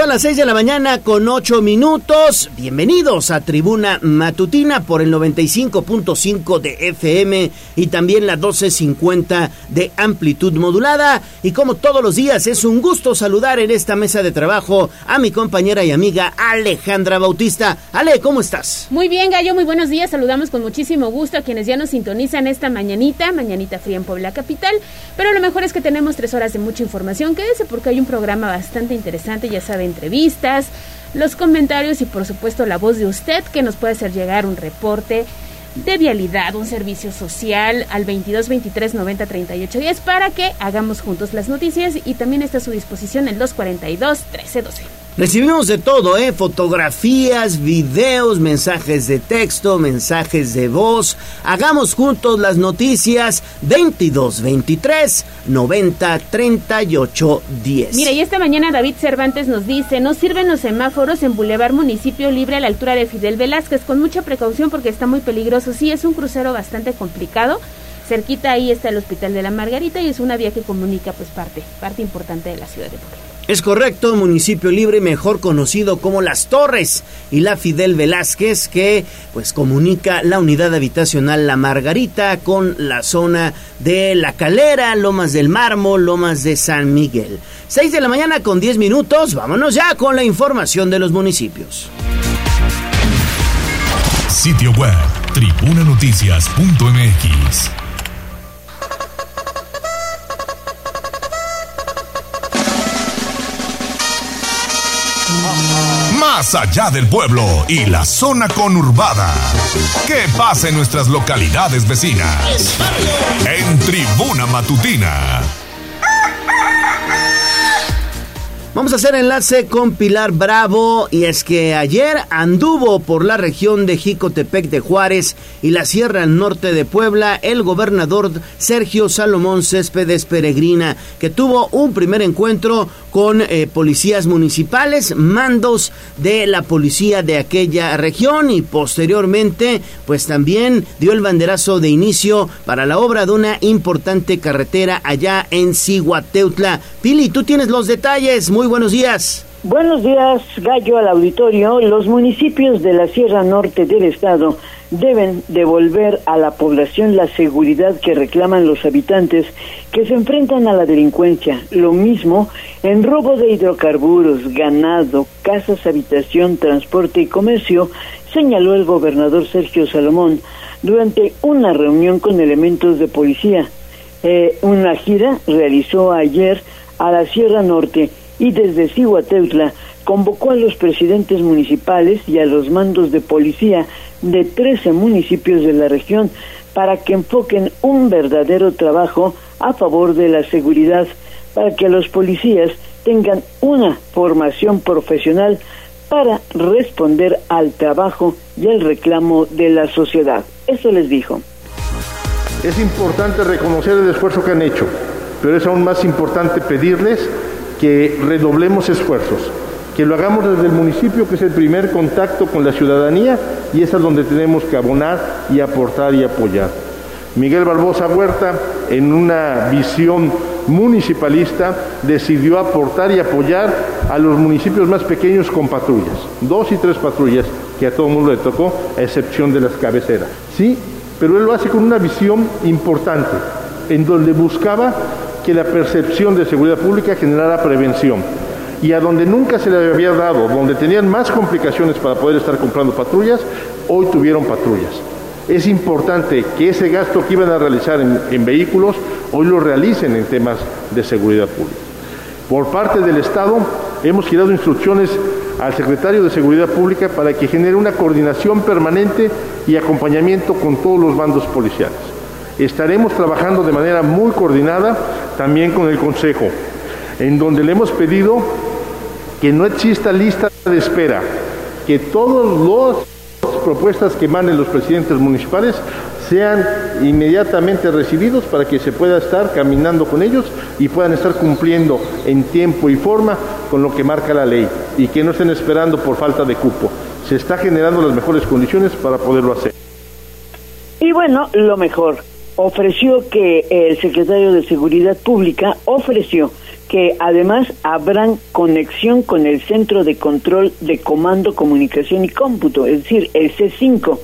Son las 6 de la mañana con 8 minutos. Bienvenidos a Tribuna Matutina por el 95.5 de FM y también la 1250 de amplitud modulada. Y como todos los días, es un gusto saludar en esta mesa de trabajo a mi compañera y amiga Alejandra Bautista. Ale, ¿cómo estás? Muy bien, Gallo, muy buenos días. Saludamos con muchísimo gusto a quienes ya nos sintonizan esta mañanita, mañanita fría en Puebla Capital. Pero lo mejor es que tenemos tres horas de mucha información. Quédese porque hay un programa bastante interesante, ya sabe entrevistas, los comentarios y por supuesto la voz de usted que nos puede hacer llegar un reporte de vialidad, un servicio social al 22 23 90 38 10 para que hagamos juntos las noticias y también está a su disposición el 242 13 12. Recibimos de todo, ¿eh? Fotografías, videos, mensajes de texto, mensajes de voz. Hagamos juntos las noticias 22 23 90 38 10. Mira, y esta mañana David Cervantes nos dice, no sirven los semáforos en Boulevard Municipio Libre a la altura de Fidel Velázquez, con mucha precaución porque está muy peligroso. Sí, es un crucero bastante complicado. Cerquita ahí está el Hospital de la Margarita y es una vía que comunica pues parte, parte importante de la ciudad de Puebla. Es correcto, municipio libre, mejor conocido como Las Torres, y la Fidel Velázquez, que pues comunica la unidad habitacional La Margarita con la zona de La Calera, Lomas del Mármol, Lomas de San Miguel. 6 de la mañana con 10 minutos, vámonos ya con la información de los municipios. Sitio web, tribunanoticias.mx más allá del pueblo y la zona conurbada. ¿Qué pasa en nuestras localidades vecinas? En Tribuna Matutina. Vamos a hacer enlace con Pilar Bravo y es que ayer anduvo por la región de Jicotepec de Juárez y la Sierra Norte de Puebla el gobernador Sergio Salomón Céspedes Peregrina que tuvo un primer encuentro con eh, policías municipales, mandos de la policía de aquella región y posteriormente pues también dio el banderazo de inicio para la obra de una importante carretera allá en Ciguateutla. Pili, tú tienes los detalles. Muy buenos días. Buenos días, Gallo, al auditorio. Los municipios de la Sierra Norte del Estado deben devolver a la población la seguridad que reclaman los habitantes que se enfrentan a la delincuencia. Lo mismo en robo de hidrocarburos, ganado, casas, habitación, transporte y comercio, señaló el gobernador Sergio Salomón durante una reunión con elementos de policía. Eh, una gira realizó ayer a la Sierra Norte y desde Cihuateutla convocó a los presidentes municipales y a los mandos de policía de 13 municipios de la región para que enfoquen un verdadero trabajo a favor de la seguridad, para que los policías tengan una formación profesional para responder al trabajo y al reclamo de la sociedad. Eso les dijo. Es importante reconocer el esfuerzo que han hecho, pero es aún más importante pedirles que redoblemos esfuerzos, que lo hagamos desde el municipio, que es el primer contacto con la ciudadanía y es a donde tenemos que abonar y aportar y apoyar. Miguel Barbosa Huerta, en una visión municipalista, decidió aportar y apoyar a los municipios más pequeños con patrullas, dos y tres patrullas que a todo el mundo le tocó, a excepción de las cabeceras. Sí, pero él lo hace con una visión importante, en donde buscaba que la percepción de seguridad pública generara prevención. Y a donde nunca se le había dado, donde tenían más complicaciones para poder estar comprando patrullas, hoy tuvieron patrullas. Es importante que ese gasto que iban a realizar en, vehículos, hoy lo realicen en temas de seguridad pública. Por parte del Estado, hemos girado instrucciones al secretario de Seguridad Pública para que genere una coordinación permanente y acompañamiento con todos los bandos policiales. Estaremos trabajando de manera muy coordinada también con el Consejo, en donde le hemos pedido que no exista lista de espera, que todas las propuestas que manden los presidentes municipales sean inmediatamente recibidos para que se pueda estar caminando con ellos y puedan estar cumpliendo en tiempo y forma con lo que marca la ley y que no estén esperando por falta de cupo. Se está generando las mejores condiciones para poderlo hacer. Y bueno, lo mejor, ofreció que el secretario de Seguridad Pública ofreció que además habrán conexión con el Centro de Control de Comando, Comunicación y Cómputo, es decir, el C5.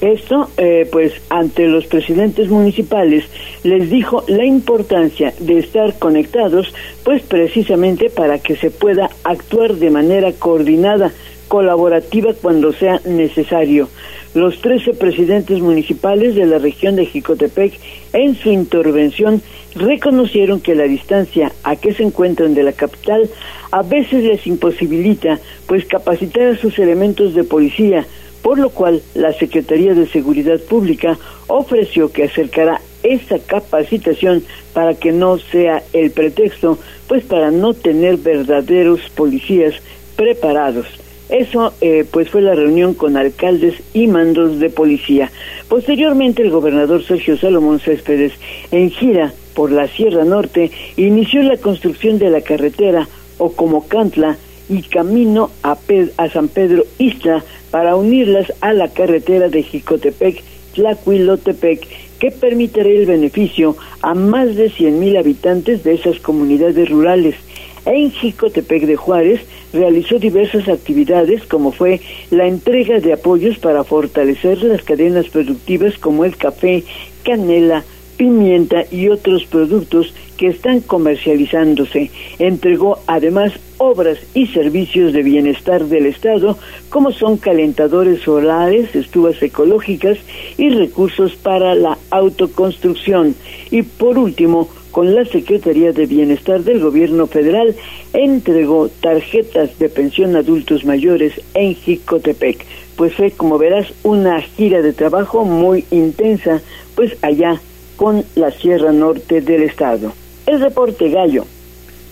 Esto, eh, pues, ante los presidentes municipales les dijo la importancia de estar conectados, pues precisamente para que se pueda actuar de manera coordinada, colaborativa cuando sea necesario. Los 13 presidentes municipales de la región de Jicotepec, en su intervención, reconocieron que la distancia a que se encuentran de la capital a veces les imposibilita, pues, capacitar a sus elementos de policía, por lo cual la Secretaría de Seguridad Pública ofreció que acercará esa capacitación para que no sea el pretexto, pues para no tener verdaderos policías preparados. Eso eh, pues fue la reunión con alcaldes y mandos de policía. Posteriormente el gobernador Sergio Salomón Céspedes, en gira por la Sierra Norte, inició la construcción de la carretera Ocomocantla y camino a, a San Pedro Isla para unirlas a la carretera de Jicotepec, Tlacuilotepec, que permitirá el beneficio a más de 100.000 habitantes de esas comunidades rurales. En Jicotepec de Juárez realizó diversas actividades como fue la entrega de apoyos para fortalecer las cadenas productivas como el café, canela, pimienta y otros productos que están comercializándose. Entregó además obras y servicios de bienestar del Estado, como son calentadores solares, estufas ecológicas y recursos para la autoconstrucción. Y por último, con la Secretaría de Bienestar del Gobierno Federal, entregó tarjetas de pensión a adultos mayores en Jicotepec. Pues fue, como verás, una gira de trabajo muy intensa, pues allá con la Sierra Norte del Estado. El reporte Gallo.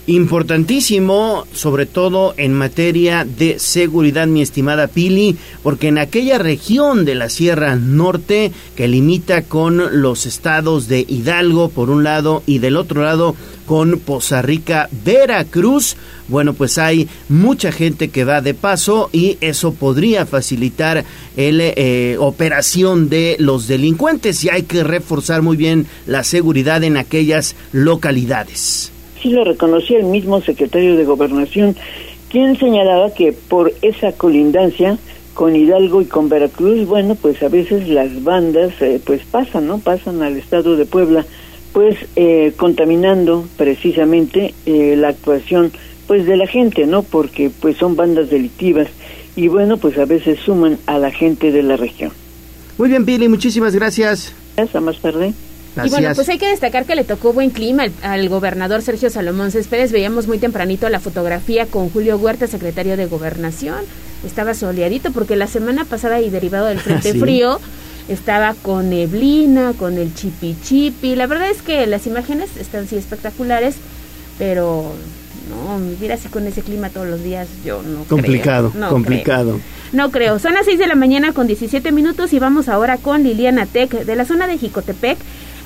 Importantísimo, sobre todo en materia de seguridad, mi estimada Pili, porque en aquella región de la Sierra Norte que limita con los estados de Hidalgo por un lado y del otro lado con Poza Rica, Veracruz, bueno, pues hay mucha gente que va de paso y eso podría facilitar la eh, operación de los delincuentes y hay que reforzar muy bien la seguridad en aquellas localidades sí lo reconocía el mismo secretario de Gobernación, quien señalaba que por esa colindancia con Hidalgo y con Veracruz, bueno, pues a veces las bandas eh, pues pasan, ¿no? Pasan al estado de Puebla, pues eh, contaminando precisamente eh, la actuación pues de la gente, ¿no? Porque pues son bandas delictivas y bueno, pues a veces suman a la gente de la región. Muy bien, Pili, muchísimas gracias. Hasta más tarde. Y bueno, pues hay que destacar que le tocó buen clima al, gobernador Sergio Salomón Céspedes. Veíamos muy tempranito la fotografía con Julio Huerta, secretario de Gobernación. Estaba soleadito porque la semana pasada y derivado del Frente Frío estaba con neblina, con el chipi chipi. La verdad es que las imágenes están sí espectaculares, pero no, vivir así con ese clima todos los días, yo no complicado, creo. complicado. No creo. Son las 6 de la mañana con 17 minutos y vamos ahora con Liliana Tech de la zona de Jicotepec.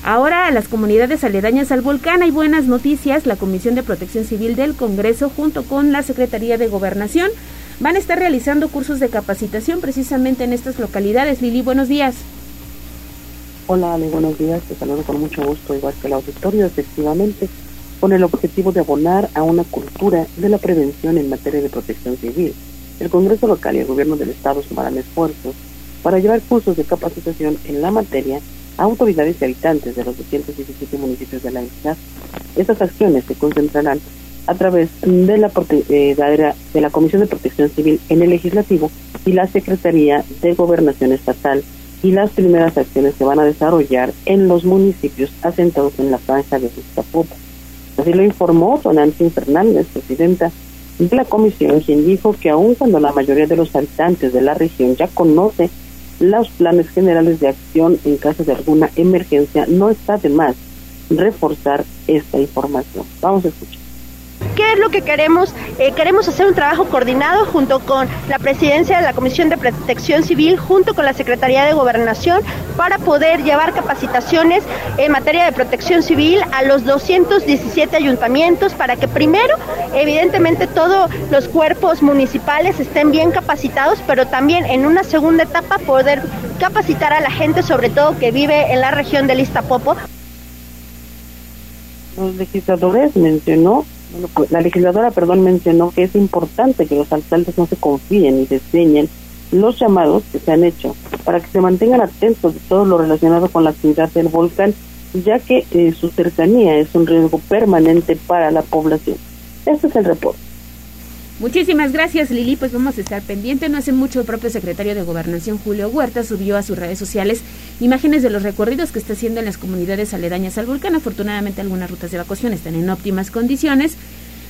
Ahora a las comunidades aledañas al volcán hay buenas noticias. La Comisión de Protección Civil del Congreso junto con la Secretaría de Gobernación van a estar realizando cursos de capacitación precisamente en estas localidades. Lili, buenos días. Hola Ale, buenos días. Te saludo con mucho gusto, igual que el auditorio, efectivamente, con el objetivo de abonar a una cultura de la prevención en materia de protección civil. El Congreso local y el Gobierno del Estado sumarán esfuerzos para llevar cursos de capacitación en la materia autoridades y habitantes de los 217 municipios de la entidad. Estas acciones se concentrarán a través de la, eh, de la Comisión de Protección Civil en el Legislativo y la Secretaría de Gobernación Estatal y las primeras acciones se van a desarrollar en los municipios asentados en la franja de Iztapopo. Así lo informó Nancy Fernández, presidenta de la comisión, quien dijo que aun cuando la mayoría de los habitantes de la región ya conoce los planes generales de acción en caso de alguna emergencia, no está de más reforzar esta información. Vamos a escuchar. ¿Qué es lo que queremos? Eh, queremos hacer un trabajo coordinado junto con la presidencia de la Comisión de Protección Civil, junto con la Secretaría de Gobernación, para poder llevar capacitaciones en materia de protección civil a los 217 ayuntamientos, para que primero, evidentemente, todos los cuerpos municipales estén bien capacitados, pero también en una segunda etapa poder capacitar a la gente, sobre todo que vive en la región del Iztapopo. Los legisladores mencionó Pues la legisladora, perdón, mencionó que es importante que los alcaldes no se confíen y desdeñen los llamados que se han hecho para que se mantengan atentos de todo lo relacionado con la actividad del volcán, ya que eh, su cercanía es un riesgo permanente para la población. Este es el reporte. Muchísimas gracias Lili, pues vamos a estar pendientes. No hace mucho el propio secretario de Gobernación Julio Huerta subió a sus redes sociales imágenes de los recorridos que está haciendo en las comunidades aledañas al volcán. Afortunadamente algunas rutas de evacuación están en óptimas condiciones,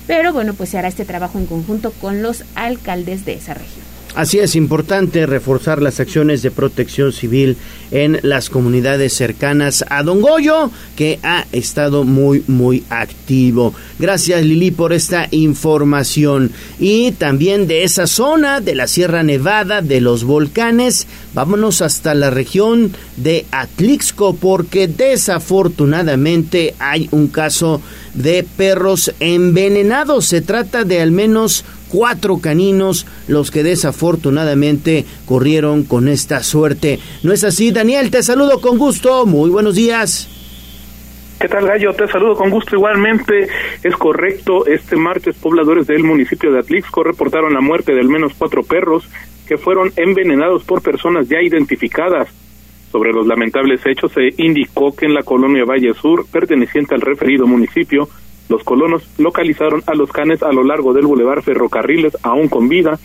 pero bueno, pues se hará este trabajo en conjunto con los alcaldes de esa región. Así es importante reforzar las acciones de protección civil en las comunidades cercanas a Don Goyo, que ha estado muy, muy activo. Gracias Lili por esta información. Y también de esa zona, de la Sierra Nevada, de los volcanes, vámonos hasta la región de Atlixco, porque desafortunadamente hay un caso de perros envenenados. Se trata de al menos cuatro caninos los que desafortunadamente corrieron con esta suerte. ¿No es así, Daniel? Te saludo con gusto. Muy buenos días. ¿Qué tal, Gallo? Te saludo con gusto igualmente. Es correcto, este martes pobladores del municipio de Atlixco reportaron la muerte de al menos cuatro perros que fueron envenenados por personas ya identificadas. Sobre los lamentables hechos se indicó que en la colonia Valle Sur, perteneciente al referido municipio, los colonos localizaron a los canes a lo largo del bulevar Ferrocarriles aún con vida.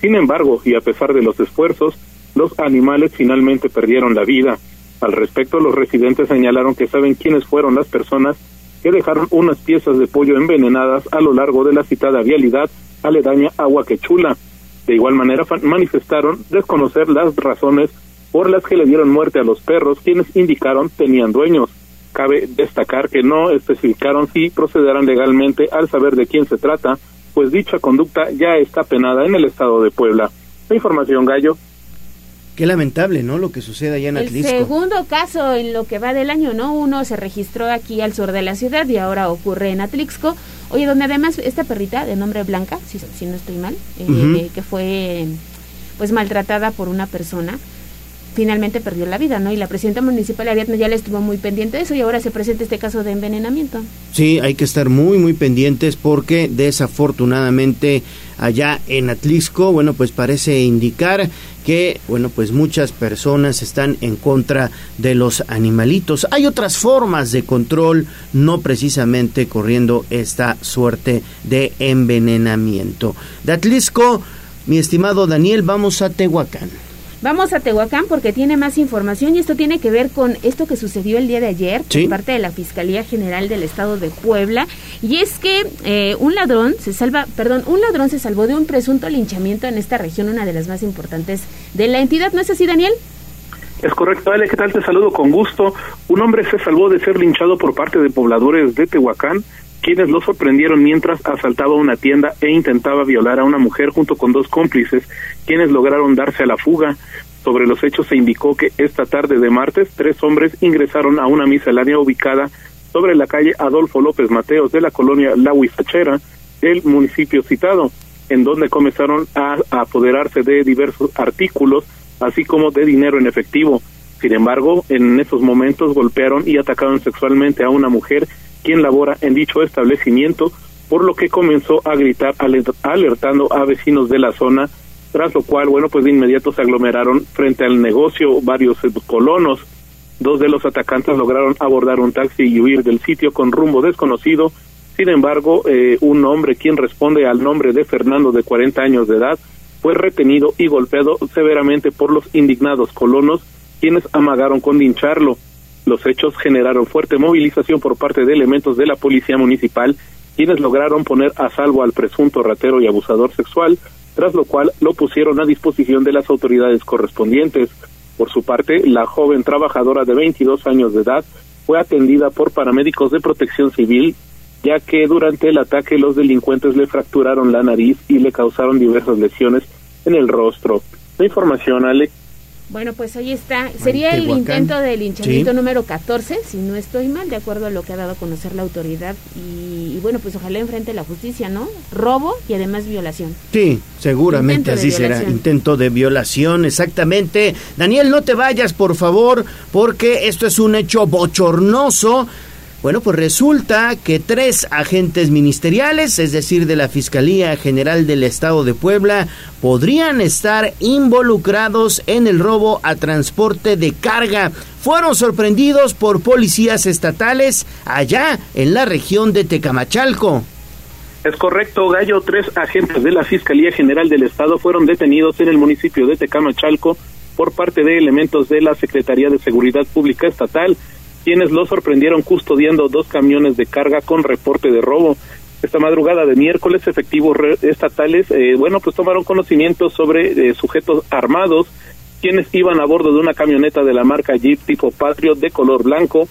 Sin embargo, y a pesar de los esfuerzos, los animales finalmente perdieron la vida. Al respecto, los residentes señalaron que saben quiénes fueron las personas que dejaron unas piezas de pollo envenenadas a lo largo de la citada vialidad aledaña a Huaquechula. De igual manera manifestaron desconocer las razones por las que le dieron muerte a los perros, quienes indicaron tenían dueños. Cabe destacar que no especificaron si procederán legalmente al saber de quién se trata, pues dicha conducta ya está penada en el estado de Puebla. La información, Gallo. Qué lamentable, ¿no? Lo que sucede allá en Atlisco. El segundo caso en lo que va del año, ¿no? Uno se registró aquí al sur de la ciudad y ahora ocurre en Atlixco. Oye, donde además esta perrita de nombre Blanca, si, si no estoy mal, eh, que fue pues maltratada por una persona, finalmente perdió la vida, ¿no? Y la presidenta municipal Ariadna ya le estuvo muy pendiente de eso y ahora se presenta este caso de envenenamiento. Sí, hay que estar muy, muy pendientes porque desafortunadamente allá en Atlisco, bueno, pues parece indicar que, bueno, pues muchas personas están en contra de los animalitos. Hay otras formas de control, no precisamente corriendo esta suerte de envenenamiento. De Atlisco, mi estimado Daniel, vamos a Tehuacán. Vamos a Tehuacán porque tiene más información y esto tiene que ver con esto que sucedió el día de ayer por parte de la Fiscalía General del Estado de Puebla y es que eh, un ladrón se salva, perdón, un ladrón se salvó de un presunto linchamiento en esta región, una de las más importantes de la entidad, ¿no es así, Daniel? Es correcto, Ale, ¿qué tal? Te saludo con gusto. Un hombre se salvó de ser linchado por parte de pobladores de Tehuacán quienes lo sorprendieron mientras asaltaba una tienda e intentaba violar a una mujer junto con dos cómplices, quienes lograron darse a la fuga. Sobre los hechos se indicó que esta tarde de martes tres hombres ingresaron a una miscelánea ubicada sobre la calle Adolfo López Mateos de la colonia La Huizachera del municipio citado, en donde comenzaron a apoderarse de diversos artículos, así como de dinero en efectivo. Sin embargo, en esos momentos golpearon y atacaron sexualmente a una mujer quien labora en dicho establecimiento, por lo que comenzó a gritar alertando a vecinos de la zona, tras lo cual, bueno, pues de inmediato se aglomeraron frente al negocio varios colonos. Dos de los atacantes lograron abordar un taxi y huir del sitio con rumbo desconocido. Sin embargo, eh, un hombre quien responde al nombre de Fernando de 40 años de edad fue retenido y golpeado severamente por los indignados colonos, quienes amagaron con lincharlo. Los hechos generaron fuerte movilización por parte de elementos de la policía municipal, quienes lograron poner a salvo al presunto ratero y abusador sexual, tras lo cual lo pusieron a disposición de las autoridades correspondientes. Por su parte, la joven trabajadora de 22 años de edad fue atendida por paramédicos de protección civil, ya que durante el ataque los delincuentes le fracturaron la nariz y le causaron diversas lesiones en el rostro. La información, Alex. Bueno, pues ahí está. Sería el intento de linchamiento número 14, si no estoy mal, de acuerdo a lo que ha dado a conocer la autoridad. Y, bueno, pues ojalá enfrente la justicia, ¿no? Robo y además violación. Sí, seguramente así será. Intento de violación, exactamente. Daniel, no te vayas, por favor, porque esto es un hecho bochornoso Bueno, pues resulta que tres agentes ministeriales, es decir, de la Fiscalía General del Estado de Puebla, podrían estar involucrados en el robo a transporte de carga. Fueron sorprendidos por policías estatales allá en la región de Tecamachalco. Es correcto, Gallo. Tres agentes de la Fiscalía General del Estado fueron detenidos en el municipio de Tecamachalco por parte de elementos de la Secretaría de Seguridad Pública Estatal quienes lo sorprendieron custodiando dos camiones de carga con reporte de robo. Esta madrugada de miércoles, efectivos estatales, eh, bueno, pues tomaron conocimiento sobre eh, sujetos armados, quienes iban a bordo de una camioneta de la marca Jeep tipo Patriot de color blanco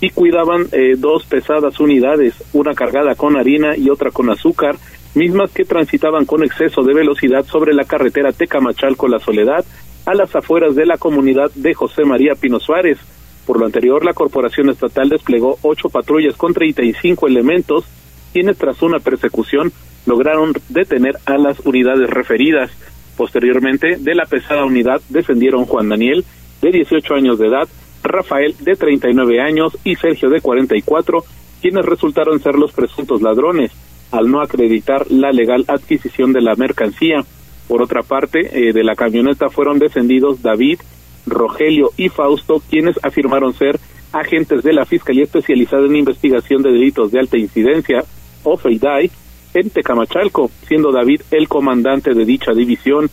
y cuidaban eh, dos pesadas unidades, una cargada con harina y otra con azúcar, mismas que transitaban con exceso de velocidad sobre la carretera Tecamachalco La Soledad, a las afueras de la comunidad de José María Pino Suárez. Por lo anterior, la Corporación Estatal desplegó ocho patrullas con 35 elementos, quienes tras una persecución lograron detener a las unidades referidas. Posteriormente, de la pesada unidad descendieron Juan Daniel, de 18 años de edad, Rafael, de 39 años, y Sergio, de 44, quienes resultaron ser los presuntos ladrones, al no acreditar la legal adquisición de la mercancía. Por otra parte, eh, de la camioneta fueron descendidos David, Rogelio y Fausto, quienes afirmaron ser agentes de la Fiscalía Especializada en Investigación de Delitos de Alta Incidencia, o FEIDAI, en Tecamachalco, siendo David el comandante de dicha división.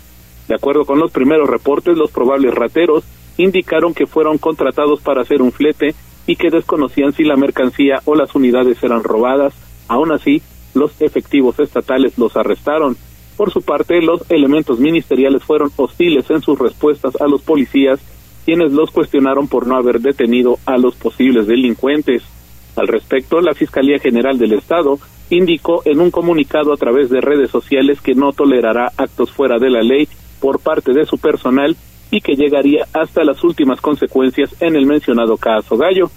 De acuerdo con los primeros reportes, los probables rateros indicaron que fueron contratados para hacer un flete y que desconocían si la mercancía o las unidades eran robadas. Aún así, los efectivos estatales los arrestaron. Por su parte, los elementos ministeriales fueron hostiles en sus respuestas a los policías, quienes los cuestionaron por no haber detenido a los posibles delincuentes. Al respecto, la Fiscalía General del Estado indicó en un comunicado a través de redes sociales que no tolerará actos fuera de la ley por parte de su personal y que llegaría hasta las últimas consecuencias en el mencionado caso Gallo.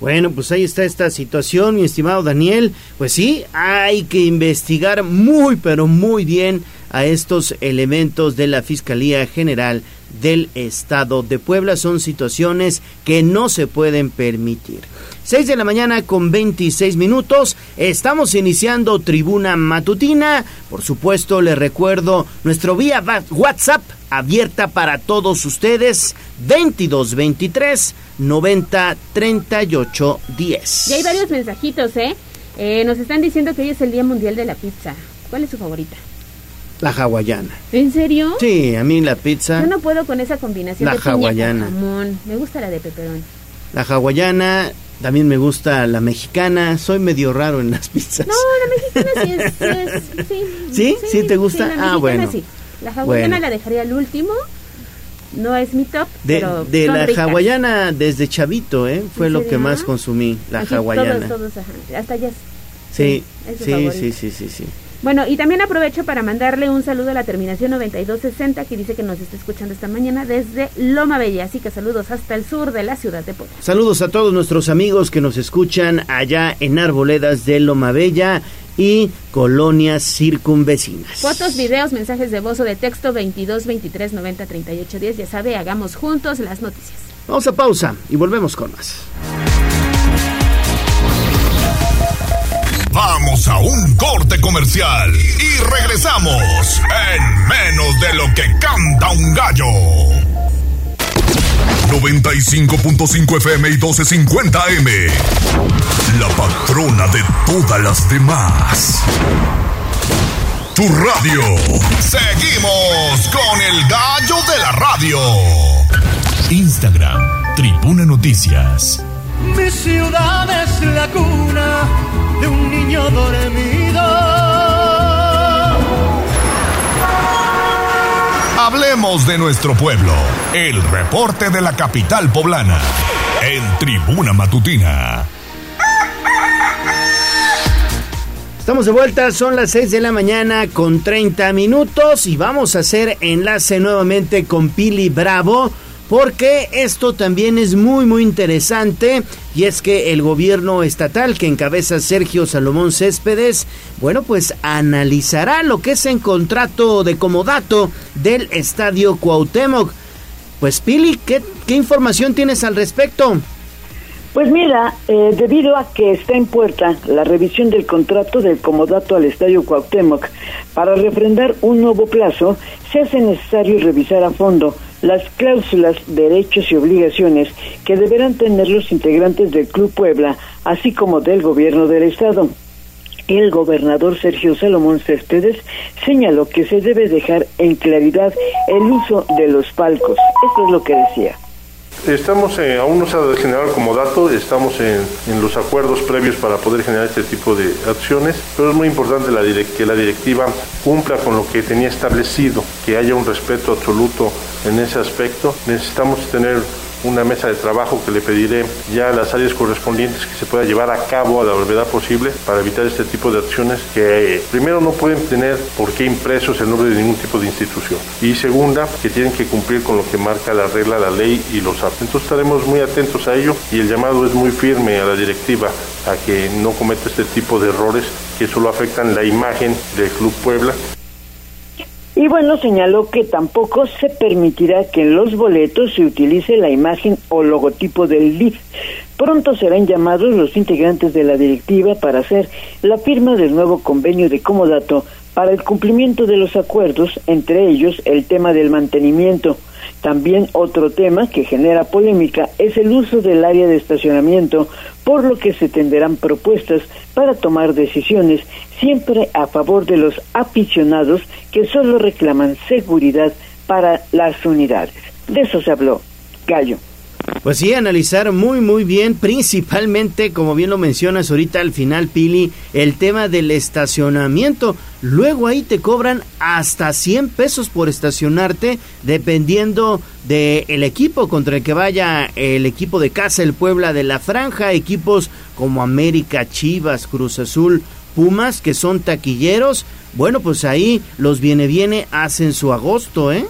Bueno, pues ahí está esta situación, mi estimado Daniel. Pues sí, hay que investigar muy, pero muy bien a estos elementos de la Fiscalía General del Estado de Puebla. Son situaciones que no se pueden permitir. 6 de la mañana con 26 minutos. Estamos iniciando tribuna matutina. Por supuesto, les recuerdo nuestro vía WhatsApp abierta para todos ustedes. 2223 90 38 10. Y hay varios mensajitos, ¿eh? ¿eh? Nos están diciendo que hoy es el Día Mundial de la Pizza. ¿Cuál es su favorita? La hawaiana. ¿En serio? Sí, a mí la pizza. Yo no puedo con esa combinación la de hawaiana. Me gusta la de peperón. La hawaiana, también me gusta la mexicana. Soy medio raro en las pizzas. No, la mexicana sí es. sí, sí, sí, te gusta? ah, bueno. Sí. La hawaiana la dejaría al último. No es mi top, de, pero de la hawaiana desde chavito, ¿eh? Fue lo que más consumí, la hawaiana. Todos, todos, Hasta ya. Sí, sí, sí, sí, sí, sí. Bueno, y también aprovecho para mandarle un saludo a la terminación 9260 que dice que nos está escuchando esta mañana desde Loma Bella. Así que saludos hasta el sur de la ciudad de Puebla. Saludos a todos nuestros amigos que nos escuchan allá en Arboledas de Loma Bella y colonias circunvecinas. Fotos, videos, mensajes de voz o de texto 22 23 90 38 10. Ya sabe, hagamos juntos las noticias. Vamos a pausa y volvemos con más. Vamos a un corte comercial y regresamos en menos de lo que canta un gallo. 95.5 FM y 1250 M. La patrona de todas las demás. Tu radio. Seguimos con el gallo de la radio. Instagram, Tribuna Noticias. Mi ciudad es la cuna de un niño dormido. Hablemos de nuestro pueblo. El reporte de la capital poblana. En Tribuna Matutina. Estamos de vuelta, son las 6 de la mañana con 30 minutos y vamos a hacer enlace nuevamente con Pili Bravo porque esto también es muy muy interesante y es que el gobierno estatal que encabeza Sergio Salomón Céspedes, bueno pues analizará lo que es en contrato de comodato del Estadio Cuauhtémoc. Pues Pili, ¿qué, qué información tienes al respecto? Pues mira, eh, debido a que está en puerta la revisión del contrato del comodato al Estadio Cuauhtémoc, para refrendar un nuevo plazo, se hace necesario revisar a fondo las cláusulas, derechos y obligaciones que deberán tener los integrantes del Club Puebla, así como del gobierno del Estado. El gobernador Sergio Salomón Céspedes señaló que se debe dejar en claridad el uso de los palcos. Esto es lo que decía. Estamos, eh, aún no se ha como dato, estamos en, los acuerdos previos para poder generar este tipo de acciones, pero es muy importante que la directiva cumpla con lo que tenía establecido, que haya un respeto absoluto en ese aspecto. Necesitamos tener una mesa de trabajo que le pediré ya a las áreas correspondientes que se pueda llevar a cabo a la brevedad posible para evitar este tipo de acciones que primero no pueden tener por qué impresos el nombre de ningún tipo de institución y segunda que tienen que cumplir con lo que marca la regla, la ley y los actos. Entonces estaremos muy atentos a ello y el llamado es muy firme a la directiva a que no cometa este tipo de errores que solo afectan la imagen del Club Puebla y bueno, señaló que tampoco se permitirá que en los boletos se utilice la imagen o logotipo del DIF. Pronto serán llamados los integrantes de la directiva para hacer la firma del nuevo convenio de comodato para el cumplimiento de los acuerdos, entre ellos el tema del mantenimiento. También otro tema que genera polémica es el uso del área de estacionamiento, por lo que se tenderán propuestas para tomar decisiones siempre a favor de los aficionados que solo reclaman seguridad para las unidades. De eso se habló. Gallo. Pues sí, analizar muy muy bien, principalmente, como bien lo mencionas ahorita al final, Pili, el tema del estacionamiento. Luego ahí te cobran hasta 100 pesos por estacionarte, dependiendo del el equipo contra el que vaya el equipo de casa, el Puebla de la Franja, equipos como América, Chivas, Cruz Azul, Pumas, que son taquilleros. Bueno, pues ahí los viene viene hacen su agosto, ¿eh?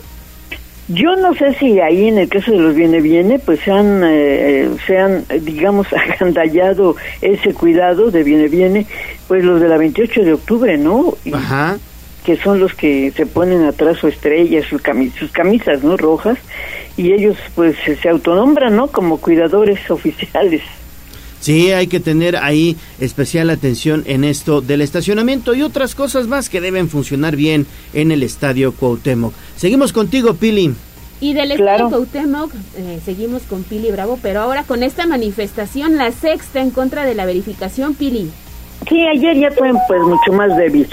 Yo no sé si ahí en el caso de los viene viene pues se han, eh, se han digamos agandallado ese cuidado de viene viene pues los de la 28 de octubre, ¿no? Ajá. Que son los que se ponen atrás su estrella, sus, sus camisas, ¿no? Rojas y ellos pues se autonombran, ¿no? Como cuidadores oficiales. Sí, hay que tener ahí especial atención en esto del estacionamiento y otras cosas más que deben funcionar bien en el Estadio Cuauhtémoc. Seguimos contigo, Pili. Y del Estadio Cuauhtémoc eh, seguimos con Pili Bravo, pero ahora con esta manifestación, la sexta en contra de la verificación, Pili. Sí, ayer ya fue pues mucho más débil.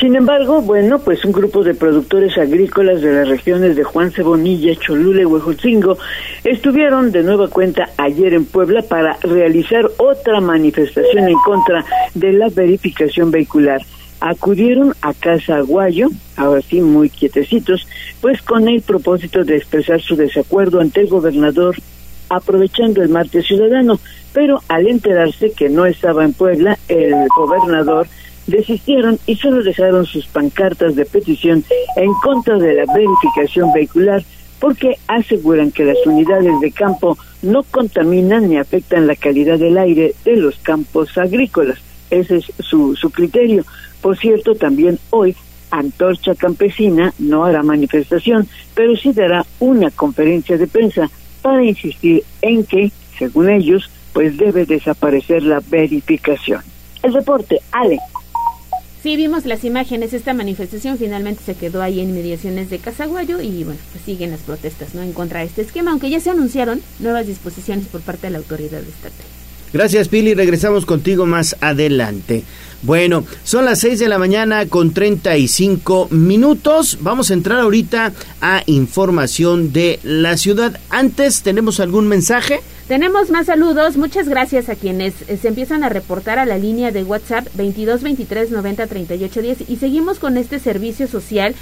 Sin embargo, bueno, pues un grupo de productores agrícolas de las regiones de Juan Cebonilla, Cholula y Huejotzingo estuvieron de nueva cuenta ayer en Puebla para realizar otra manifestación en contra de la verificación vehicular. Acudieron a Casa Aguayo, ahora sí muy quietecitos, pues con el propósito de expresar su desacuerdo ante el gobernador aprovechando el martes ciudadano, pero al enterarse que no estaba en Puebla, el gobernador desistieron y solo dejaron sus pancartas de petición en contra de la verificación vehicular porque aseguran que las unidades de campo no contaminan ni afectan la calidad del aire de los campos agrícolas. Ese es su, su criterio. Por cierto, también hoy Antorcha Campesina no hará manifestación, pero sí dará una conferencia de prensa para insistir en que, según ellos, pues debe desaparecer la verificación. El reporte, Ale. Sí, vimos las imágenes. Esta manifestación finalmente se quedó ahí en mediaciones de Casaguayo y bueno, pues siguen las protestas ¿no? en contra de este esquema, aunque ya se anunciaron nuevas disposiciones por parte de la autoridad estatal. Gracias, Pili. Regresamos contigo más adelante. Bueno, son las 6 de la mañana con 35 minutos. Vamos a entrar ahorita a información de la ciudad. Antes, ¿tenemos algún mensaje? Tenemos más saludos. Muchas gracias a quienes eh, se empiezan a reportar a la línea de WhatsApp 22 23 90 38 10 y seguimos con este servicio social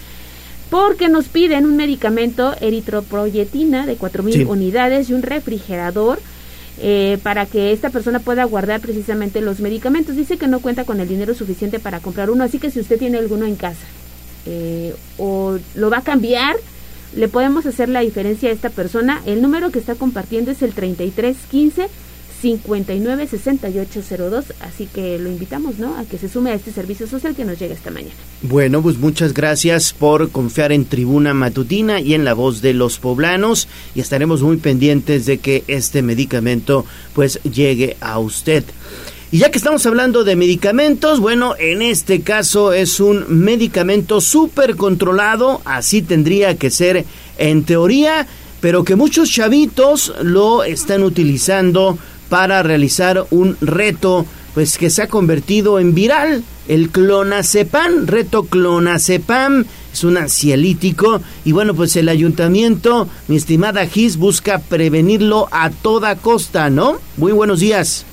porque nos piden un medicamento eritroproyetina de 4000 unidades y un refrigerador eh, para que esta persona pueda guardar precisamente los medicamentos. Dice que no cuenta con el dinero suficiente para comprar uno, así que si usted tiene alguno en casa eh, o lo va a cambiar, le podemos hacer la diferencia a esta persona. El número que está compartiendo es el 3315 596802, así que lo invitamos, ¿no? A que se sume a este servicio social que nos llega esta mañana. Bueno, pues muchas gracias por confiar en Tribuna Matutina y en la voz de los poblanos y estaremos muy pendientes de que este medicamento pues llegue a usted. Y ya que estamos hablando de medicamentos, bueno, en este caso es un medicamento súper controlado, así tendría que ser en teoría, pero que muchos chavitos lo están utilizando para realizar un reto pues que se ha convertido en viral, el clonazepam, reto clonazepam, es un ansiolítico y bueno, pues el ayuntamiento, mi estimada Gis, busca prevenirlo a toda costa, ¿no? Muy buenos días.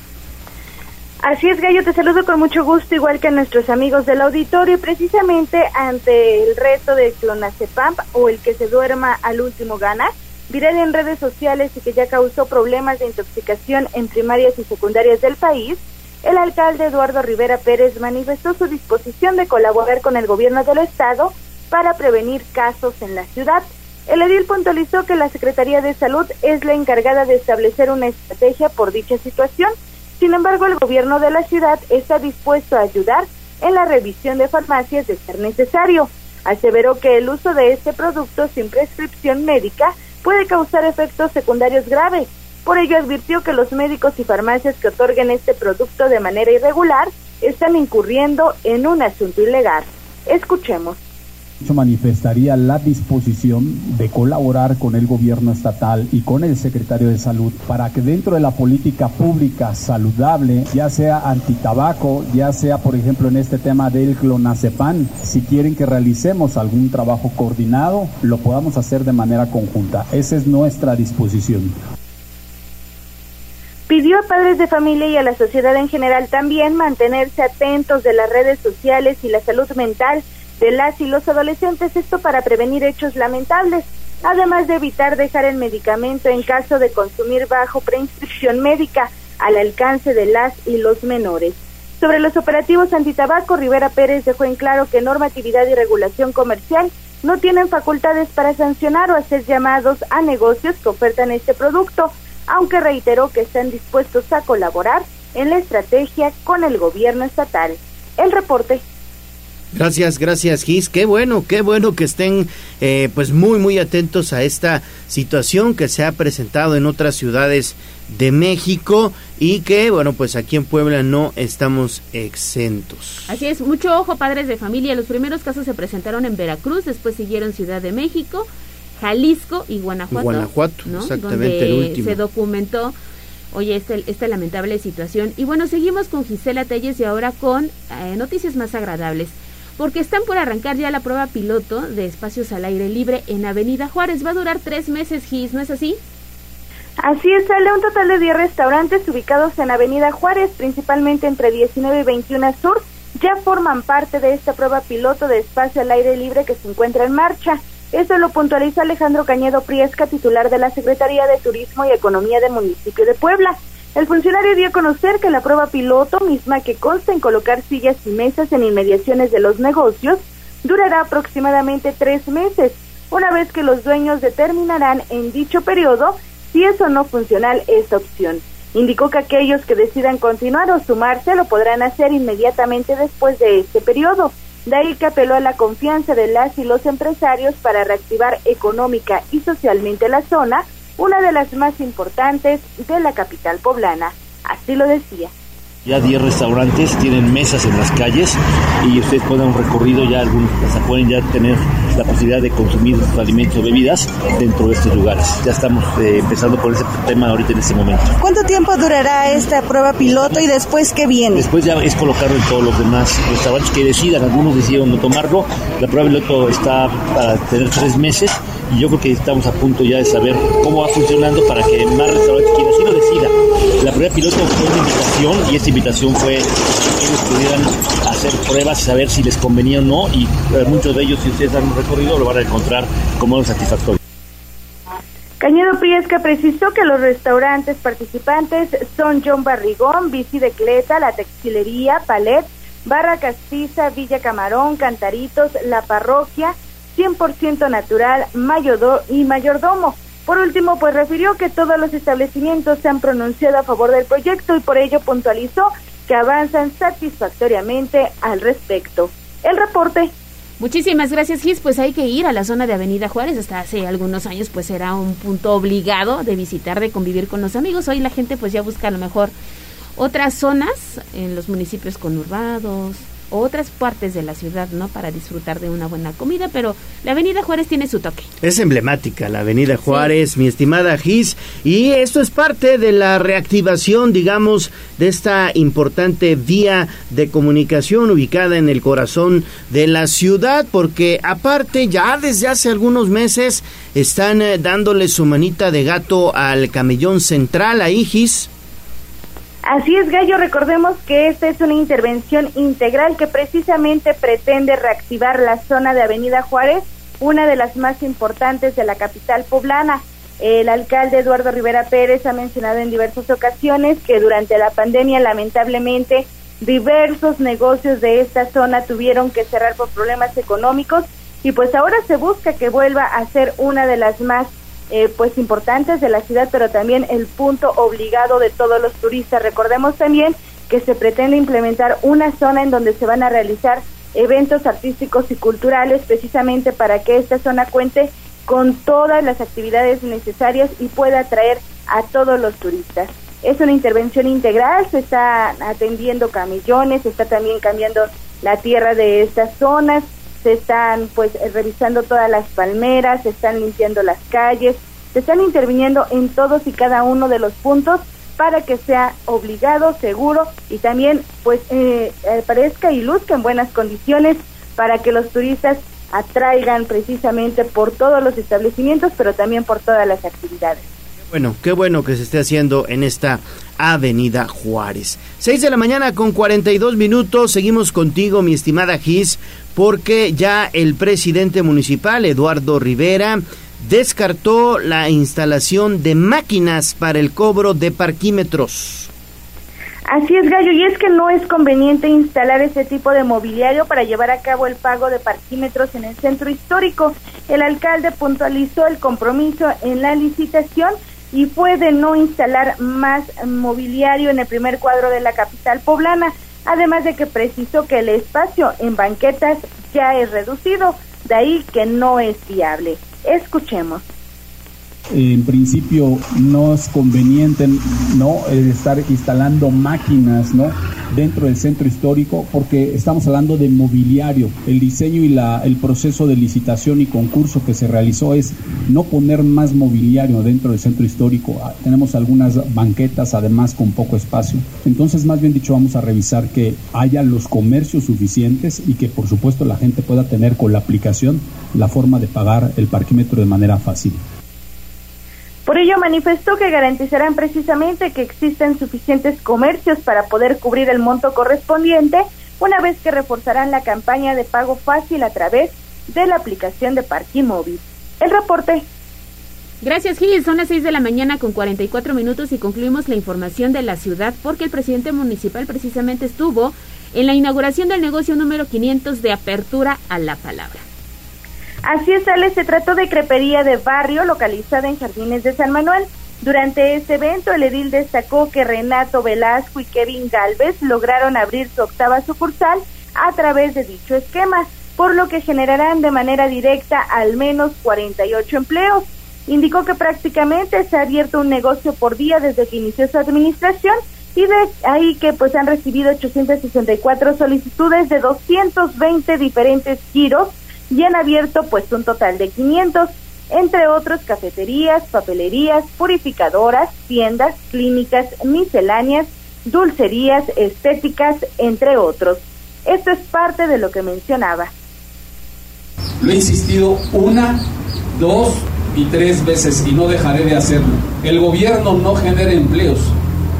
Así es, Gallo, te saludo con mucho gusto, igual que a nuestros amigos del auditorio, y precisamente ante el reto de clonazepam o el que se duerma al último gana, viral en redes sociales y que ya causó problemas de intoxicación en primarias y secundarias del país, el alcalde Eduardo Rivera Pérez manifestó su disposición de colaborar con el gobierno del estado para prevenir casos en la ciudad. El edil puntualizó que la Secretaría de Salud es la encargada de establecer una estrategia por dicha situación sin embargo, el gobierno de la ciudad está dispuesto a ayudar en la revisión de farmacias de ser necesario. Aseveró que el uso de este producto sin prescripción médica puede causar efectos secundarios graves. Por ello advirtió que los médicos y farmacias que otorguen este producto de manera irregular están incurriendo en un asunto ilegal. Escuchemos manifestaría la disposición de colaborar con el gobierno estatal y con el secretario de salud para que dentro de la política pública saludable, ya sea antitabaco, ya sea por ejemplo en este tema del clonazepam, si quieren que realicemos algún trabajo coordinado, lo podamos hacer de manera conjunta. Esa es nuestra disposición. Pidió a padres de familia y a la sociedad en general también mantenerse atentos de las redes sociales y la salud mental de las y los adolescentes, esto para prevenir hechos lamentables, además de evitar dejar el medicamento en caso de consumir bajo prescripción médica al alcance de las y los menores. Sobre los operativos antitabaco, Rivera Pérez dejó en claro que normatividad y regulación comercial no tienen facultades para sancionar o hacer llamados a negocios que ofertan este producto, aunque reiteró que están dispuestos a colaborar en la estrategia con el gobierno estatal. El reporte Gracias, gracias Gis. Qué bueno, qué bueno que estén eh, pues muy, muy atentos a esta situación que se ha presentado en otras ciudades de México y que, bueno, pues aquí en Puebla no estamos exentos. Así es, mucho ojo padres de familia. Los primeros casos se presentaron en Veracruz, después siguieron Ciudad de México, Jalisco y Guanajuato. Guanajuato, exactamente el último. Se documentó oye, esta, esta lamentable situación. Y bueno, seguimos con Gisela Telles y ahora con eh, noticias más agradables porque están por arrancar ya la prueba piloto de espacios al aire libre en Avenida Juárez. Va a durar tres meses, Gis, ¿no es así? Así es, sale un total de 10 restaurantes ubicados en Avenida Juárez, principalmente entre 19 y 21 Sur, ya forman parte de esta prueba piloto de espacio al aire libre que se encuentra en marcha. Esto lo puntualiza Alejandro Cañedo Priesca, titular de la Secretaría de Turismo y Economía del municipio de Puebla. El funcionario dio a conocer que la prueba piloto, misma que consta en colocar sillas y mesas en inmediaciones de los negocios, durará aproximadamente tres meses, una vez que los dueños determinarán en dicho periodo si es o no funcional esta opción. Indicó que aquellos que decidan continuar o sumarse lo podrán hacer inmediatamente después de este periodo. De ahí que apeló a la confianza de las y los empresarios para reactivar económica y socialmente la zona, una de las más importantes de la capital poblana. Así lo decía. Ya 10 restaurantes tienen mesas en las calles y ustedes pueden un recorrido, ya algunos pueden ya tener la posibilidad de consumir alimentos o bebidas dentro de estos lugares. Ya estamos eh, empezando por ese tema ahorita en este momento. ¿Cuánto tiempo durará esta prueba piloto y después qué viene? Después ya es colocarlo en todos los demás restaurantes que decidan, algunos decidieron no tomarlo. La prueba piloto está para tener tres meses y yo creo que estamos a punto ya de saber cómo va funcionando para que más restaurantes quieran así lo decida. La prueba piloto fue una invitación y esta invitación fue que ellos pudieran hacer pruebas y saber si les convenía o no y eh, muchos de ellos si ustedes han recorrido lo van a encontrar como satisfactorio. Cañedo Priesca precisó que los restaurantes participantes son John Barrigón, Bici de Cleta, La Textilería, Palet, Barra Castiza, Villa Camarón, Cantaritos, La Parroquia, 100% natural, mayordo y mayordomo. Por último, pues refirió que todos los establecimientos se han pronunciado a favor del proyecto y por ello puntualizó que avanzan satisfactoriamente al respecto. El reporte Muchísimas gracias, Gis. Pues hay que ir a la zona de Avenida Juárez. Hasta hace algunos años, pues era un punto obligado de visitar, de convivir con los amigos. Hoy la gente, pues ya busca a lo mejor otras zonas en los municipios conurbados, otras partes de la ciudad, ¿no? Para disfrutar de una buena comida, pero la Avenida Juárez tiene su toque. Es emblemática la Avenida Juárez, mi estimada Gis, y esto es parte de la reactivación, digamos, de esta importante vía de comunicación ubicada en el corazón de la ciudad, porque aparte ya desde hace algunos meses están eh, dándole su manita de gato al camellón central, ahí Gis. Así es, Gallo, recordemos que esta es una intervención integral que precisamente pretende reactivar la zona de Avenida Juárez, una de las más importantes de la capital poblana. El alcalde Eduardo Rivera Pérez ha mencionado en diversas ocasiones que durante la pandemia lamentablemente diversos negocios de esta zona tuvieron que cerrar por problemas económicos y pues ahora se busca que vuelva a ser una de las más eh, pues importantes de la ciudad, pero también el punto obligado de todos los turistas. Recordemos también que se pretende implementar una zona en donde se van a realizar eventos artísticos y culturales precisamente para que esta zona cuente con todas las actividades necesarias y pueda atraer a todos los turistas. Es una intervención integral, se está atendiendo camellones, se está también cambiando la tierra de estas zonas, se están pues revisando todas las palmeras, se están limpiando las calles, se están interviniendo en todos y cada uno de los puntos para que sea obligado, seguro y también pues eh, parezca y luzca en buenas condiciones para que los turistas atraigan precisamente por todos los establecimientos, pero también por todas las actividades. Bueno, qué bueno que se esté haciendo en esta Avenida Juárez. 6 de la mañana con 42 minutos. Seguimos contigo, mi estimada Gis, porque ya el presidente municipal, Eduardo Rivera, descartó la instalación de máquinas para el cobro de parquímetros. Así es, Gallo, y es que no es conveniente instalar ese tipo de mobiliario para llevar a cabo el pago de parquímetros en el centro histórico. El alcalde puntualizó el compromiso en la licitación y puede no instalar más mobiliario en el primer cuadro de la capital poblana, además de que precisó que el espacio en banquetas ya es reducido, de ahí que no es viable. Escuchemos en principio no es conveniente no estar instalando máquinas no dentro del centro histórico porque estamos hablando de mobiliario. El diseño y la, el proceso de licitación y concurso que se realizó es no poner más mobiliario dentro del centro histórico. Ah, tenemos algunas banquetas además con poco espacio. Entonces más bien dicho vamos a revisar que haya los comercios suficientes y que por supuesto la gente pueda tener con la aplicación la forma de pagar el parquímetro de manera fácil por ello manifestó que garantizarán precisamente que existen suficientes comercios para poder cubrir el monto correspondiente, una vez que reforzarán la campaña de pago fácil a través de la aplicación de parking móvil. El reporte. Gracias Gil, son las 6 de la mañana con 44 minutos y concluimos la información de la ciudad porque el presidente municipal precisamente estuvo en la inauguración del negocio número 500 de apertura a la palabra. Así es, Ale, se trató de crepería de barrio localizada en Jardines de San Manuel. Durante este evento, el edil destacó que Renato Velasco y Kevin Galvez lograron abrir su octava sucursal a través de dicho esquema, por lo que generarán de manera directa al menos 48 empleos. Indicó que prácticamente se ha abierto un negocio por día desde que inició su administración y de ahí que pues han recibido 864 solicitudes de 220 diferentes giros y han abierto pues un total de 500, entre otros cafeterías, papelerías, purificadoras, tiendas, clínicas, misceláneas, dulcerías, estéticas, entre otros. Esto es parte de lo que mencionaba. Lo he insistido una, dos y tres veces y no dejaré de hacerlo. El gobierno no genera empleos,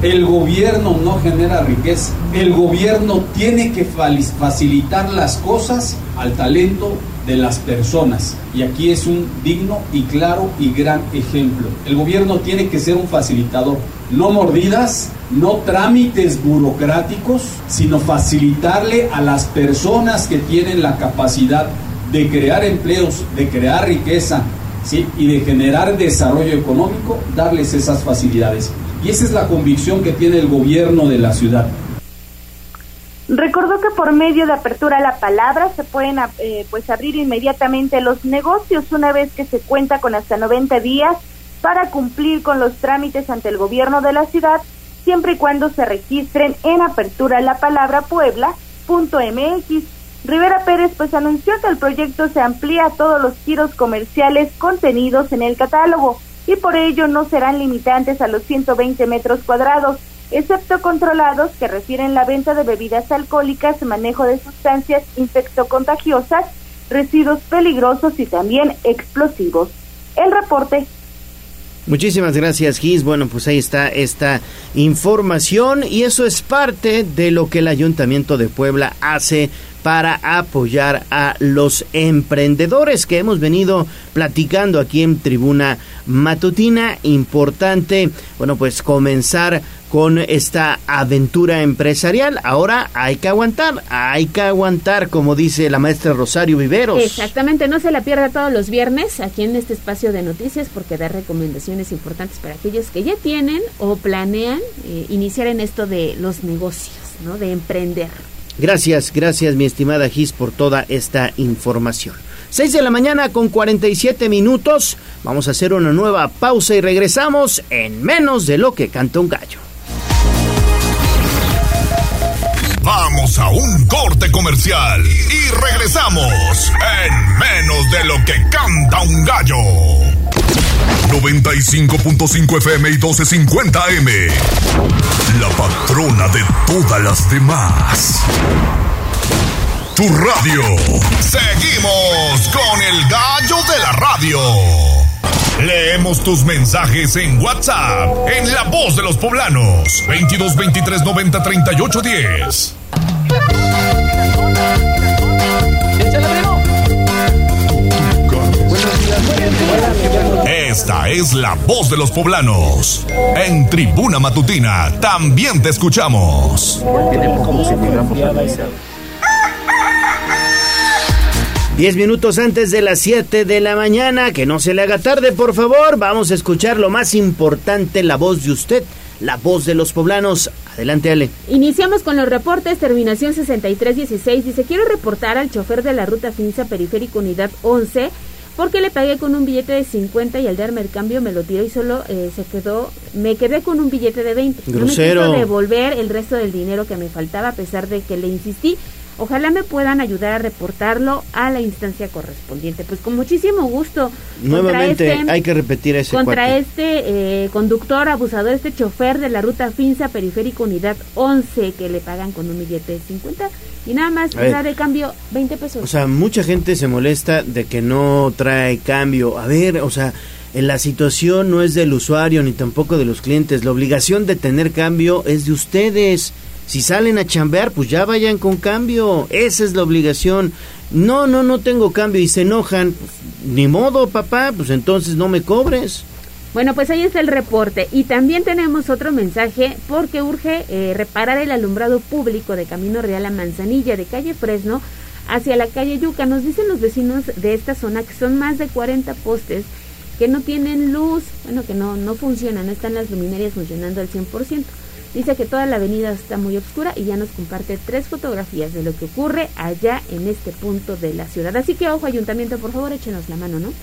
el gobierno no genera riqueza. El gobierno tiene que facilitar las cosas al talento de las personas. Y aquí es un digno y claro y gran ejemplo. El gobierno tiene que ser un facilitador. No mordidas, no trámites burocráticos, sino facilitarle a las personas que tienen la capacidad de crear empleos, de crear riqueza, ¿sí? y de generar desarrollo económico, darles esas facilidades. Y esa es la convicción que tiene el gobierno de la ciudad. Recordó que por medio de apertura a la palabra se pueden eh, pues abrir inmediatamente los negocios una vez que se cuenta con hasta 90 días para cumplir con los trámites ante el gobierno de la ciudad, siempre y cuando se registren en apertura a la palabra puebla.mx. Rivera Pérez pues anunció que el proyecto se amplía a todos los giros comerciales contenidos en el catálogo y por ello no serán limitantes a los 120 metros cuadrados excepto controlados que refieren la venta de bebidas alcohólicas, manejo de sustancias infectocontagiosas, residuos peligrosos y también explosivos. El reporte. Muchísimas gracias, Gis. Bueno, pues ahí está esta información y eso es parte de lo que el Ayuntamiento de Puebla hace para apoyar a los emprendedores que hemos venido platicando aquí en Tribuna Matutina. Importante, bueno, pues comenzar con esta aventura empresarial. Ahora hay que aguantar, hay que aguantar, como dice la maestra Rosario Viveros. Exactamente, no se la pierda todos los viernes aquí en este espacio de noticias porque da recomendaciones importantes para aquellos que ya tienen o planean eh, iniciar en esto de los negocios, ¿no? De emprender. Gracias, gracias mi estimada Gis por toda esta información. 6 de la mañana con 47 minutos. Vamos a hacer una nueva pausa y regresamos en menos de lo que canta un gallo. Vamos a un corte comercial y regresamos en menos de lo que canta un gallo. 95.5 FM y 1250 M. La patrona de todas las demás. Tu radio. Seguimos con el gallo de la radio. Leemos tus mensajes en WhatsApp, en La Voz de los Poblanos, 22 23 90 38 10. Esta es la voz de los poblanos. En Tribuna Matutina también te escuchamos. Diez minutos antes de las 7 de la mañana, que no se le haga tarde, por favor. Vamos a escuchar lo más importante, la voz de usted, la voz de los poblanos. Adelante, Ale. Iniciamos con los reportes. Terminación 6316 dice: Quiero reportar al chofer de la ruta Finza Periférico Unidad 11 porque le pagué con un billete de 50 y al darme el cambio me lo tiró y solo eh, se quedó, me quedé con un billete de 20. Grosero. No me quiso devolver el resto del dinero que me faltaba a pesar de que le insistí. Ojalá me puedan ayudar a reportarlo a la instancia correspondiente. Pues con muchísimo gusto. Nuevamente este hay que repetir ese Contra cuate. este eh, conductor abusador, este chofer de la ruta Finza Periférico Unidad 11 que le pagan con un billete de 50 y nada más da de cambio 20 pesos. O sea, mucha gente se molesta de que no trae cambio. A ver, o sea, en la situación no es del usuario ni tampoco de los clientes. La obligación de tener cambio es de ustedes. Si salen a chambear, pues ya vayan con cambio. Esa es la obligación. No, no, no tengo cambio y se enojan. Pues, ni modo, papá, pues entonces no me cobres. Bueno, pues ahí está el reporte. Y también tenemos otro mensaje porque urge eh, reparar el alumbrado público de Camino Real a Manzanilla, de calle Fresno hacia la calle Yuca. Nos dicen los vecinos de esta zona que son más de 40 postes que no tienen luz, bueno, que no, no funcionan, no están las luminarias funcionando al 100%. Dice que toda la avenida está muy oscura y ya nos comparte tres fotografías de lo que ocurre allá en este punto de la ciudad. Así que ojo, ayuntamiento, por favor, échenos la mano, ¿no?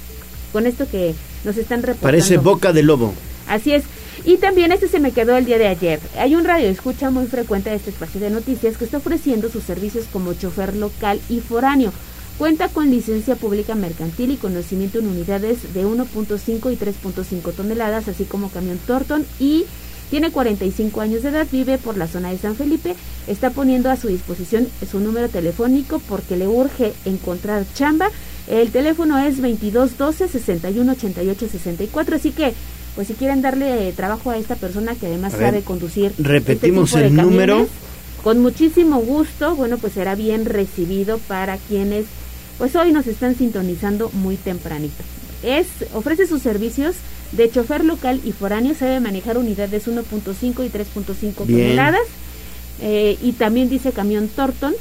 Con esto que nos están reportando. Parece boca de lobo. Así es. Y también este se me quedó el día de ayer. Hay un radio escucha muy frecuente de este espacio de noticias que está ofreciendo sus servicios como chofer local y foráneo. Cuenta con licencia pública mercantil y conocimiento en unidades de 1.5 y 3.5 toneladas, así como camión Torton y tiene 45 años de edad, vive por la zona de San Felipe, está poniendo a su disposición su número telefónico porque le urge encontrar chamba. El teléfono es 2212 61 88 64, así que pues si quieren darle eh, trabajo a esta persona que además ver, sabe conducir repetimos este tipo de el número. camiones, con muchísimo gusto, bueno, pues será bien recibido para quienes pues hoy nos están sintonizando muy tempranito. Es ofrece sus servicios de chofer local y foráneo, sabe manejar unidades 1.5 y 3.5 Bien. toneladas. eh, y también dice camión Torton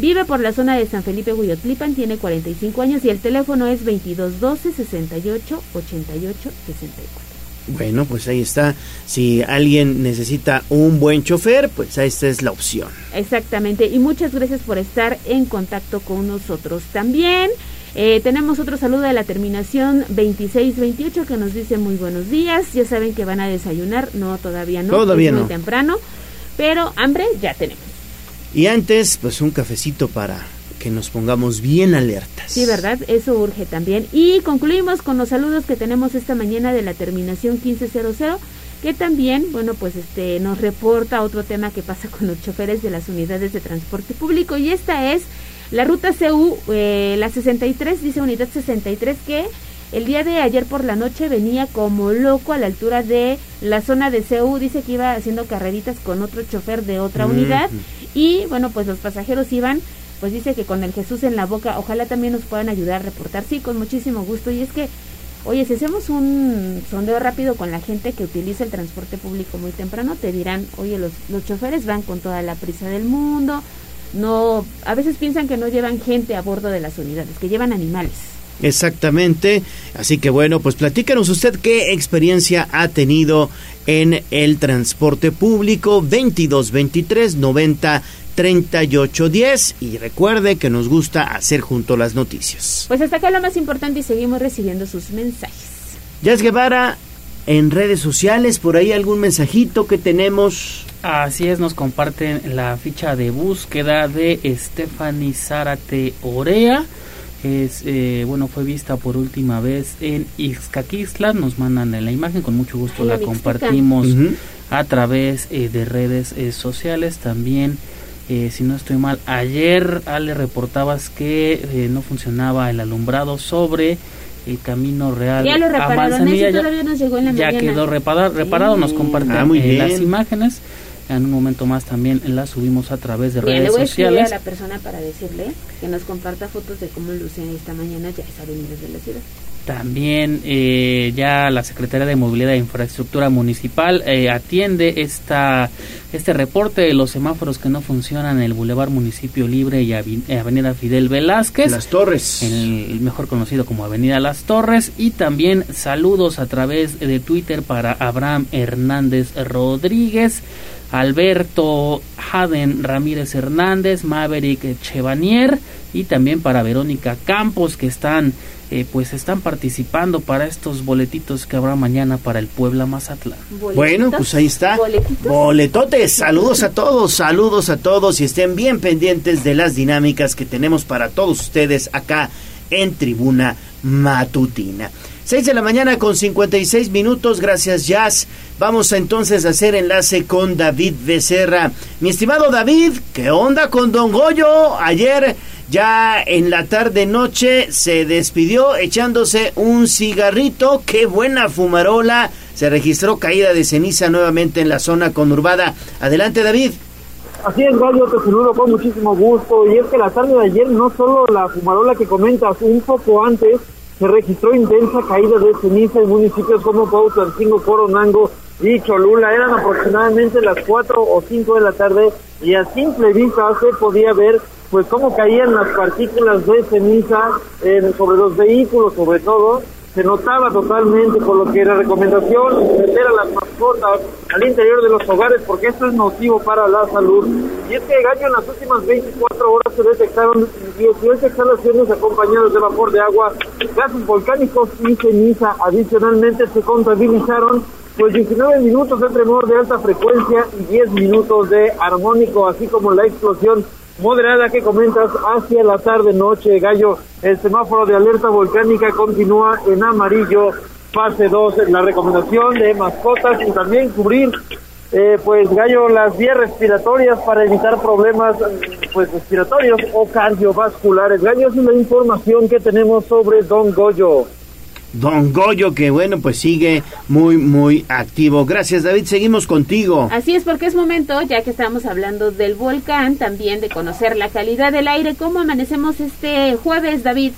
Vive por la zona de San Felipe Huyotlipan, tiene 45 años y el teléfono es 2212 68 88 64. Bueno, pues ahí está. Si alguien necesita un buen chofer, pues esta es la opción. Exactamente. Y muchas gracias por estar en contacto con nosotros también. Eh, tenemos otro saludo de la terminación 2628 que nos dice muy buenos días. Ya saben que van a desayunar. No, todavía no. Todavía es muy temprano. Pero hambre ya tenemos. Y antes, pues un cafecito para que nos pongamos bien alertas. Sí, ¿verdad? Eso urge también. Y concluimos con los saludos que tenemos esta mañana de la terminación 1500, que también, bueno, pues este nos reporta otro tema que pasa con los choferes de las unidades de transporte público y esta es la ruta CU, eh, la 63, dice unidad 63 que el día de ayer por la noche venía como loco a la altura de la zona de CU, dice que iba haciendo carreritas con otro chofer de otra unidad y bueno, pues los pasajeros iban pues dice que con el Jesús en la boca, ojalá también nos puedan ayudar a reportar. Sí, con muchísimo gusto. Y es que, oye, si hacemos un sondeo rápido con la gente que utiliza el transporte público muy temprano, te dirán, oye, los, los choferes van con toda la prisa del mundo. No, a veces piensan que no llevan gente a bordo de las unidades, que llevan animales. Exactamente. Así que bueno, pues platícanos usted qué experiencia ha tenido en el transporte público 2223 90 3810 y recuerde que nos gusta hacer junto las noticias. Pues hasta acá lo más importante y seguimos recibiendo sus mensajes. Jazz Guevara, en redes sociales, por ahí algún mensajito que tenemos. Así es, nos comparten la ficha de búsqueda de Stephanie Zárate Orea. Es, eh, bueno, fue vista por última vez en Ixcaquistla. Nos mandan la imagen, con mucho gusto la compartimos a través eh, de redes eh, sociales. También eh, si no estoy mal, ayer Ale reportabas que eh, no funcionaba el alumbrado sobre el camino real. Ya lo repararon, ya, todavía nos llegó en la ya quedó reparado, reparado. Nos comparten ah, eh, las imágenes. En un momento más también las subimos a través de redes le voy sociales. A, a la persona para decirle que nos comparta fotos de cómo luce esta mañana. Ya esa avenida de la ciudad. También eh, ya la Secretaría de Movilidad e Infraestructura Municipal eh, atiende esta, este reporte de los semáforos que no funcionan en el Boulevard Municipio Libre y Avenida Fidel Velázquez. Las Torres. El mejor conocido como Avenida Las Torres. Y también saludos a través de Twitter para Abraham Hernández Rodríguez. Alberto Jaden Ramírez Hernández, Maverick Chevanier y también para Verónica Campos que están eh, pues están participando para estos boletitos que habrá mañana para el Puebla Mazatlán. Bueno, pues ahí está. Boletotes. Saludos a todos, saludos a todos y estén bien pendientes de las dinámicas que tenemos para todos ustedes acá en Tribuna Matutina. 6 de la mañana con 56 minutos, gracias Jazz. Vamos a entonces a hacer enlace con David Becerra. Mi estimado David, ¿qué onda con Don Goyo? Ayer ya en la tarde noche se despidió echándose un cigarrito. Qué buena fumarola. Se registró caída de ceniza nuevamente en la zona conurbada. Adelante David. Así es, Gallo, te saludo con muchísimo gusto. Y es que la tarde de ayer no solo la fumarola que comentas, un poco antes se registró intensa caída de ceniza en municipios como Cuautlancingo, Coronango y Cholula. Eran aproximadamente las 4 o 5 de la tarde y a simple vista se podía ver pues cómo caían las partículas de ceniza sobre los vehículos sobre todo, se notaba totalmente por lo que era recomendación meter a las mascotas al interior de los hogares porque esto es nocivo para la salud. Y es que Gallo en las últimas 24 horas se detectaron 18 exhalaciones acompañadas de vapor de agua, gases volcánicos y ceniza. Adicionalmente se contabilizaron pues 19 minutos de tremor de alta frecuencia y 10 minutos de armónico, así como la explosión moderada que comentas hacia la tarde noche, Gallo. El semáforo de alerta volcánica continúa en amarillo, fase 2. La recomendación de mascotas y también cubrir, eh, pues, Gallo, las vías respiratorias para evitar problemas pues respiratorios o cardiovasculares. Gallo, es la información que tenemos sobre Don Goyo. Don Goyo, que bueno, pues sigue muy, muy activo. Gracias, David. Seguimos contigo. Así es, porque es momento, ya que estamos hablando del volcán, también de conocer la calidad del aire. ¿Cómo amanecemos este jueves, David?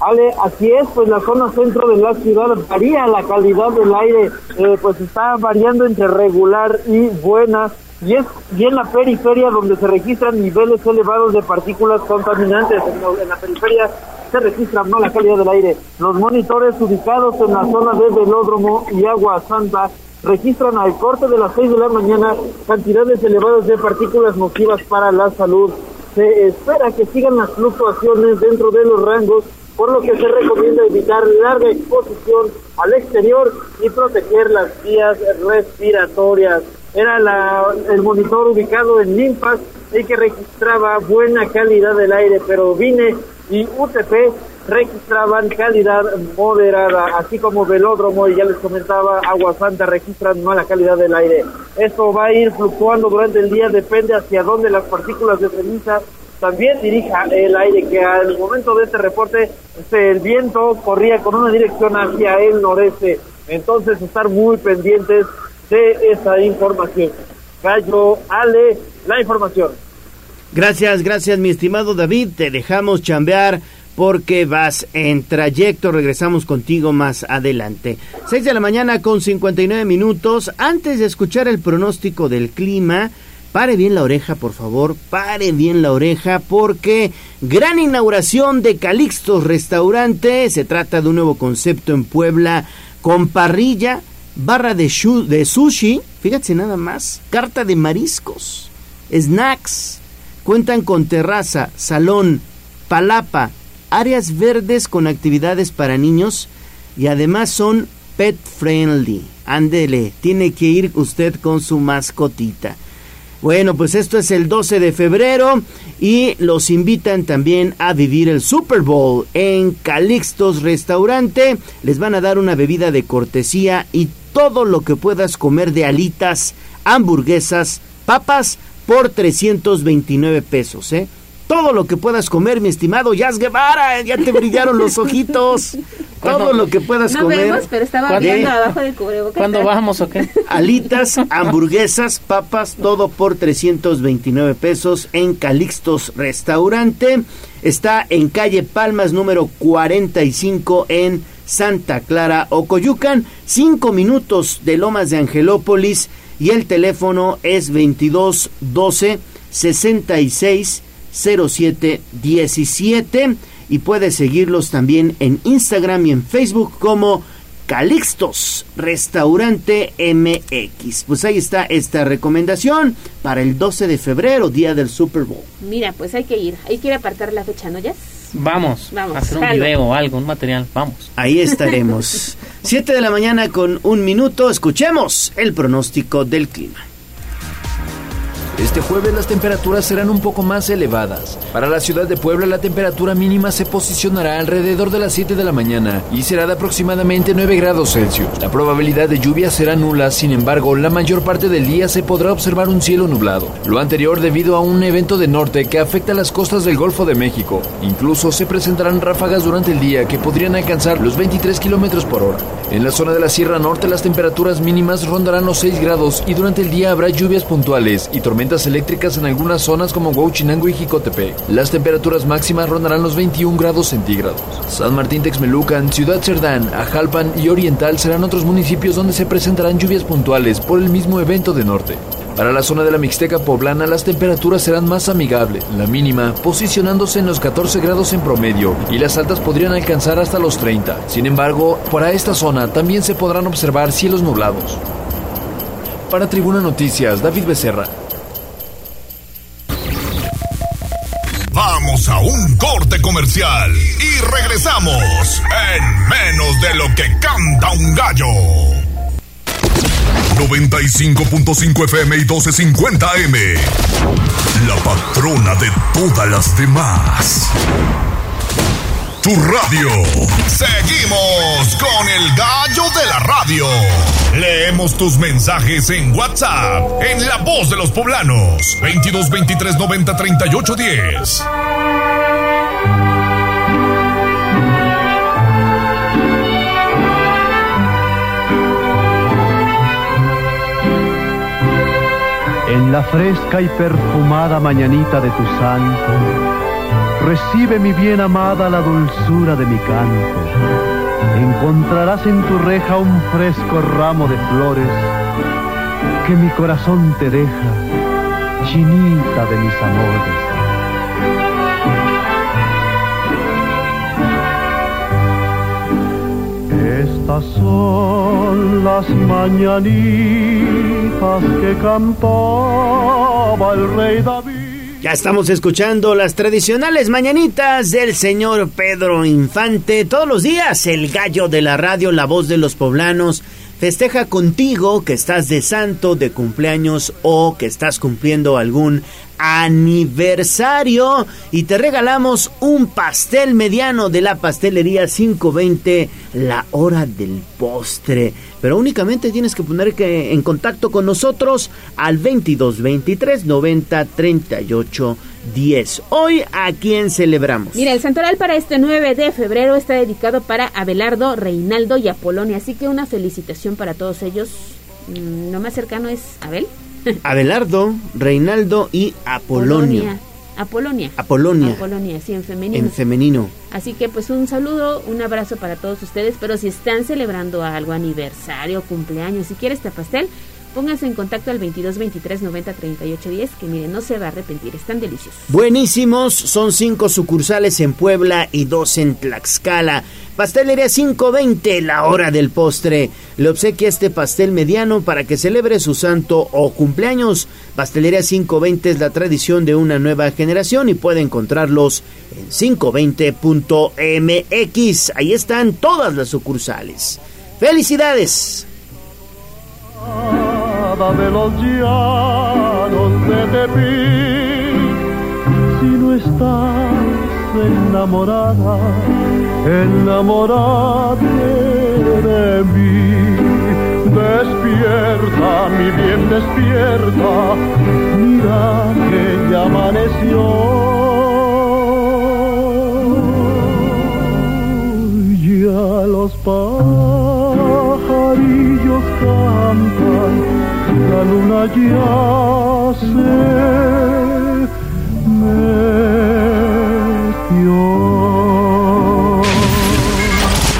Ale, así es, pues la zona centro de la ciudad varía la calidad del aire, eh, pues está variando entre regular y buena, y es y en la periferia donde se registran niveles elevados de partículas contaminantes. En, la periferia se registra mala calidad del aire. Los monitores ubicados en la zona de Velódromo y Agua Santa registran al corte de las 6 de la mañana cantidades elevadas de partículas nocivas para la salud. Se espera que sigan las fluctuaciones dentro de los rangos por lo que se recomienda evitar larga exposición al exterior y proteger las vías respiratorias. Era la, el monitor ubicado en Limpas y que registraba buena calidad del aire, pero Vine y UTP registraban calidad moderada, así como Velódromo y ya les comentaba, Agua Santa registran mala calidad del aire. Esto va a ir fluctuando durante el día, depende hacia dónde las partículas de ceniza también dirija el aire, que al momento de este reporte este, el viento corría con una dirección hacia el noreste. Entonces estar muy pendientes de esa información. Gallo, Ale, la información. Gracias, gracias mi estimado David. Te dejamos chambear porque vas en trayecto. Regresamos contigo más adelante. 6 de la mañana con 59 minutos. Antes de escuchar el pronóstico del clima, Pare bien la oreja, por favor, pare bien la oreja porque gran inauguración de Calixtos Restaurante. Se trata de un nuevo concepto en Puebla con parrilla, barra de sushi, fíjate nada más, carta de mariscos, snacks. Cuentan con terraza, salón, palapa, áreas verdes con actividades para niños y además son pet friendly. Ándele, tiene que ir usted con su mascotita. Bueno, pues esto es el 12 de febrero y los invitan también a vivir el Super Bowl en Calixtos Restaurante. Les van a dar una bebida de cortesía y todo lo que puedas comer de alitas, hamburguesas, papas por 329 pesos, ¿eh? todo lo que puedas comer, mi estimado Jazz Guevara. Ya te brillaron los ojitos. todo lo que puedas no comer. Vemos, pero estaba viendo abajo del cubrebocas. ¿Cuándo vamos o qué? Alitas, hamburguesas, papas, todo por 329 pesos en Calixtos Restaurante. Está en calle Palmas número 45 en Santa Clara, Ocoyucan. Cinco minutos de Lomas de Angelópolis y el teléfono es 2212 66 0717 y puedes seguirlos también en Instagram y en Facebook como Calixtos Restaurante MX. Pues ahí está esta recomendación para el 12 de febrero, día del Super Bowl. Mira, pues hay que ir, hay que ir apartar la fecha, ¿no, ya? Vamos, Vamos, a hacer un video o algo, un material, vamos. Ahí estaremos. 7 de la mañana con un minuto, escuchemos el pronóstico del clima. Este jueves las temperaturas serán un poco más elevadas. Para la ciudad de Puebla la temperatura mínima se posicionará alrededor de las 7 de la mañana y será de aproximadamente 9 grados Celsius. La probabilidad de lluvia será nula, sin embargo, la mayor parte del día se podrá observar un cielo nublado. Lo anterior debido a un evento de norte que afecta las costas del Golfo de México. Incluso se presentarán ráfagas durante el día que podrían alcanzar los 23 kilómetros por hora. En la zona de la Sierra Norte las temperaturas mínimas rondarán los 6 grados y durante el día habrá lluvias puntuales y tormentas eléctricas en algunas zonas como Huachinango y Jicotepec. Las temperaturas máximas rondarán los 21 grados centígrados. San Martín Texmelucan, Ciudad Cerdán, Ajalpan y Oriental serán otros municipios donde se presentarán lluvias puntuales por el mismo evento de norte. Para la zona de la Mixteca poblana las temperaturas serán más amigables, la mínima posicionándose en los 14 grados en promedio y las altas podrían alcanzar hasta los 30. Sin embargo, para esta zona también se podrán observar cielos nublados. Para Tribuna Noticias, David Becerra. Vamos a un corte comercial y regresamos en menos de lo que canta un gallo. 95.5 FM y 1250 M. La patrona de todas las demás. Tu radio. Seguimos con el gallo de la radio. Leemos tus mensajes en WhatsApp, en La Voz de los Poblanos, 22 23 90 38 10. En la fresca y perfumada mañanita de tu santo Recibe mi bien amada la dulzura de mi canto. Encontrarás en tu reja un fresco ramo de flores que mi corazón te deja, chinita de mis amores. Estas son las mañanitas que cantaba el rey David. Ya estamos escuchando las tradicionales mañanitas del señor Pedro Infante. Todos los días, el gallo de la radio, la voz de los poblanos, festeja contigo que estás de santo, de cumpleaños o que estás cumpliendo algún aniversario y te regalamos un pastel mediano de la pastelería 520 la hora del postre. Pero únicamente tienes que poner que en contacto con nosotros al 22 23 90 38 10 hoy a quién celebramos mira el santoral para este 9 de febrero está dedicado para Abelardo Reinaldo y Apolonia así que una felicitación para todos ellos. Mm, lo más cercano es Abel Abelardo, Reinaldo y Apolonia. Apolonia. Apolonia. Apolonia, sí, en femenino. En femenino. Así que pues un saludo, un abrazo para todos ustedes, pero si están celebrando algo, aniversario, cumpleaños, si quieres este pastel, Pónganse en contacto al 22 23 90 38 10, que miren, no se va a arrepentir, están deliciosos. Buenísimos, son cinco sucursales en Puebla y dos en Tlaxcala. Pastelería 520, la hora del postre. Le obsequia este pastel mediano para que celebre su santo o cumpleaños. Pastelería 520 es la tradición de una nueva generación y puede encontrarlos en 520.mx. Ahí están todas las sucursales. ¡Felicidades! De los llanos de Tepic. Si no estás enamorada, enamorada de mí. Despierta, mi bien, despierta, mira que ya amaneció. Los pajarillos cantan la luna ya se metió.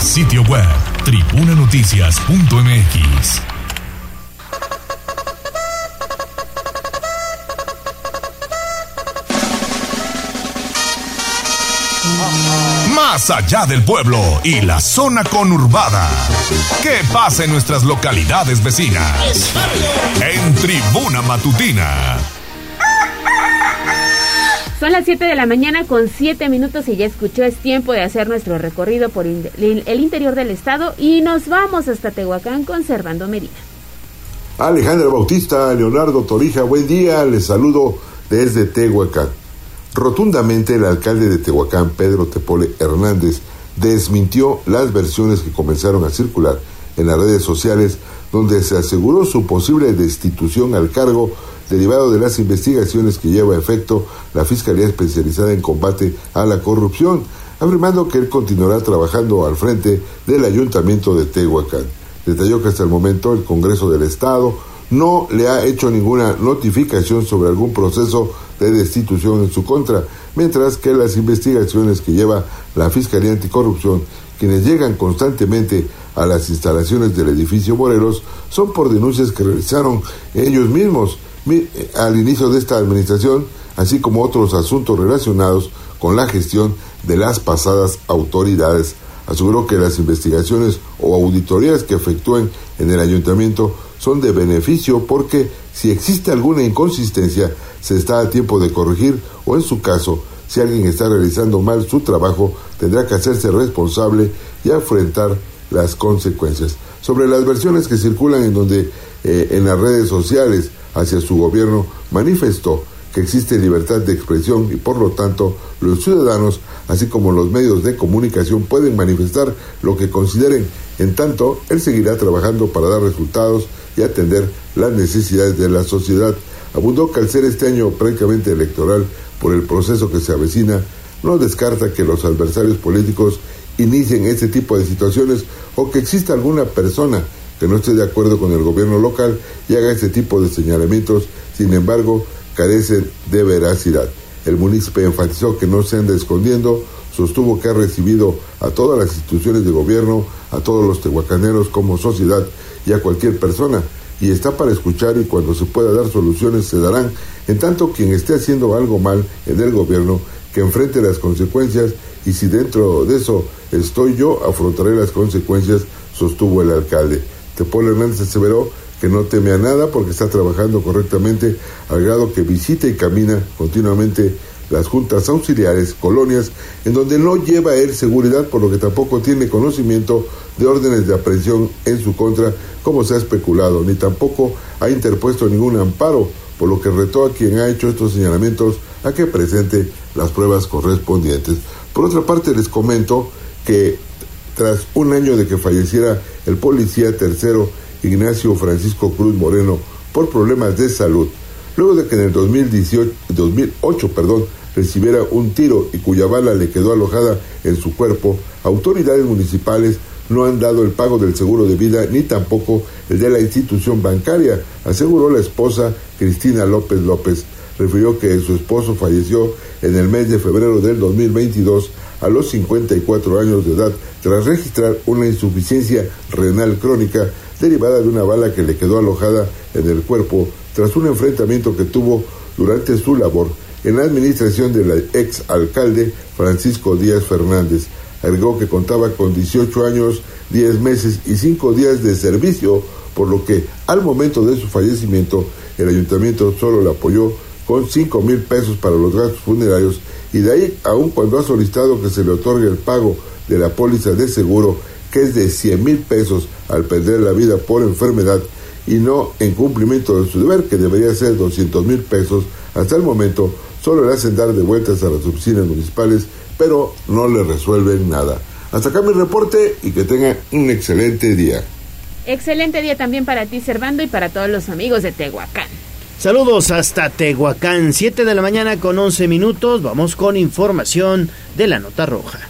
Sitio web tribunanoticias.mx más allá del pueblo y la zona conurbada. ¿Qué pasa en nuestras localidades vecinas? En Tribuna Matutina. Son las 7 de la mañana con 7 minutos y ya escuchó, es tiempo de hacer nuestro recorrido por el interior del estado y nos vamos hasta Tehuacán conservando Medina. Alejandra Bautista, Leonardo Torija, buen día, les saludo desde Tehuacán. Rotundamente el alcalde de Tehuacán, Pedro Tepole Hernández, desmintió las versiones que comenzaron a circular en las redes sociales donde se aseguró su posible destitución al cargo derivado de las investigaciones que lleva a efecto la Fiscalía Especializada en Combate a la Corrupción, afirmando que él continuará trabajando al frente del Ayuntamiento de Tehuacán. Detalló que hasta el momento el Congreso del Estado no le ha hecho ninguna notificación sobre algún proceso de destitución en su contra, mientras que las investigaciones que lleva la Fiscalía Anticorrupción, quienes llegan constantemente a las instalaciones del edificio Morelos, son por denuncias que realizaron ellos mismos eh, al inicio de esta administración, así como otros asuntos relacionados con la gestión de las pasadas autoridades. Aseguró que las investigaciones o auditorías que efectúen en el ayuntamiento son de beneficio porque si existe alguna inconsistencia se está a tiempo de corregir o en su caso, si alguien está realizando mal su trabajo, tendrá que hacerse responsable y afrontar las consecuencias. Sobre las versiones que circulan en donde eh, en las redes sociales hacia su gobierno manifestó que existe libertad de expresión y por lo tanto los ciudadanos, así como los medios de comunicación, pueden manifestar lo que consideren. En tanto, él seguirá trabajando para dar resultados y atender las necesidades de la sociedad. Abundó que al ser este año prácticamente electoral por el proceso que se avecina, no descarta que los adversarios políticos inicien este tipo de situaciones o que exista alguna persona que no esté de acuerdo con el gobierno local y haga este tipo de señalamientos, sin embargo, carecen de veracidad. El municipio enfatizó que no se anda escondiendo, sostuvo que ha recibido a todas las instituciones de gobierno, a todos los tehuacaneros como sociedad y a cualquier persona, y está para escuchar y cuando se pueda dar soluciones se darán, en tanto quien esté haciendo algo mal en el gobierno, que enfrente las consecuencias y si dentro de eso estoy yo, afrontaré las consecuencias, sostuvo el alcalde. Tepol Hernández aseveró que no teme a nada porque está trabajando correctamente al grado que visita y camina continuamente las juntas auxiliares, colonias, en donde no lleva él seguridad, por lo que tampoco tiene conocimiento de órdenes de aprehensión en su contra, como se ha especulado, ni tampoco ha interpuesto ningún amparo, por lo que retó a quien ha hecho estos señalamientos a que presente las pruebas correspondientes. Por otra parte, les comento que tras un año de que falleciera el policía tercero Ignacio Francisco Cruz Moreno por problemas de salud, luego de que en el 2018, 2008 perdón, recibiera un tiro y cuya bala le quedó alojada en su cuerpo, autoridades municipales no han dado el pago del seguro de vida ni tampoco el de la institución bancaria, aseguró la esposa Cristina López López. Refirió que su esposo falleció en el mes de febrero del 2022 a los 54 años de edad tras registrar una insuficiencia renal crónica derivada de una bala que le quedó alojada en el cuerpo tras un enfrentamiento que tuvo durante su labor en la administración del ex alcalde Francisco Díaz Fernández. Agregó que contaba con 18 años, 10 meses y 5 días de servicio, por lo que al momento de su fallecimiento el ayuntamiento solo le apoyó con 5 mil pesos para los gastos funerarios y de ahí, aun cuando ha solicitado que se le otorgue el pago de la póliza de seguro, que es de 100 mil pesos al perder la vida por enfermedad y no en cumplimiento de su deber, que debería ser 200 mil pesos, hasta el momento solo le hacen dar de vueltas a las oficinas municipales, pero no le resuelven nada. Hasta acá mi reporte y que tengan un excelente día. Excelente día también para ti, Servando, y para todos los amigos de Tehuacán. Saludos hasta Tehuacán, 7 de la mañana con 11 minutos. Vamos con información de la nota roja.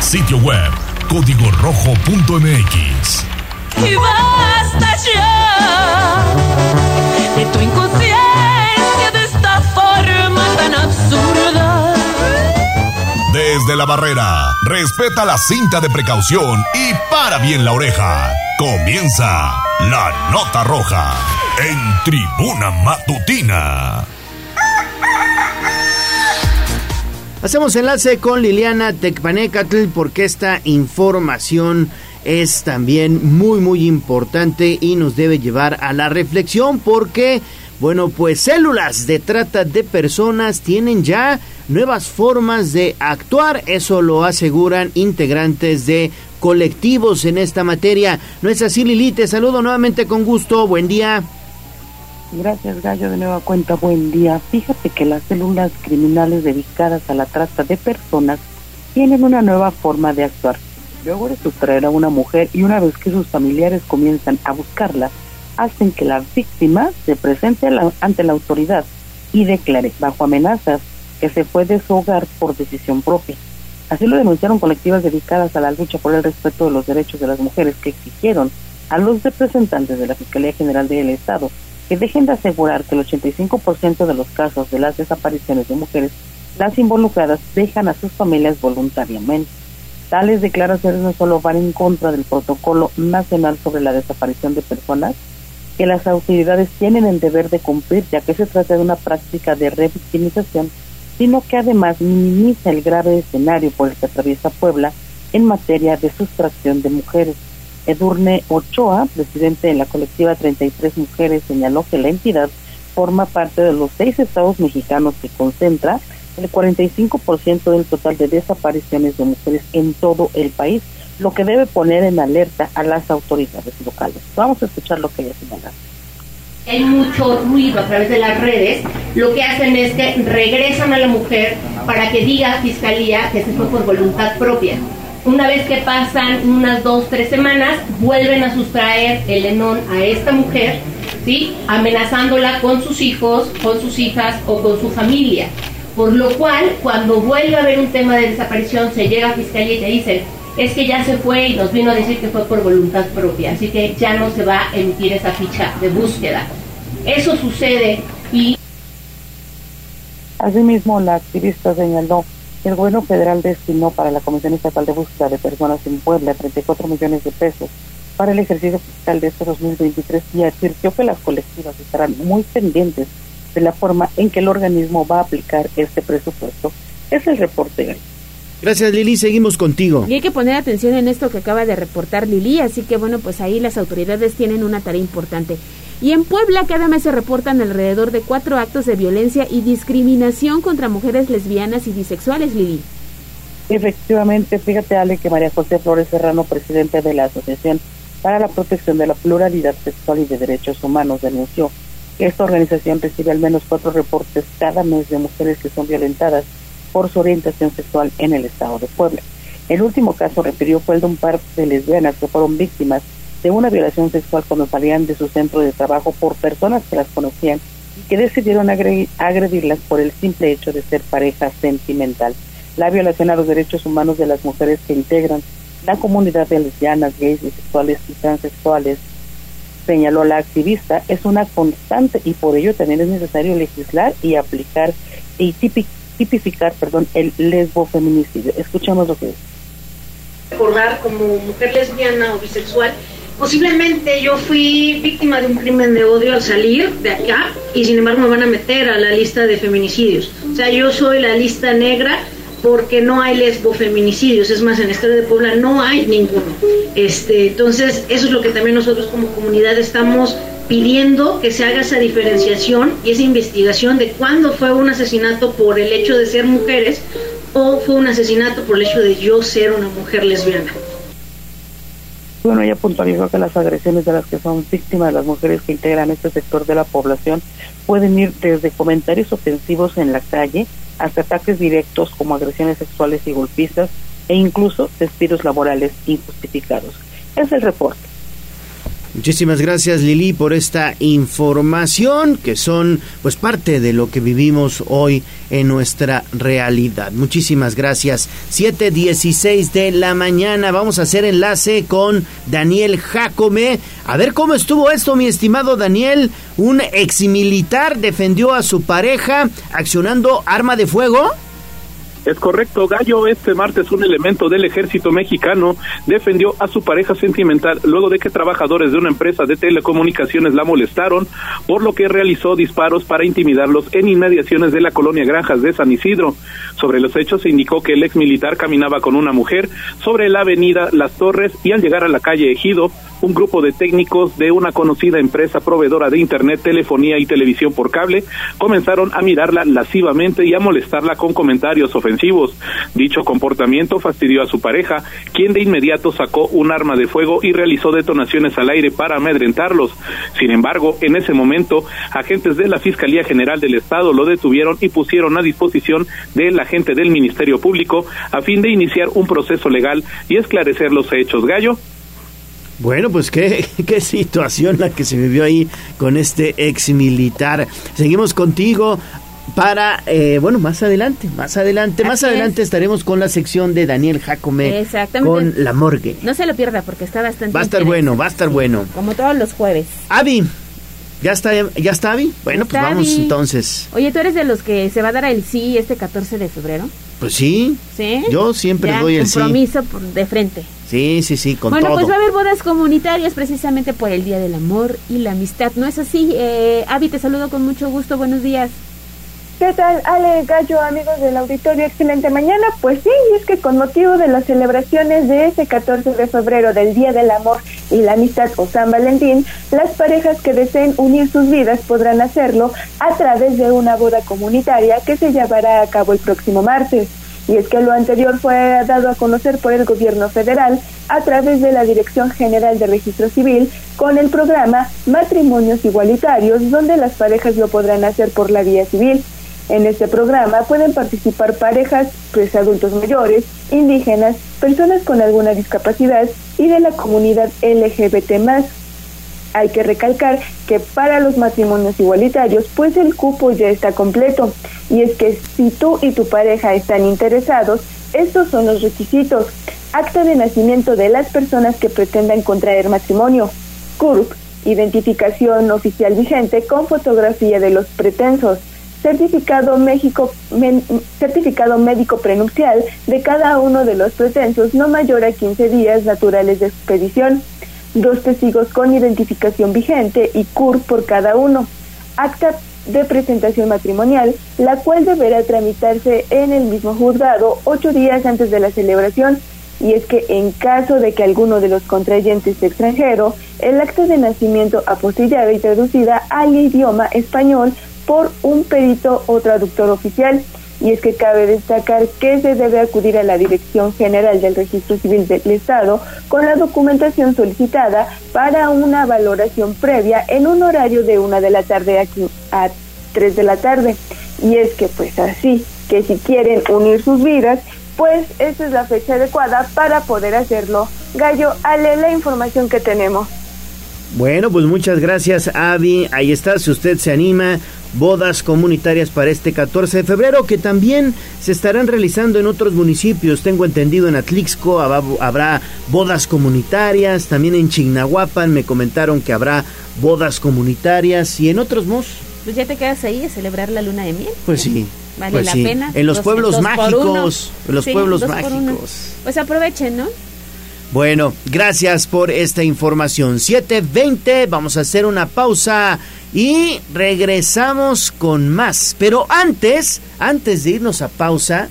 Sitio web código rojo.mx. Y basta ya de tu inconsciencia de esta forma tan absurda. Desde la barrera, respeta la cinta de precaución y para bien la oreja. Comienza la nota roja en tribuna matutina. Hacemos enlace con Liliana Tecpanecatl porque esta información es también muy muy importante y nos debe llevar a la reflexión porque, bueno, pues células de trata de personas tienen ya nuevas formas de actuar, eso lo aseguran integrantes de colectivos en esta materia. ¿No es así, Lili? Te saludo nuevamente con gusto, buen día. Gracias, Gallo, de nueva cuenta, buen día. Fíjate que las células criminales dedicadas a la trata de personas tienen una nueva forma de actuar. Luego de sustraer a una mujer y una vez que sus familiares comienzan a buscarla, hacen que la víctima se presente ante la autoridad y declare bajo amenazas que se fue de su hogar por decisión propia. Así lo denunciaron colectivas dedicadas a la lucha por el respeto de los derechos de las mujeres que exigieron a los representantes de la Fiscalía General del Estado que dejen de asegurar que el 85% de los casos de las desapariciones de mujeres, las involucradas dejan a sus familias voluntariamente. Tales declaraciones no solo van en contra del protocolo nacional sobre la desaparición de personas, que las autoridades tienen el deber de cumplir ya que se trata de una práctica de revictimización, sino que además minimiza el grave escenario por el que atraviesa Puebla en materia de sustracción de mujeres. Edurne Ochoa, presidente de la colectiva 33 Mujeres, señaló que la entidad forma parte de los seis estados mexicanos que concentra el 45% del total de desapariciones de mujeres en todo el país, lo que debe poner en alerta a las autoridades locales. Vamos a escuchar lo que ella señala. Hay mucho ruido a través de las redes, lo que hacen es que regresan a la mujer para que diga fiscalía que se fue por voluntad propia una vez que pasan unas dos, tres semanas, vuelven a sustraer el enón a esta mujer, ¿sí? amenazándola con sus hijos, con sus hijas o con su familia. Por lo cual, cuando vuelve a haber un tema de desaparición, se llega a fiscalía y te dicen, es que ya se fue y nos vino a decir que fue por voluntad propia, así que ya no se va a emitir esa ficha de búsqueda. Eso sucede y Asimismo, la activista señaló que el gobierno federal destinó para la Comisión Estatal de Búsqueda de Personas en Puebla 34 millones de pesos para el ejercicio fiscal de este 2023 y advirtió que las colectivas estarán muy pendientes de la forma en que el organismo va a aplicar este presupuesto. Es el reporte. Gracias Lili, seguimos contigo. Y hay que poner atención en esto que acaba de reportar Lili, así que bueno, pues ahí las autoridades tienen una tarea importante. Y en Puebla cada mes se reportan alrededor de cuatro actos de violencia y discriminación contra mujeres lesbianas y bisexuales, Lili. Efectivamente, fíjate Ale que María José Flores Serrano, presidente de la Asociación para la Protección de la Pluralidad Sexual y de Derechos Humanos, denunció esta organización recibe al menos cuatro reportes cada mes de mujeres que son violentadas por su orientación sexual en el estado de Puebla. El último caso refirió fue el de un par de lesbianas que fueron víctimas de una violación sexual cuando salían de su centro de trabajo por personas que las conocían y que decidieron agredirlas por el simple hecho de ser pareja sentimental. La violación a los derechos humanos de las mujeres que integran la comunidad de lesbianas, gays, bisexuales y transexuales, señaló la activista, es una constante y por ello también es necesario legislar y aplicar y tipificar perdón, el lesbofeminicidio. Escuchamos lo que es. Recordar como mujer lesbiana o bisexual Posiblemente yo fui víctima de un crimen de odio al salir de acá y sin embargo me van a meter a la lista de feminicidios. O sea, yo soy la lista negra porque no hay lesbofeminicidios, es más, en el estado de Puebla no hay ninguno. Este, entonces, eso es lo que también nosotros como comunidad estamos pidiendo que se haga esa diferenciación y esa investigación de cuándo fue un asesinato por el hecho de ser mujeres o fue un asesinato por el hecho de yo ser una mujer lesbiana. Bueno, ella puntualizó que las agresiones de las que son víctimas las mujeres que integran este sector de la población pueden ir desde comentarios ofensivos en la calle hasta ataques directos como agresiones sexuales y golpistas e incluso despidos laborales injustificados. Es el reporte. Muchísimas gracias Lili por esta información que son pues parte de lo que vivimos hoy en nuestra realidad. Muchísimas gracias. 7:16 de la mañana vamos a hacer enlace con Daniel Jacome. A ver cómo estuvo esto, mi estimado Daniel. Un exmilitar defendió a su pareja accionando arma de fuego. Es correcto, Gallo este martes un elemento del ejército mexicano defendió a su pareja sentimental luego de que trabajadores de una empresa de telecomunicaciones la molestaron, por lo que realizó disparos para intimidarlos en inmediaciones de la colonia Granjas de San Isidro. Sobre los hechos se indicó que el ex militar caminaba con una mujer sobre la avenida Las Torres y al llegar a la calle Ejido, un grupo de técnicos de una conocida empresa proveedora de internet, telefonía y televisión por cable comenzaron a mirarla lascivamente y a molestarla con comentarios ofensivos. Dicho comportamiento fastidió a su pareja, quien de inmediato sacó un arma de fuego y realizó detonaciones al aire para amedrentarlos. Sin embargo, en ese momento, agentes de la Fiscalía General del Estado lo detuvieron y pusieron a disposición de la agente del Ministerio Público a fin de iniciar un proceso legal y esclarecer los hechos. Gallo. Bueno, pues qué, qué situación la que se vivió ahí con este ex militar. Seguimos contigo para, eh, bueno, más adelante, más adelante, más adelante estaremos con la sección de Daniel Jacome con la morgue. No se lo pierda porque está bastante Va a estar bueno, va a estar bueno. Como todos los jueves. Avi, ¿ya está, ya está Avi? Bueno, pues vamos entonces. Oye, ¿tú eres de los que se va a dar el sí este 14 de febrero? Pues sí. ¿Sí? Yo siempre doy el sí. Compromiso de frente. Sí, sí, sí, con bueno, todo. pues va a haber bodas comunitarias precisamente por el Día del Amor y la Amistad. ¿No es así? Eh, Avi, te saludo con mucho gusto. Buenos días. ¿Qué tal, Ale Gallo, amigos del auditorio? Excelente mañana. Pues sí, y es que con motivo de las celebraciones de ese 14 de febrero del Día del Amor y la Amistad o San Valentín, las parejas que deseen unir sus vidas podrán hacerlo a través de una boda comunitaria que se llevará a cabo el próximo martes. Y es que lo anterior fue dado a conocer por el gobierno federal a través de la Dirección General de Registro Civil con el programa Matrimonios Igualitarios, donde las parejas lo podrán hacer por la vía civil. En este programa pueden participar parejas, pues adultos mayores, indígenas, personas con alguna discapacidad y de la comunidad LGBT+. Hay que recalcar que para los matrimonios igualitarios, pues el cupo ya está completo. Y es que si tú y tu pareja están interesados, estos son los requisitos. Acta de nacimiento de las personas que pretendan contraer matrimonio. CURP, identificación oficial vigente con fotografía de los pretensos certificado, México, certificado médico prenupcial de cada uno de los pretensos no mayor a 15 días naturales de expedición, dos testigos con identificación vigente y CUR por cada uno, acta de presentación matrimonial, la cual deberá tramitarse en el mismo juzgado ocho días antes de la celebración y es que en caso de que alguno de los contrayentes extranjero, el acta de nacimiento apostillada y traducida al idioma español por un perito o traductor oficial. Y es que cabe destacar que se debe acudir a la Dirección General del Registro Civil del Estado con la documentación solicitada para una valoración previa en un horario de una de la tarde a, 3 de la tarde. Y es que pues así, que si quieren unir sus vidas, pues esa es la fecha adecuada para poder hacerlo. Gallo, ale la información que tenemos. Bueno, pues muchas gracias, Avi. Ahí está, si usted se anima, bodas comunitarias para este 14 de febrero, que también se estarán realizando en otros municipios. Tengo entendido en Atlixco habrá bodas comunitarias, también en Chignahuapan me comentaron que habrá bodas comunitarias y en otros mos. Pues ya te quedas ahí a celebrar la luna de miel. Pues sí. Vale pues la sí. pena. En los Dos- pueblos dos mágicos. En los Sí, pueblos mágicos. Pues aprovechen, ¿no? Bueno, gracias por esta información. 7.20, vamos a hacer una pausa y regresamos con más. Pero antes, antes de irnos a pausa,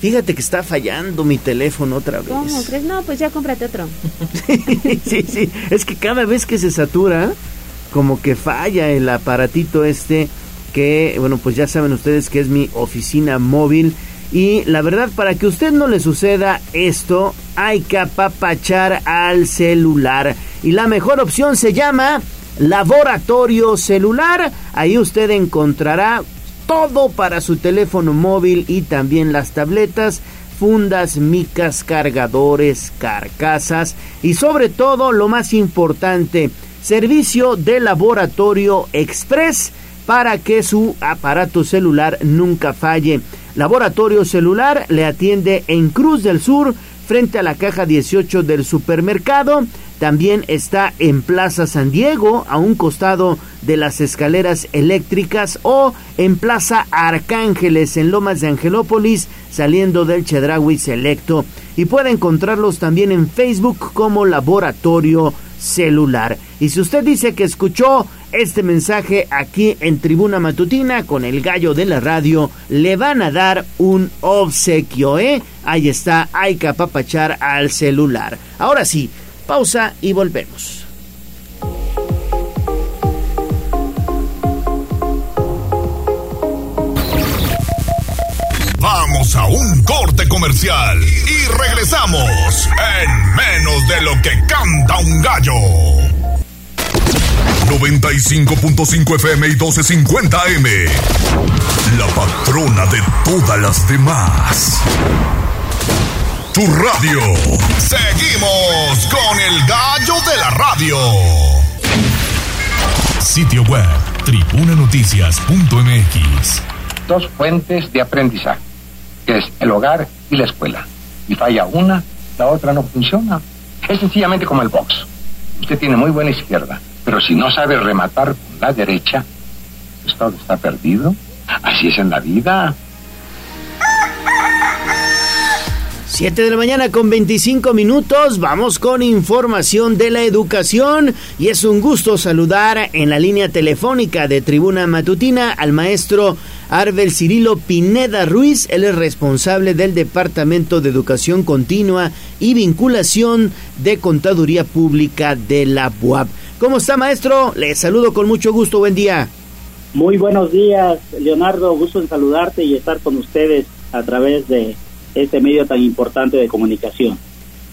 fíjate que está fallando mi teléfono otra vez. ¿Cómo crees? No, pues ya cómprate otro. sí, sí, es que cada vez que se satura, como que falla el aparatito este, que, bueno, pues ya saben ustedes que es mi oficina móvil. Y la verdad, para que a usted no le suceda esto, hay que apapachar al celular. Y la mejor opción se llama Laboratorio Celular. Ahí usted encontrará todo para su teléfono móvil y también las tabletas, fundas, micas, cargadores, carcasas y sobre todo lo más importante, servicio de laboratorio express para que su aparato celular nunca falle. Laboratorio Celular le atiende en Cruz del Sur frente a la caja 18 del supermercado. También está en Plaza San Diego, a un costado de las escaleras eléctricas, o en Plaza Arcángeles, en Lomas de Angelópolis, saliendo del Chedraui Selecto. Y puede encontrarlos también en Facebook como Laboratorio Celular. Y si usted dice que escuchó este mensaje aquí en Tribuna Matutina con el gallo de la radio, le van a dar un obsequio, ¿eh? Ahí está, hay que apapachar al celular. Ahora sí, pausa y volvemos. Vamos a un corte comercial y regresamos en menos de lo que canta un gallo. 95.5 FM y 1250 M. La patrona de todas las demás. Tu radio. Seguimos con el gallo de la radio. Sitio web tribunanoticias.mx. dos fuentes de aprendizaje, es el hogar y la escuela. Y falla una, la otra no funciona. Es sencillamente como el box. Usted tiene muy buena izquierda, pero si no sabe rematar con la derecha, pues todo está perdido. Así es en la vida. 7 de la mañana con 25 minutos, vamos con información de la educación y es un gusto saludar en la línea telefónica de Tribuna Matutina al maestro Arbel Cirilo Pineda Ruiz, él es responsable del Departamento de Educación Continua y Vinculación de Contaduría Pública de la UAP. ¿Cómo está maestro? Le saludo con mucho gusto, buen día. Muy buenos días, Leonardo. Gusto en saludarte y estar con ustedes a través de este medio tan importante de comunicación.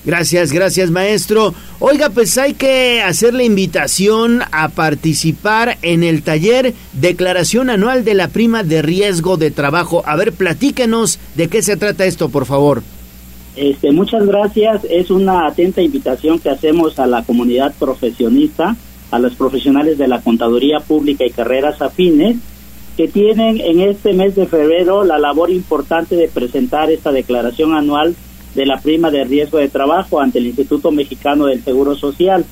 Gracias, gracias maestro. Oiga, pues hay que hacer la invitación a participar en el taller Declaración Anual de la Prima de Riesgo de Trabajo. A ver, platíquenos de qué se trata esto, por favor. Este, muchas gracias. Es una atenta invitación que hacemos a la comunidad profesionista, a los profesionales de la contaduría pública y carreras afines, que tienen en este mes de febrero la labor importante de presentar esta declaración anual de la prima de riesgo de trabajo ante el Instituto Mexicano del Seguro Social.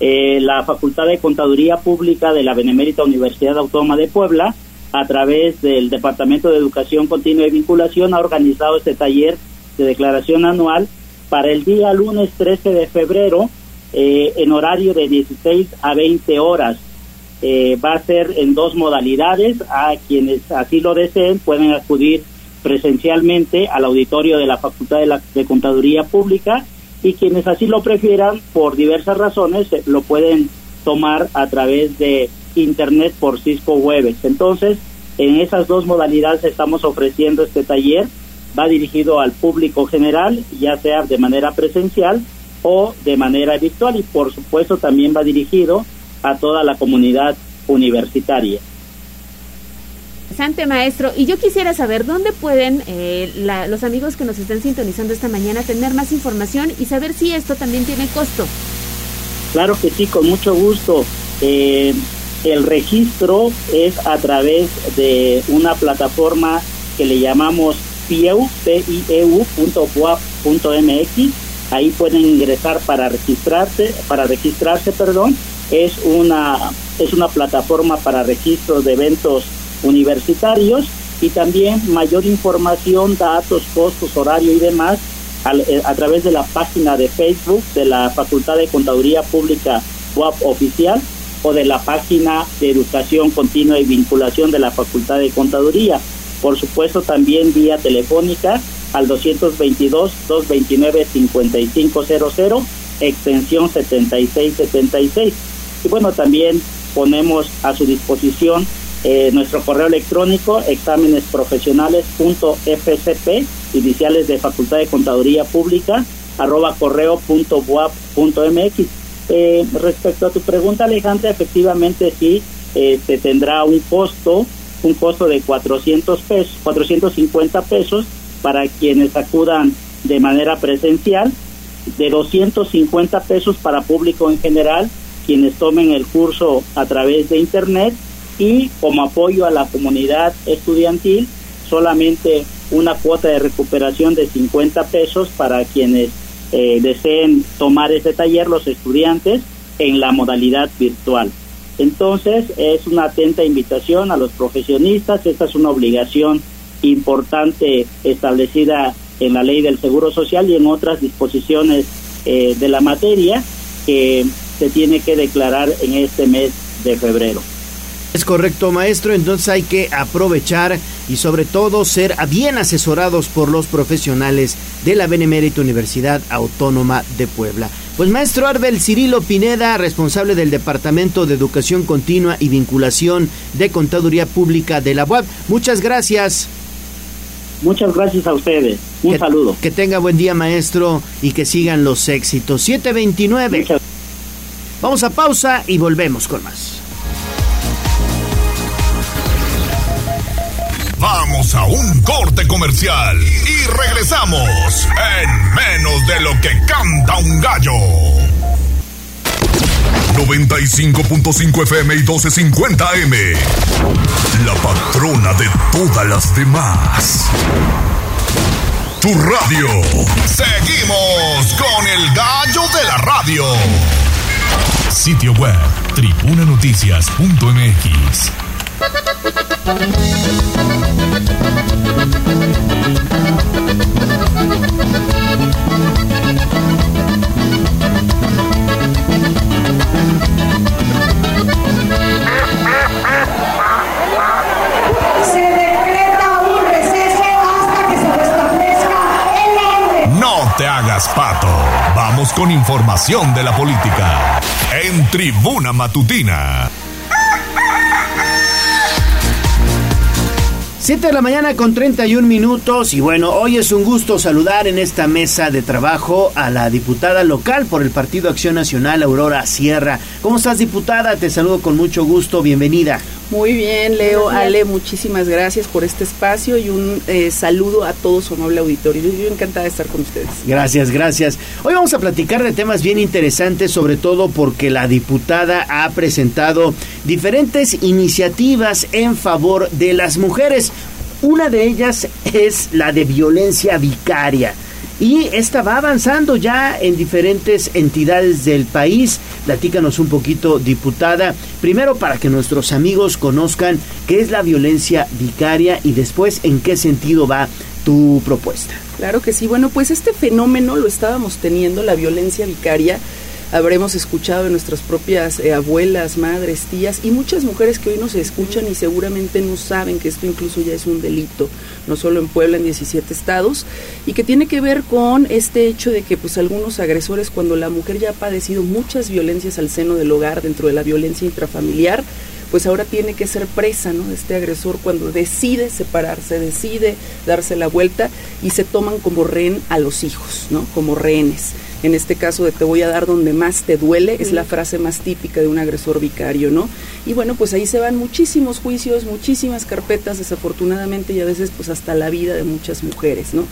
Eh, la Facultad de Contaduría Pública de la Benemérita Universidad Autónoma de Puebla a través del Departamento de Educación Continua y Vinculación, ha organizado este taller de declaración anual para el día lunes 13 de febrero eh, en horario de 16 a 20 horas. Eh, va a ser en dos modalidades. A quienes así lo deseen pueden acudir presencialmente al auditorio de la Facultad de, la, de Contaduría Pública y quienes así lo prefieran por diversas razones eh, lo pueden tomar a través de internet por Cisco Webex. Entonces, en esas dos modalidades estamos ofreciendo este taller. Va dirigido al público general, ya sea de manera presencial o de manera virtual y por supuesto también va dirigido a toda la comunidad universitaria. Interesante, maestro. Y yo quisiera saber dónde pueden eh, los amigos que nos estén sintonizando esta mañana tener más información y saber si esto también tiene costo. Claro que sí, con mucho gusto. Eh, el registro es a través de una plataforma que le llamamos pieu, Ahí pueden ingresar para registrarse, para registrarse, perdón. Es una es una plataforma para registro de eventos universitarios y también mayor información, datos, costos, horario y demás eh, a, través de la página de Facebook de la Facultad de Contaduría Pública WAP Oficial o de la página de Educación Continua y Vinculación de la Facultad de Contaduría. Por supuesto, también vía telefónica al 222-229-5500, extensión 7676. Y bueno, también ponemos a su disposición eh, nuestro correo electrónico exámenesprofesionales.fcp, iniciales de Facultad de Contaduría Pública, arroba correo.buap.mx. Eh, respecto a tu pregunta, Alejandra, efectivamente sí, eh, se tendrá un costo, un costo de 400 pesos, 450 pesos para quienes acudan de manera presencial, de 250 pesos para público en general, quienes tomen el curso a través de Internet y como apoyo a la comunidad estudiantil solamente una cuota de recuperación de 50 pesos para quienes eh, deseen tomar ese taller, los estudiantes, en la modalidad virtual. Entonces, es una atenta invitación a los profesionistas, esta es una obligación importante establecida en la ley del Seguro Social y en otras disposiciones eh, de la materia que se tiene que declarar en este mes de febrero. Es correcto, maestro, entonces hay que aprovechar y sobre todo ser bien asesorados por los profesionales de la Benemérita Universidad Autónoma de Puebla. Pues maestro Arbel Cirilo Pineda, responsable del Departamento de Educación Continua y Vinculación de Contaduría Pública de la UAP, muchas gracias. Muchas gracias a ustedes. Un saludo. Que tenga buen día, maestro, y que sigan los éxitos. 729. Vamos a pausa y volvemos con más. Vamos a un corte comercial y regresamos en menos de lo que canta un gallo. 95.5 FM y 1250 M. La patrona de todas las demás. Tu radio. Seguimos con el gallo de la radio. Sitio web tribunanoticias.mx. Con información de la política. En Tribuna Matutina. 7 de la mañana con 31 minutos y bueno, hoy es un gusto saludar en esta mesa de trabajo a la diputada local por el Partido Acción Nacional, Aurora Sierra. ¿Cómo estás diputada? Te saludo con mucho gusto, bienvenida. Muy bien, Leo, Ale, muchísimas gracias por este espacio y un eh, saludo a todo su amable auditorio. Yo encantada de estar con ustedes. Gracias, gracias. Hoy vamos a platicar de temas bien interesantes, sobre todo porque la diputada ha presentado diferentes iniciativas en favor de las mujeres. Una de ellas es la de violencia vicaria. Y esta va avanzando ya en diferentes entidades del país. Platícanos un poquito, diputada, primero para que nuestros amigos conozcan qué es la violencia vicaria y después en qué sentido va tu propuesta. Claro que sí, bueno, pues este fenómeno lo estábamos teniendo, la violencia vicaria, habremos escuchado de nuestras propias eh, abuelas, madres, tías y muchas mujeres que hoy nos escuchan y seguramente no saben que esto incluso ya es un delito, no solo en Puebla, en 17 estados, y que tiene que ver con este hecho de que pues algunos agresores cuando la mujer ya ha padecido muchas violencias al seno del hogar, dentro de la violencia intrafamiliar, pues ahora tiene que ser presa ¿no? de este agresor cuando decide separarse, decide darse la vuelta y se toman como rehén a los hijos, ¿no? como rehenes en este caso de te voy a dar donde más te duele, es la frase más típica de un agresor vicario, ¿no? Y bueno, pues ahí se van muchísimos juicios, muchísimas carpetas, desafortunadamente, y a veces pues hasta la vida de muchas mujeres, ¿no?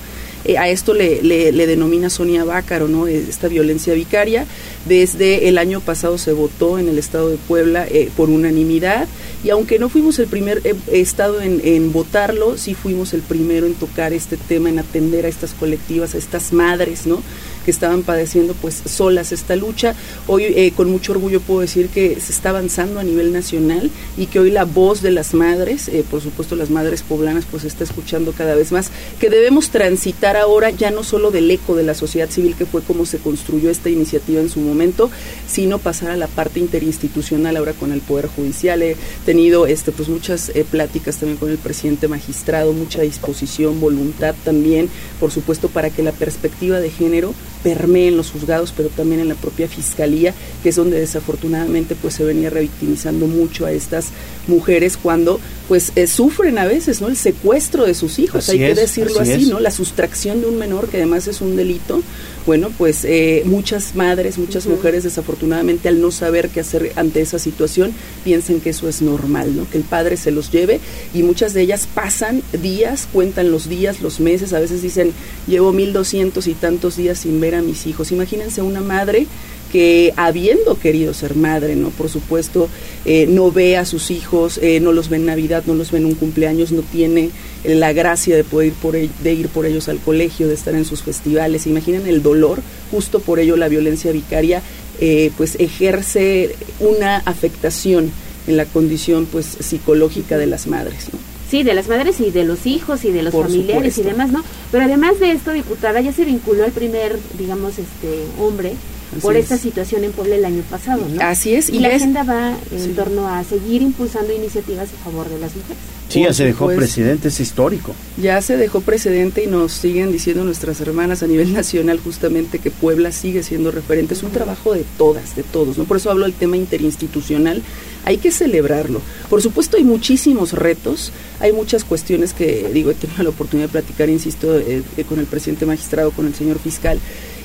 Eh, a esto le, le, denomina Sonia Bácaro, ¿no? Esta violencia vicaria. Desde el año pasado se votó en el estado de Puebla eh, por unanimidad y aunque no fuimos el primer eh, estado en, en, votarlo, sí fuimos el primero en tocar este tema, en atender a estas colectivas, a estas madres, ¿no? que estaban padeciendo pues solas esta lucha. Hoy eh, con mucho orgullo puedo decir que se está avanzando a nivel nacional y que hoy la voz de las madres, eh, por supuesto las madres poblanas, pues se está escuchando cada vez más, que debemos transitar ahora ya no solo del eco de la sociedad civil, que fue como se construyó esta iniciativa en su momento, sino pasar a la parte interinstitucional ahora con el Poder Judicial. Tenido este, pues muchas eh, pláticas también con el presidente magistrado, mucha disposición, voluntad también, por supuesto, para que la perspectiva de género permee en los juzgados, pero también en la propia fiscalía, que es donde desafortunadamente pues se venía revictimizando mucho a estas mujeres cuando pues eh, sufren a veces, ¿no? El secuestro de sus hijos, hay que decirlo así, ¿no? La sustracción de un menor que además es un delito. Bueno, pues eh, muchas madres, muchas mujeres desafortunadamente al no saber qué hacer ante esa situación piensan que eso es normal, ¿no? Que el padre se los lleve y muchas de ellas pasan días, cuentan los días, los meses, a veces dicen llevo mil doscientos y tantos días sin ver a mis hijos. Imagínense una madre que habiendo querido ser madre, ¿no? Por supuesto, eh, no ve a sus hijos, eh, no los ve en Navidad, no los ve en un cumpleaños, no tiene eh, la gracia de poder ir por, de ir por ellos al colegio, de estar en sus festivales. Imaginen el dolor, justo por ello la violencia vicaria, pues ejerce una afectación en la condición pues psicológica de las madres, ¿no? Sí, de las madres y de los hijos y de los familiares y demás, ¿no? Pero además de esto, diputada, ya se vinculó al primer, digamos, este hombre por esta situación en Puebla el año pasado, ¿no? Así es. Y, la agenda va en torno a seguir impulsando iniciativas a favor de las mujeres. Sí, ya se dejó precedente, es histórico. Ya se dejó precedente y nos siguen diciendo nuestras hermanas a nivel nacional justamente que Puebla sigue siendo referente. Es un trabajo de todas, de todos, ¿no? Por eso hablo del tema interinstitucional. Hay que celebrarlo. Por supuesto hay muchísimos retos, hay muchas cuestiones que, digo, he tenido la oportunidad de platicar, insisto, eh, eh, con el presidente magistrado, con el señor fiscal,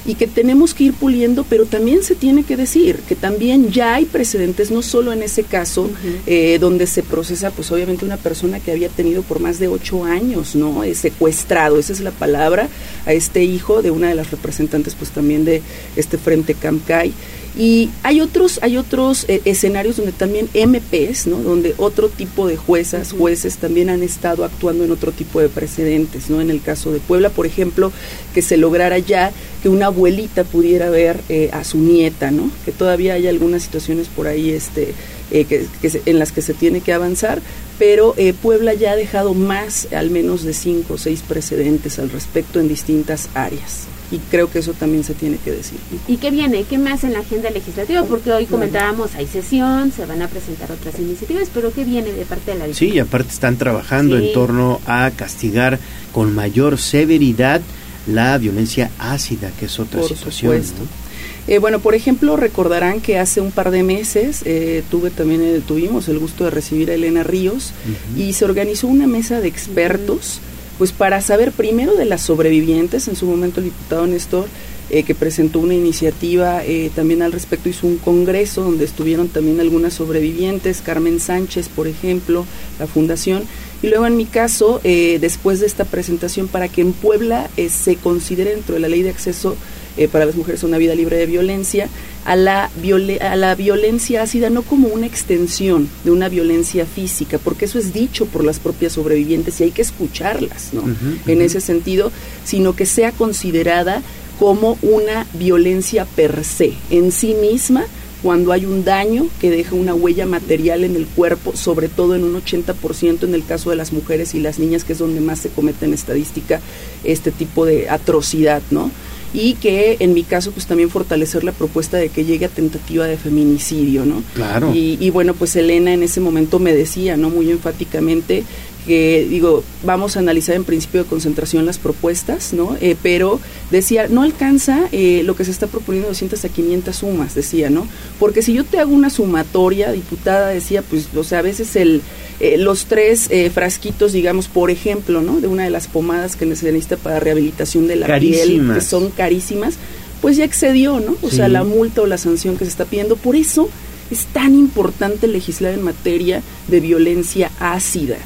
y que tenemos que ir puliendo, pero también se tiene que decir que también ya hay precedentes, no solo en ese caso, eh, donde se procesa, pues obviamente una persona que había tenido por más de ocho años, ¿no? Es secuestrado, esa es la palabra, a este hijo de una de las representantes, pues también de este Frente Camcay. Y hay otros, hay otros eh, escenarios donde también MPs, ¿no? donde otro tipo de juezas, jueces también han estado actuando en otro tipo de precedentes, ¿no? En el caso de Puebla, por ejemplo, que se lograra ya que una abuelita pudiera ver eh, a su nieta, ¿no? Que todavía hay algunas situaciones por ahí este, eh, que, en las que se tiene que avanzar, pero Puebla ya ha dejado más, al menos de cinco o seis precedentes al respecto en distintas áreas y creo que eso también se tiene que decir. ¿Y qué viene? ¿Qué más en la agenda legislativa? Porque hoy comentábamos, hay sesión, se van a presentar otras iniciativas, pero ¿qué viene de parte de la Sí, y aparte están trabajando en torno a castigar con mayor severidad la violencia ácida, que es otra situación. Eh, bueno, por ejemplo, recordarán que hace un par de meses eh, tuve también eh, tuvimos el gusto de recibir a Elena Ríos y se organizó una mesa de expertos pues para saber primero de las sobrevivientes, en su momento el diputado Néstor, eh, que presentó una iniciativa eh, también al respecto, hizo un congreso donde estuvieron también algunas sobrevivientes, Carmen Sánchez, por ejemplo, la fundación, y luego en mi caso, eh, después de esta presentación, para que en Puebla se considere dentro de la ley de acceso eh, para las mujeres una vida libre de violencia, a la, a la violencia ácida no como una extensión de una violencia física, porque eso es dicho por las propias sobrevivientes y hay que escucharlas, ¿no? En ese sentido, sino que sea considerada como una violencia per se, en sí misma, cuando hay un daño que deja una huella material en el cuerpo, sobre todo en un 80% en el caso de las mujeres y las niñas, que es donde más se comete en estadística este tipo de atrocidad, ¿no? Y que en mi caso pues también fortalecer la propuesta de que llegue a tentativa de feminicidio, ¿no? Claro. Y, y bueno, pues Elena en ese momento me decía, ¿no? Muy enfáticamente que digo, vamos a analizar en principio de concentración las propuestas, ¿no? Eh, pero decía, no alcanza eh, lo que se está proponiendo 200 a 500 sumas, decía, ¿no? Porque si yo te hago una sumatoria, diputada, decía, pues, o sea, a veces el, eh, los tres frasquitos, digamos, por ejemplo, ¿no? De una de las pomadas que se necesita para rehabilitación de la piel, que son carísimas, pues ya excedió, ¿no? O sea, la multa o la sanción que se está pidiendo. Por eso es tan importante legislar en materia de violencia ácida.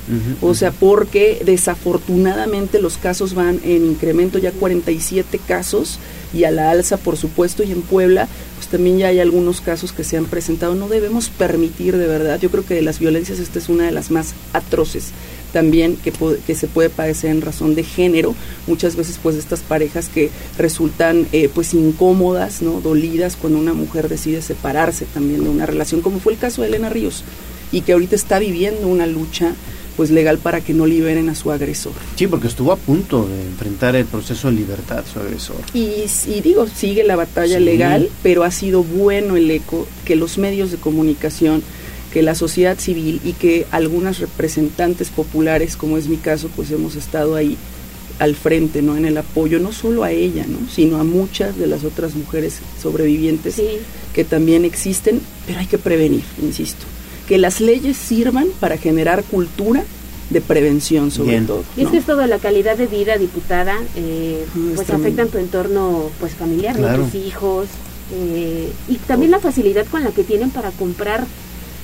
o sea, porque desafortunadamente los casos van en incremento, ya 47 casos y a la alza, por supuesto, y en Puebla, pues también ya hay algunos casos que se han presentado. No debemos permitir, de verdad, yo creo que de las violencias esta es una de las más atroces también que, que se puede padecer en razón de género, muchas veces pues estas parejas que resultan eh, pues incómodas, ¿no? dolidas cuando una mujer decide separarse también de una relación, como fue el caso de Elena Ríos, y que ahorita está viviendo una lucha pues legal para que no liberen a su agresor. Sí, porque estuvo a punto de enfrentar el proceso de libertad su agresor. Y, y digo, sigue la batalla legal, pero ha sido bueno el eco que los medios de comunicación que la sociedad civil y que algunas representantes populares, como es mi caso, pues hemos estado ahí al frente, ¿no? En el apoyo, no solo a ella, ¿no? Sino a muchas de las otras mujeres sobrevivientes que también existen, pero hay que prevenir, insisto. Que las leyes sirvan para generar cultura de prevención sobre todo. Y es que es toda la calidad de vida, diputada, eh, pues afecta en tu entorno pues familiar, tus hijos, eh, y también la facilidad con la que tienen para comprar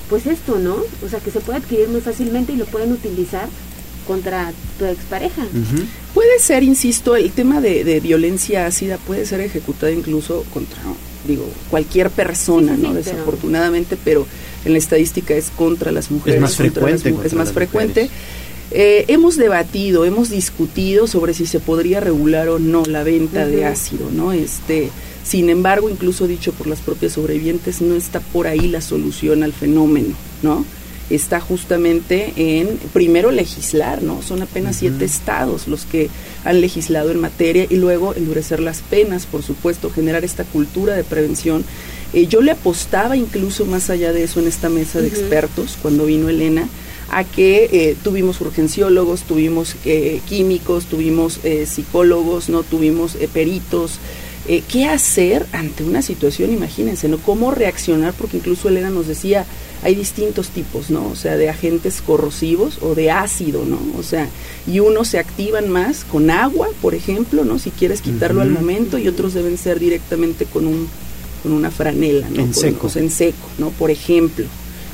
pues esto, ¿no? O sea, que se puede adquirir muy fácilmente y lo pueden utilizar contra tu expareja. Puede ser, insisto, el tema de, violencia ácida puede ser ejecutado incluso contra, digo, cualquier persona, ¿no? Desafortunadamente, pero... en la estadística es contra las mujeres. Es más frecuente. es más frecuente. Eh, hemos debatido, hemos discutido sobre si se podría regular o no la venta de ácido, ¿no? Este, sin embargo, incluso dicho por las propias sobrevivientes, no está por ahí la solución al fenómeno, ¿no? Está justamente en, primero, legislar, ¿no? Son apenas siete estados los que han legislado en materia y luego endurecer las penas, por supuesto, generar esta cultura de prevención. Eh, yo le apostaba incluso más allá de eso en esta mesa de expertos, cuando vino Elena, a que eh, tuvimos urgenciólogos, tuvimos eh, químicos, tuvimos psicólogos, no tuvimos peritos, eh, qué hacer ante una situación, imagínense, ¿no? Cómo reaccionar, porque incluso Elena nos decía, hay distintos tipos, ¿no? O sea, de agentes corrosivos o de ácido, ¿no? O sea, y unos se activan más con agua, por ejemplo, ¿no? Si quieres quitarlo al momento, y otros deben ser directamente con un con una franela, ¿no? En seco. en seco, ¿no? Por ejemplo.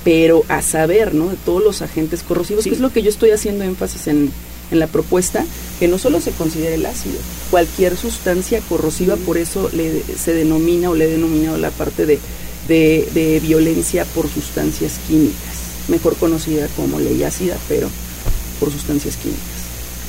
Pero a saber, ¿no? De todos los agentes corrosivos, que es lo que yo estoy haciendo énfasis en, en la propuesta que no solo se considere el ácido, cualquier sustancia corrosiva, por eso le, se denomina o le he denominado la parte de, de, violencia por sustancias químicas, mejor conocida como ley ácida, pero por sustancias químicas.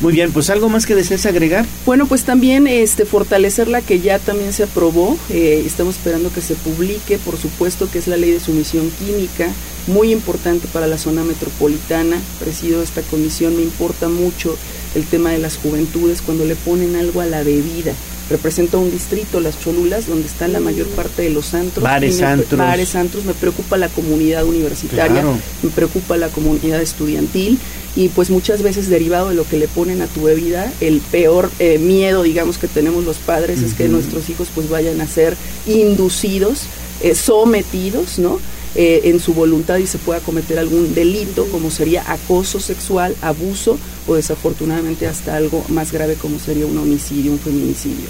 Muy bien, pues algo más que desees agregar. Bueno, pues también este fortalecer la que ya también se aprobó, eh, estamos esperando que se publique, por supuesto que es la ley de sumisión química, muy importante para la zona metropolitana. Presido esta comisión, me importa mucho el tema de las juventudes cuando le ponen algo a la bebida. Representa un distrito, las Cholulas, donde está la mayor parte de los antros. Bares, me, antros. Bares, antros. Me preocupa la comunidad universitaria, me preocupa la comunidad estudiantil y pues muchas veces derivado de lo que le ponen a tu bebida, el peor eh, miedo, digamos, que tenemos los padres es que nuestros hijos pues vayan a ser inducidos, eh, sometidos, ¿no? Eh, en su voluntad y se pueda cometer algún delito como sería acoso sexual, abuso o desafortunadamente hasta algo más grave como sería un homicidio, un feminicidio.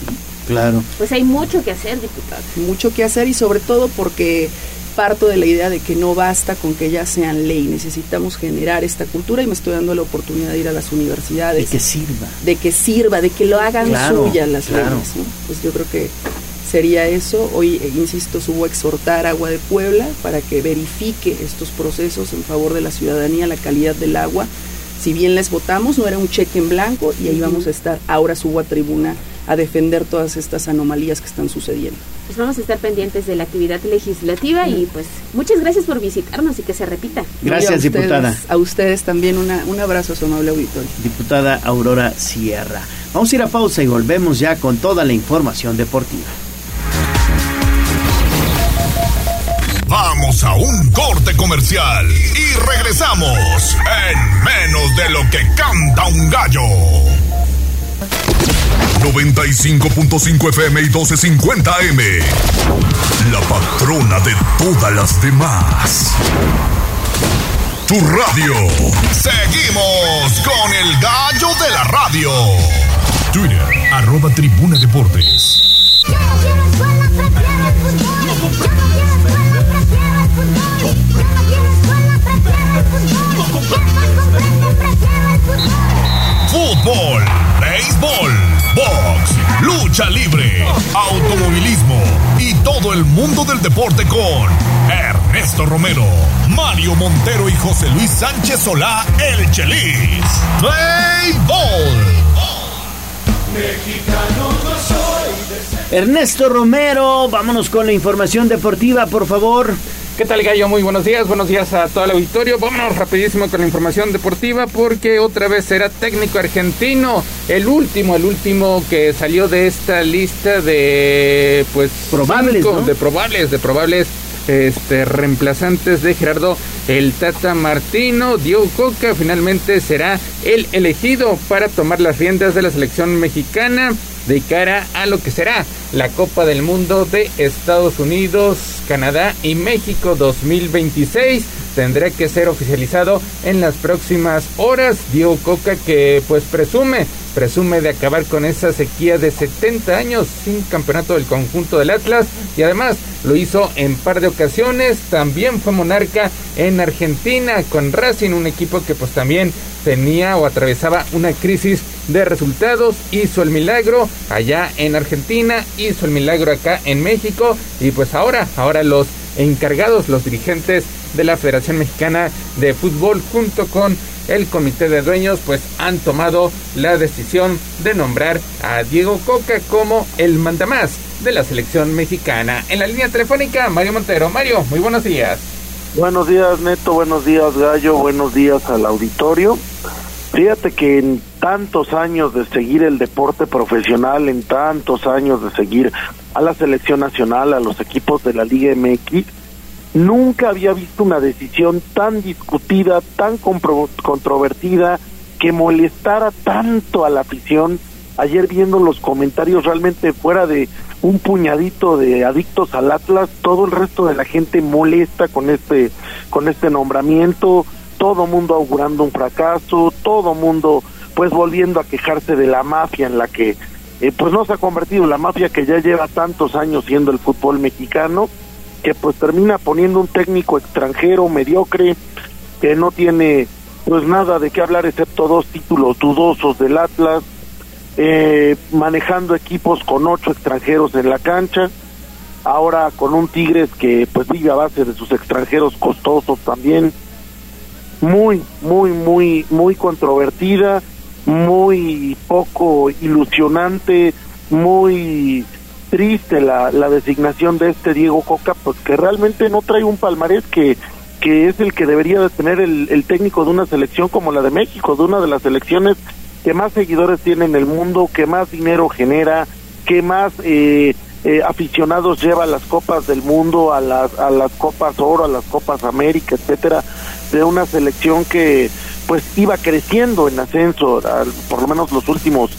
Claro. Pues hay mucho que hacer, diputado. Mucho que hacer y sobre todo porque parto de la idea de que no basta con que ya sean ley, necesitamos generar esta cultura y me estoy dando la oportunidad de ir a las universidades. De que sirva. De que sirva, de que lo hagan suya las leyes. Pues yo creo que sería eso. Hoy, eh, insisto, subo a exhortar Agua de Puebla para que verifique estos procesos en favor de la ciudadanía, la calidad del agua. Si bien les votamos, no era un cheque en blanco y ahí vamos a estar. Ahora subo a tribuna a defender todas estas anomalías que están sucediendo. Pues vamos a estar pendientes de la actividad legislativa y pues muchas gracias por visitarnos y que se repita. Gracias, a ustedes- diputada. A ustedes también una, un abrazo a su amable auditorio. Diputada Aurora Sierra. Vamos a ir a pausa y volvemos ya con toda la información deportiva. A un corte comercial y regresamos en menos de lo que canta un gallo. 95.5 FM y 1250 M. La patrona de todas las demás. Tu radio. Seguimos con el gallo de la radio. Twitter, arroba tribuna deportes. Fútbol, béisbol, box, lucha libre, automovilismo y todo el mundo del deporte con Ernesto Romero, Mario Montero y José Luis Sánchez Solá, el Chelis. Béisbol. Mexicano no soy. Ernesto Romero, vámonos con la información deportiva, por favor. ¿Qué tal, Gallo? Muy buenos días, buenos días a todo el auditorio. Vámonos rapidísimo con la información deportiva porque otra vez será técnico argentino. El último, el último que salió de esta lista de, pues, Probables, cinco- ¿no? de probables, de probables este, reemplazantes de Gerardo el Tata Martino. Diego Coca finalmente será el elegido para tomar las riendas de la selección mexicana de cara a lo que será la Copa del Mundo de Estados Unidos, Canadá y México 2026. Tendrá que ser oficializado en las próximas horas. Diego Coca que pues presume, presume de acabar con esa sequía de 70 años sin campeonato del conjunto del Atlas y además lo hizo en par de ocasiones. También fue monarca en Argentina con Racing, un equipo que pues también tenía o atravesaba una crisis de resultados, hizo el milagro allá en Argentina, hizo el milagro acá en México y pues ahora, ahora los encargados, los dirigentes de la Federación Mexicana de Fútbol junto con el comité de dueños pues han tomado la decisión de nombrar a Diego Coca como el mandamás de la selección mexicana. En la línea telefónica, Mario Montero. Mario, muy buenos días. Buenos días, Neto. Buenos días, Gallo. Buenos días al auditorio. Fíjate que en tantos años de seguir el deporte profesional, en tantos años de seguir a la selección nacional, a los equipos de la Liga MX, nunca había visto una decisión tan discutida, tan controvertida, que molestara tanto a la afición. Ayer viendo los comentarios realmente fuera de un puñadito de adictos al Atlas, todo el resto de la gente molesta con este con este nombramiento, todo mundo augurando un fracaso, todo mundo pues volviendo a quejarse de la mafia en la que eh, pues no se ha convertido la mafia que ya lleva tantos años siendo el fútbol mexicano, que pues termina poniendo un técnico extranjero mediocre que no tiene pues nada de qué hablar excepto dos títulos dudosos del Atlas, eh, manejando equipos con ocho extranjeros en la cancha, ahora con un Tigres que pues vive a base de sus extranjeros costosos también, muy, muy, muy, muy controvertida, muy poco ilusionante, muy triste la, designación de este Diego Coca, pues que realmente no trae un palmarés que, que es el que debería de tener el, el técnico de una selección como la de México, de una de las selecciones que más seguidores tiene en el mundo, que más dinero genera, que más eh, eh, aficionados lleva a las copas del mundo, a las, a las copas oro, a las copas América, etcétera, de una selección que pues iba creciendo en ascenso, al- por lo menos los últimos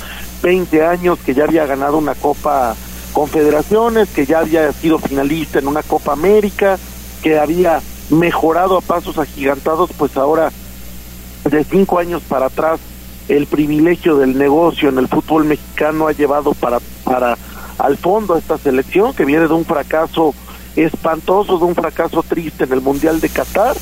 20 años, que ya había ganado una copa confederaciones, que ya había sido finalista en una Copa América, que había mejorado a pasos agigantados, pues ahora de cinco años para atrás el privilegio del negocio en el fútbol mexicano ha llevado para para al fondo a esta selección que viene de un fracaso espantoso, de un fracaso triste en el Mundial de Qatar.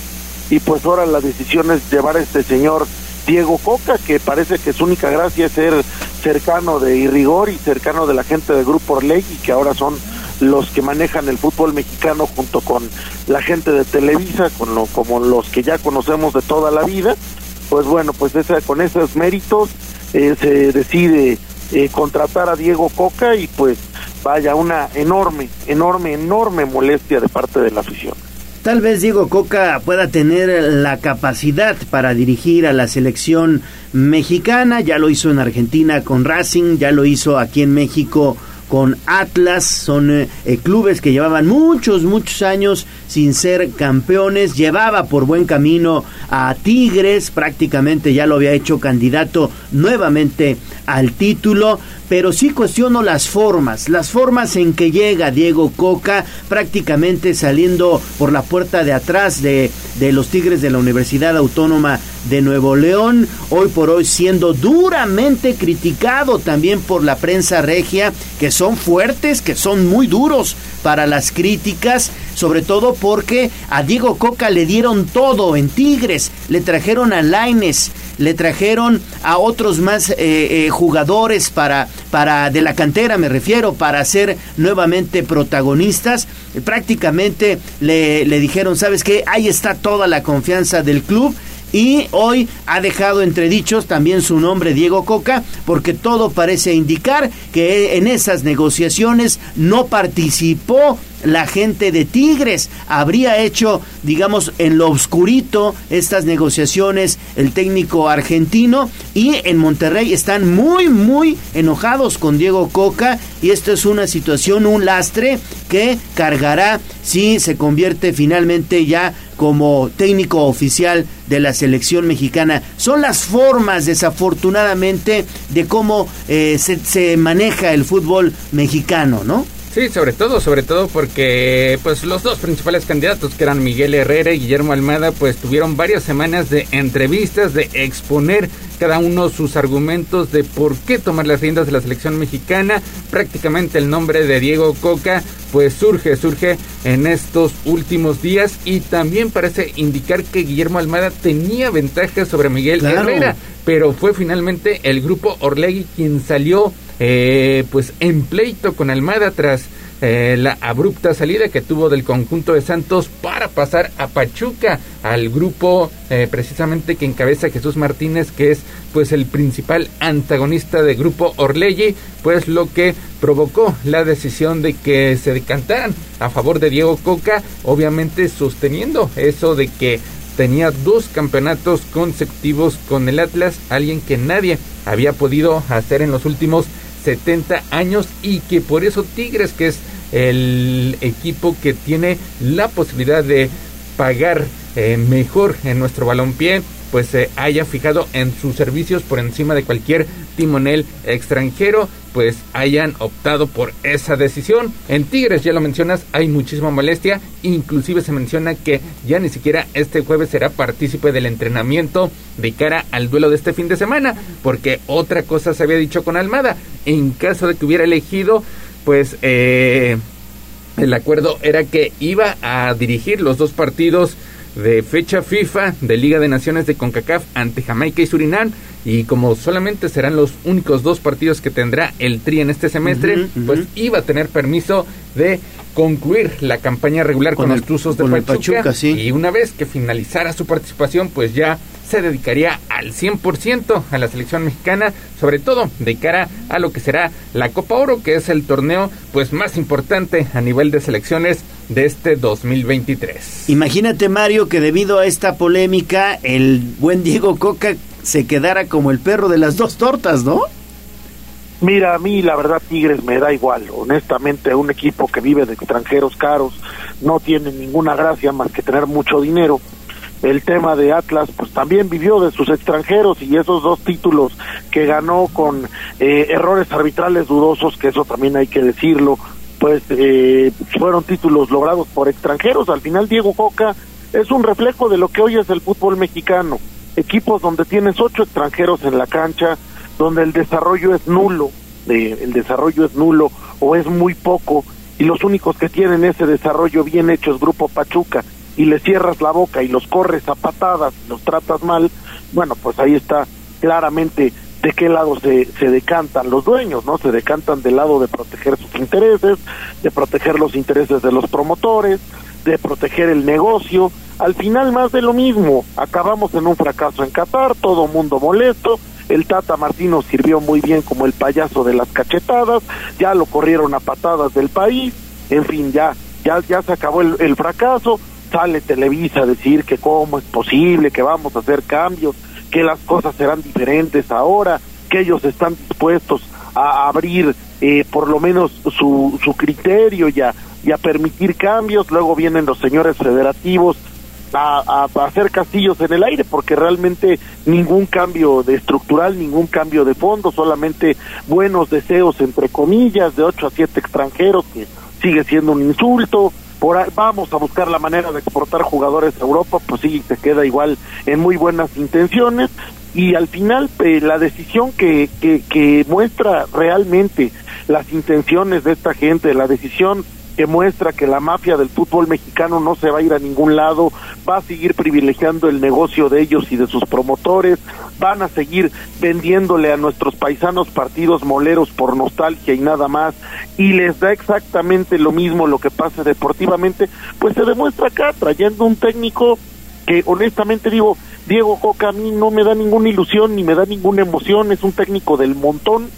Y pues ahora la decisión es llevar a este señor Diego Coca que parece que su única gracia es ser cercano de Irrigor y cercano de la gente del Grupo Orleg y que ahora son los que manejan el fútbol mexicano junto con la gente de Televisa, con como los que ya conocemos de toda la vida, pues bueno, pues esa, con esos méritos eh, se decide eh, contratar a Diego Coca y pues vaya una enorme, enorme, enorme molestia de parte de la afición. Tal vez Diego Coca pueda tener la capacidad para dirigir a la selección mexicana, ya lo hizo en Argentina con Racing, ya lo hizo aquí en México con Atlas, son eh, eh, clubes que llevaban muchos, muchos años sin ser campeones, llevaba por buen camino a Tigres, prácticamente ya lo había hecho candidato nuevamente al título, pero sí cuestiono las formas, las formas en que llega Diego Coca prácticamente saliendo por la puerta de atrás de, de, los Tigres de la Universidad Autónoma de Nuevo León, hoy por hoy siendo duramente criticado también por la prensa regia, que son fuertes, que son muy duros para las críticas, sobre todo porque a Diego Coca le dieron todo en Tigres, le trajeron a Laines, le trajeron a otros más eh, eh, jugadores para, para de la cantera me refiero para ser nuevamente protagonistas. Prácticamente le, le dijeron sabes qué ahí está toda la confianza del club y hoy ha dejado entredichos también su nombre Diego Coca porque todo parece indicar que en esas negociaciones no participó la gente de Tigres habría hecho, digamos, en lo obscurito estas negociaciones el técnico argentino y en Monterrey están muy, muy enojados con Diego Coca y esto es una situación, un lastre que cargará si se convierte finalmente ya como técnico oficial de la selección mexicana. Son las formas, desafortunadamente, de cómo eh, se, se maneja el fútbol mexicano, ¿no? Sí, sobre todo, sobre todo porque pues los dos principales candidatos que eran Miguel Herrera y Guillermo Almada pues tuvieron varias semanas de entrevistas, de exponer cada uno sus argumentos de por qué tomar las riendas de la selección mexicana. Prácticamente el nombre de Diego Coca pues surge, surge en estos últimos días y también parece indicar que Guillermo Almada tenía ventaja sobre Miguel claro. Herrera, pero fue finalmente el grupo Orlegui quien salió eh, pues en pleito con Almada tras eh, la abrupta salida que tuvo del conjunto de Santos para pasar a Pachuca, al grupo eh, precisamente que encabeza Jesús Martínez, que es pues el principal antagonista del grupo Orlegui, pues lo que provocó la decisión de que se decantaran a favor de Diego Coca, obviamente sosteniendo eso de que tenía dos campeonatos consecutivos con el Atlas, alguien que nadie había podido hacer en los últimos 70 años y que por eso Tigres, que es el equipo que tiene la posibilidad de pagar eh, mejor en nuestro balompié, pues se haya fijado en sus servicios por encima de cualquier timonel extranjero, pues hayan optado por esa decisión. En Tigres, ya lo mencionas, hay muchísima molestia, inclusive se menciona que ya ni siquiera este jueves será partícipe del entrenamiento de cara al duelo de este fin de semana, porque otra cosa se había dicho con Almada, en caso de que hubiera elegido, pues eh, el acuerdo era que iba a dirigir los dos partidos de fecha FIFA de Liga de Naciones de CONCACAF ante Jamaica y Surinam y como solamente serán los únicos dos partidos que tendrá el Tri en este semestre, uh -huh, uh -huh. pues iba a tener permiso de concluir la campaña regular con, con los Tuzos de Pachuca, Pachuca sí. y una vez que finalizara su participación, pues ya se dedicaría al 100% a la selección mexicana, sobre todo de cara a lo que será la Copa Oro, que es el torneo pues más importante a nivel de selecciones de este 2023. Imagínate Mario que debido a esta polémica el buen Diego Coca se quedara como el perro de las dos tortas, ¿no? Mira, a mí la verdad Tigres me da igual. Honestamente, un equipo que vive de extranjeros caros no tiene ninguna gracia más que tener mucho dinero. El tema de Atlas, pues también vivió de sus extranjeros y esos dos títulos que ganó con eh, errores arbitrales dudosos, que eso también hay que decirlo, pues eh, fueron títulos logrados por extranjeros. Al final Diego Coca es un reflejo de lo que hoy es el fútbol mexicano. Equipos donde tienes ocho extranjeros en la cancha, donde el desarrollo es nulo, el desarrollo es nulo o es muy poco y los únicos que tienen ese desarrollo bien hecho es Grupo Pachuca y le cierras la boca y los corres a patadas, los tratas mal, bueno, pues ahí está claramente de qué lado se, se decantan los dueños, ¿no? Se decantan del lado de proteger sus intereses, de proteger los intereses de los promotores, de proteger el negocio. Al final más de lo mismo, acabamos en un fracaso en Qatar, todo mundo molesto, el Tata Martino sirvió muy bien como el payaso de las cachetadas, ya lo corrieron a patadas del país, en fin, ya, ya, ya se acabó el, el fracaso, sale Televisa a decir que cómo es posible, que vamos a hacer cambios, que las cosas serán diferentes ahora, que ellos están dispuestos a abrir eh, por lo menos su, su criterio y a, y a permitir cambios, luego vienen los señores federativos a, a, hacer castillos en el aire porque realmente ningún cambio de estructural, ningún cambio de fondo, solamente buenos deseos entre comillas de ocho a siete extranjeros que sigue siendo un insulto. Por ahí, vamos a buscar la manera de exportar jugadores a Europa, pues sí, se queda igual en muy buenas intenciones y al final eh, la decisión que, que, que muestra realmente las intenciones de esta gente, la decisión que muestra que la mafia del fútbol mexicano no se va a ir a ningún lado, va a seguir privilegiando el negocio de ellos y de sus promotores, van a seguir vendiéndole a nuestros paisanos partidos moleros por nostalgia y nada más, y les da exactamente lo mismo lo que pase deportivamente, pues se demuestra acá trayendo un técnico que honestamente digo, Diego Coca a mí no me da ninguna ilusión ni me da ninguna emoción, es un técnico del montón,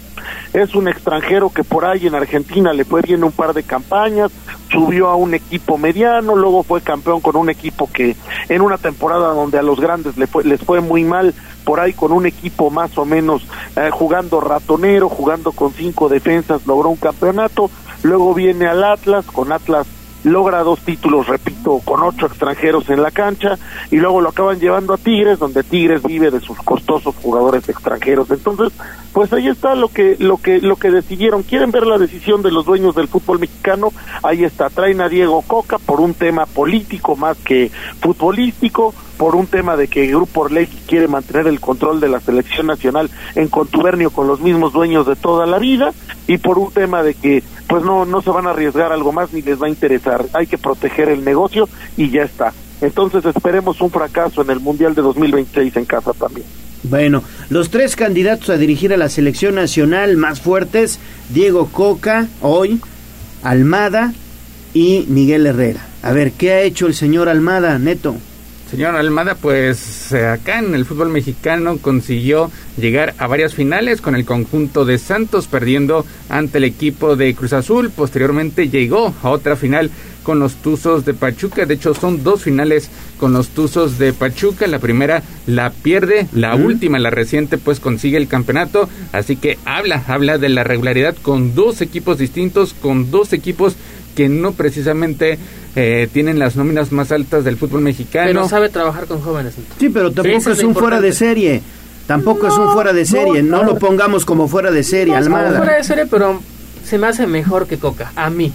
es un extranjero que por ahí en Argentina le fue bien un par de campañas, subió a un equipo mediano, luego fue campeón con un equipo que en una temporada donde a los grandes les fue, les fue muy mal, por ahí con un equipo más o menos eh, jugando ratonero, jugando con cinco defensas, logró un campeonato, luego viene al Atlas, con Atlas logra dos títulos, repito, con ocho extranjeros en la cancha y luego lo acaban llevando a Tigres, donde Tigres vive de sus costosos jugadores extranjeros. Entonces, pues ahí está lo que lo que lo que decidieron. ¿Quieren ver la decisión de los dueños del fútbol mexicano? Ahí está, traen a Diego Coca por un tema político más que futbolístico, por un tema de que Grupo Orlegui quiere mantener el control de la selección nacional en contubernio con los mismos dueños de toda la vida y por un tema de que pues no no se van a arriesgar algo más ni les va a interesar. Hay que proteger el negocio y ya está. Entonces esperemos un fracaso en el Mundial de 2026 en casa también. Bueno, los tres candidatos a dirigir a la selección nacional más fuertes, Diego Coca, hoy, Almada y Miguel Herrera. A ver, ¿qué ha hecho el señor Almada, Neto? Señor Almada, pues eh, acá en el fútbol mexicano consiguió llegar a varias finales con el conjunto de Santos, perdiendo ante el equipo de Cruz Azul. Posteriormente llegó a otra final con los Tuzos de Pachuca. De hecho, son dos finales con los Tuzos de Pachuca. La primera la pierde, la última, la reciente, pues consigue el campeonato. Así que habla, habla de la regularidad con dos equipos distintos, con dos equipos que no precisamente eh, tienen las nóminas más altas del fútbol mexicano. Pero sabe trabajar con jóvenes. Sí, pero tampoco es, un fuera de serie. Tampoco es un fuera de serie. No, lo pongamos como fuera de serie, No, es como Almada. fuera de serie, pero se me hace mejor que Coca. A mí.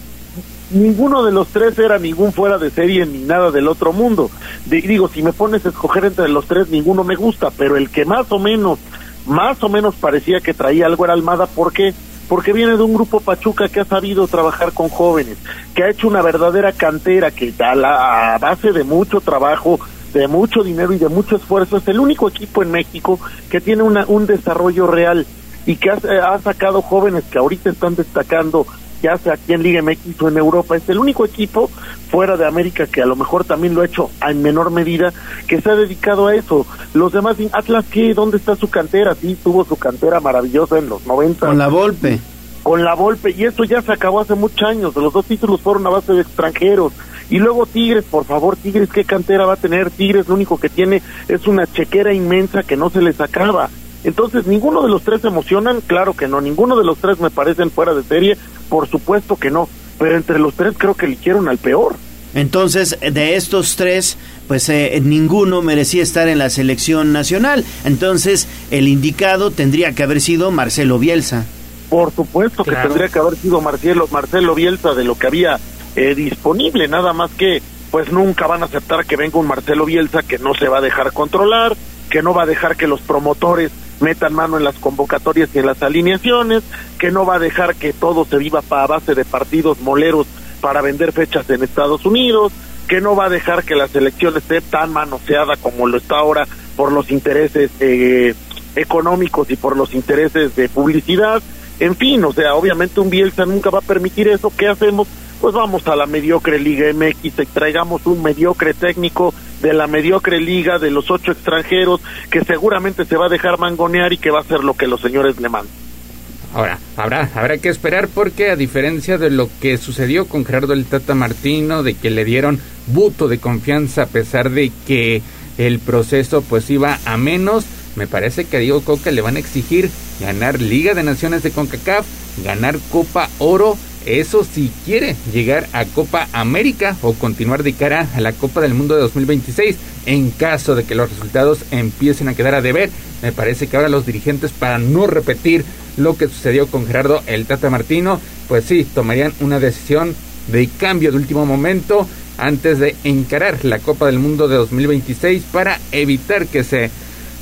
ninguno de los tres era ningún fuera de serie ni nada del otro mundo. De- digo, si me pones a escoger entre los tres, ninguno me gusta, pero el que más o menos, más o menos parecía que traía algo era Almada, ¿por qué? Porque viene de un grupo Pachuca que ha sabido trabajar con jóvenes, que ha hecho una verdadera cantera, que a, la, a base de mucho trabajo, de mucho dinero y de mucho esfuerzo, es el único equipo en México que tiene una, un desarrollo real y que ha, ha sacado jóvenes que ahorita están destacando ya sea aquí en Liga MX o en Europa, es el único equipo fuera de América que a lo mejor también lo ha hecho en menor medida, que se ha dedicado a eso. Los demás, Atlas, ¿qué? ¿Dónde está su cantera? Sí, tuvo su cantera maravillosa en los 90. Con la Volpe. Con la Volpe, y esto ya se acabó hace muchos años, los dos títulos fueron a base de extranjeros. Y luego Tigres, por favor, Tigres, ¿qué cantera va a tener? Tigres lo único que tiene es una chequera inmensa que no se les acaba. Entonces, ninguno de los tres emocionan, claro que no, ninguno de los tres me parecen fuera de serie, por supuesto que no, pero entre los tres creo que eligieron al peor. Entonces, de estos tres, pues eh, ninguno merecía estar en la selección nacional. Entonces, el indicado tendría que haber sido Marcelo Bielsa. Por supuesto que Claro. tendría que haber sido Marcelo, Marcelo Bielsa de lo que había eh, disponible, nada más que pues nunca van a aceptar que venga un Marcelo Bielsa que no se va a dejar controlar, que no va a dejar que los promotores metan mano en las convocatorias y en las alineaciones, que no va a dejar que todo se viva a base de partidos moleros para vender fechas en Estados Unidos, que no va a dejar que la selección esté tan manoseada como lo está ahora por los intereses eh, económicos y por los intereses de publicidad. En fin, o sea, obviamente un Bielsa nunca va a permitir eso. ¿Qué hacemos? Pues vamos a la mediocre Liga MX, traigamos un mediocre técnico de la mediocre liga de los ocho extranjeros que seguramente se va a dejar mangonear y que va a hacer lo que los señores le mandan. Ahora, habrá, habrá que esperar porque a diferencia de lo que sucedió con Gerardo el Tata Martino, de que le dieron voto de confianza a pesar de que el proceso pues iba a menos, me parece que a Diego Coca le van a exigir ganar Liga de Naciones de CONCACAF, ganar Copa Oro, eso si quiere llegar a Copa América o continuar de cara a la Copa del Mundo de 2026. En caso de que los resultados empiecen a quedar a deber, me parece que ahora los dirigentes para no repetir lo que sucedió con Gerardo el Tata Martino, pues sí, tomarían una decisión de cambio de último momento antes de encarar la Copa del Mundo de 2026 para evitar que se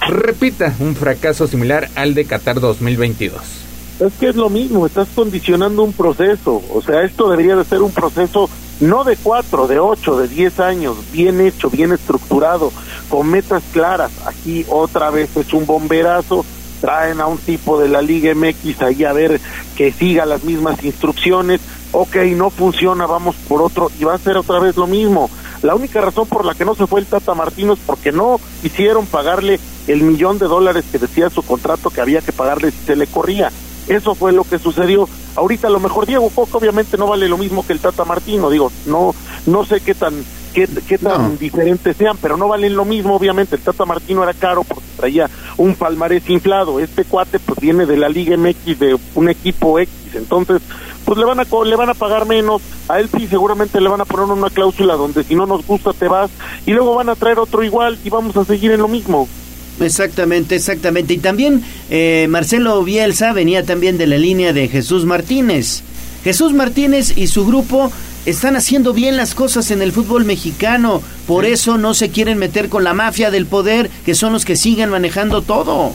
repita un fracaso similar al de Qatar 2022. Es que es lo mismo, estás condicionando un proceso, o sea, esto debería de ser un proceso no de cuatro, de ocho, de diez años, bien hecho, bien estructurado, con metas claras. Aquí otra vez es un bomberazo, traen a un tipo de la Liga MX ahí a ver que siga las mismas instrucciones, ok, no funciona, vamos por otro, y va a ser otra vez lo mismo. La única razón por la que no se fue el Tata Martino es porque no quisieron pagarle el millón de dólares que decía su contrato que había que pagarle si se le corría. Eso fue lo que sucedió. Ahorita a lo mejor Diego Coca obviamente no vale lo mismo que el Tata Martino, digo, no no sé qué tan qué, qué tan diferentes sean, pero no valen lo mismo obviamente. El Tata Martino era caro porque traía un palmarés inflado. Este cuate pues viene de la Liga MX de un equipo X, entonces pues le van a le van a pagar menos. A él sí seguramente le van a poner una cláusula donde si no nos gusta te vas y luego van a traer otro igual y vamos a seguir en lo mismo. Exactamente, exactamente. Y también eh, Marcelo Bielsa venía también de la línea de Jesús Martínez. Jesús Martínez y su grupo están haciendo bien las cosas en el fútbol mexicano. Por eso no se quieren meter con la mafia del poder, que son los que siguen manejando todo.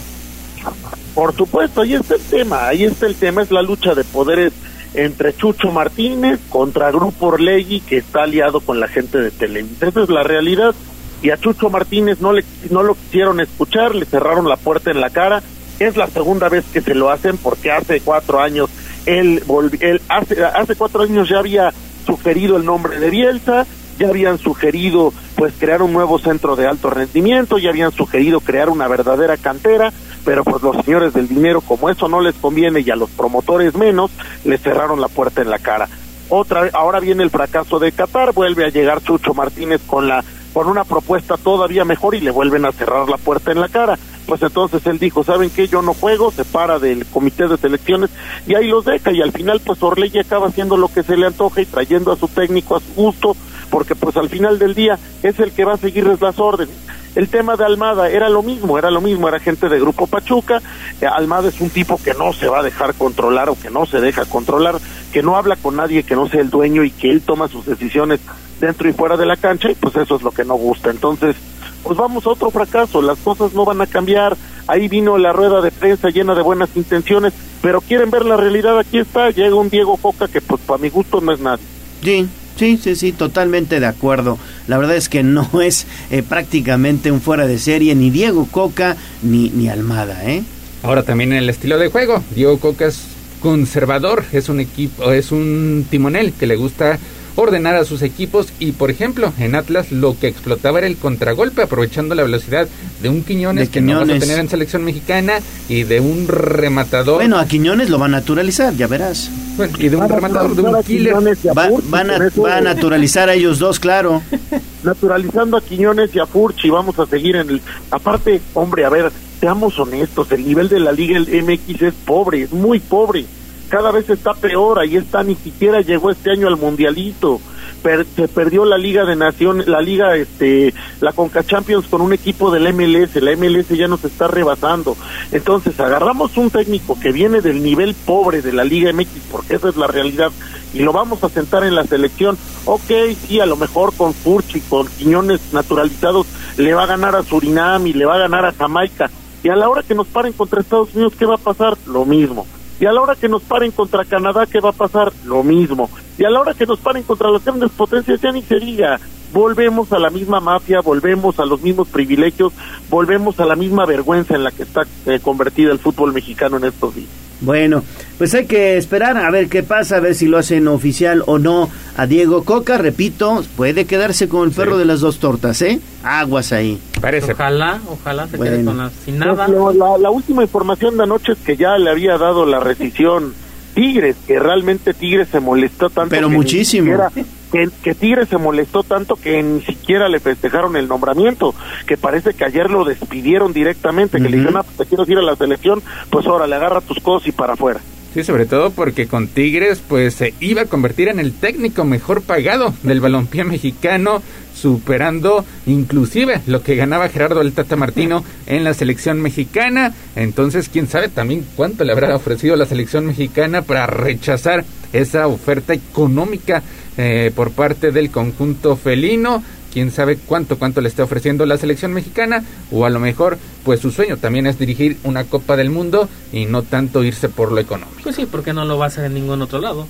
Por supuesto, ahí está el tema, ahí está el tema, es la lucha de poderes entre Chucho Martínez contra Grupo Orlegui que está aliado con la gente de Televisa. Esa es la realidad. Y a Chucho Martínez no le no lo quisieron escuchar, le cerraron la puerta en la cara. Es la segunda vez que se lo hacen porque hace cuatro años él, él hace hace cuatro años ya había sugerido el nombre de Bielsa, ya habían sugerido pues crear un nuevo centro de alto rendimiento, ya habían sugerido crear una verdadera cantera, pero pues los señores del dinero, como eso no les conviene y a los promotores menos, les cerraron la puerta en la cara. Otra ahora viene el fracaso de Qatar, vuelve a llegar Chucho Martínez con la con una propuesta todavía mejor y le vuelven a cerrar la puerta en la cara. Pues entonces él dijo, ¿saben qué? Yo no juego, se para del comité de selecciones y ahí los deja y al final pues Orlegui acaba haciendo lo que se le antoja y trayendo a su técnico a su gusto porque pues al final del día es el que va a seguirles las órdenes. El tema de Almada era lo mismo, era lo mismo, era gente de Grupo Pachuca. Eh, Almada es un tipo que no se va a dejar controlar o que no se deja controlar, que no habla con nadie que no sea el dueño y que él toma sus decisiones dentro y fuera de la cancha y pues eso es lo que no gusta. Entonces, pues vamos a otro fracaso, las cosas no van a cambiar. Ahí vino la rueda de prensa llena de buenas intenciones, pero quieren ver la realidad, aquí está, llega un Diego Coca que pues para mi gusto no es nadie. Sí, sí, sí, sí, totalmente de acuerdo. La verdad es que no es eh, prácticamente un fuera de serie ni Diego Coca ni, ni Almada, ¿eh? Ahora también en el estilo de juego, Diego Coca es conservador, es un equipo, es un timonel que le gusta ordenar a sus equipos y por ejemplo en Atlas lo que explotaba era el contragolpe aprovechando la velocidad de un Quiñones, De que no vas a tener en selección mexicana y de un rematador Bueno, a Quiñones lo va a naturalizar, ya verás. Bueno, y de un rematador de un killer Va, van a, va a naturalizar a ellos dos, claro. naturalizando a Quiñones y a Furchi, vamos a seguir en el... Aparte, hombre, a ver, seamos honestos, el nivel de la Liga el MX es pobre, es muy pobre. Cada vez está peor, ahí está, ni siquiera llegó este año al Mundialito. Per- se perdió la Liga de Naciones, la Liga, este, la Conca Champions con un equipo del MLS, la MLS ya nos está rebasando. Entonces, agarramos un técnico que viene del nivel pobre de la Liga MX, porque esa es la realidad, y lo vamos a sentar en la selección. Ok, sí, a lo mejor con Furchi, con Quiñones naturalizados, le va a ganar a Surinam y le va a ganar a Jamaica. Y a la hora que nos paren contra Estados Unidos, ¿qué va a pasar? Lo mismo. Y a la hora que nos paren contra Canadá, ¿qué va a pasar? Lo mismo. Y a la hora que nos paren contra las grandes potencias, ya ni se diga. volvemos a la misma mafia, volvemos a los mismos privilegios, volvemos a la misma vergüenza en la que está eh, convertida el fútbol mexicano en estos días. Bueno, pues hay que esperar a ver qué pasa, a ver si lo hacen oficial o no a Diego Coca. Repito, puede quedarse con el perro de las dos tortas, ¿eh? Aguas ahí. Parece. Ojalá, ojalá se quede Bueno. con la, sin nada. Pues, la, la última información de anoche es que ya le había dado la rescisión Tigres, que realmente Tigres se molestó tanto. Pero que ni muchísimo. siquiera- que, que Tigres se molestó tanto que ni siquiera le festejaron el nombramiento, que parece que ayer lo despidieron directamente, que le dijeron, ah, pues te quieres ir a la selección, pues ahora le agarra tus cosas y para afuera. Sí, sobre todo porque con Tigres pues se iba a convertir en el técnico mejor pagado del balompié mexicano, superando inclusive lo que ganaba Gerardo el Tata Martino en la selección mexicana. Entonces, quién sabe también cuánto le habrá ofrecido la selección mexicana para rechazar esa oferta económica eh, por parte del conjunto felino. Quién sabe cuánto, cuánto le está ofreciendo la selección mexicana, o a lo mejor, pues su sueño también es dirigir una Copa del Mundo y no tanto irse por lo económico. Pues sí, porque no lo va a hacer en ningún otro lado.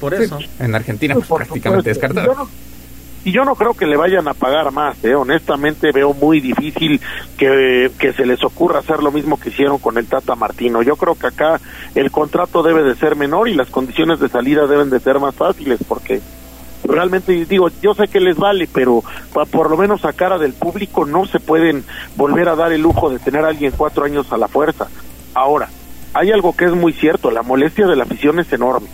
Por Sí, eso. En Argentina, pues, Por prácticamente descartado. Yo no- y yo no creo que le vayan a pagar más, ¿eh? honestamente veo muy difícil que, que se les ocurra hacer lo mismo que hicieron con el Tata Martino. Yo creo que acá el contrato debe de ser menor y las condiciones de salida deben de ser más fáciles porque realmente digo, yo sé que les vale, pero pa- por lo menos a cara del público no se pueden volver a dar el lujo de tener a alguien cuatro años a la fuerza. Ahora, hay algo que es muy cierto, la molestia de la afición es enorme.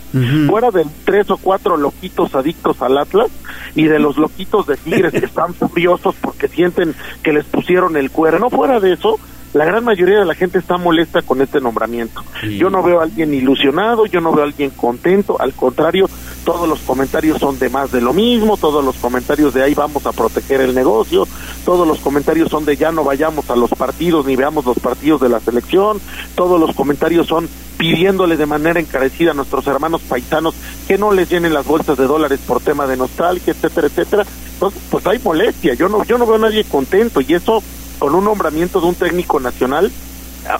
Fuera de tres o cuatro loquitos adictos al Atlas y de los loquitos de Tigres que están furiosos porque sienten que les pusieron el cuerno, fuera de eso, la gran mayoría de la gente está molesta con este nombramiento. Yo no veo a alguien ilusionado, yo no veo a alguien contento, al contrario, todos los comentarios son de más de lo mismo, todos los comentarios de ahí vamos a proteger el negocio, todos los comentarios son de ya no vayamos a los partidos ni veamos los partidos de la selección, todos los comentarios son pidiéndole de manera encarecida a nuestros hermanos paisanos que no les llenen las bolsas de dólares por tema de nostalgia, etcétera, etcétera. Entonces, pues hay molestia, yo no yo no veo a nadie contento y eso con un nombramiento de un técnico nacional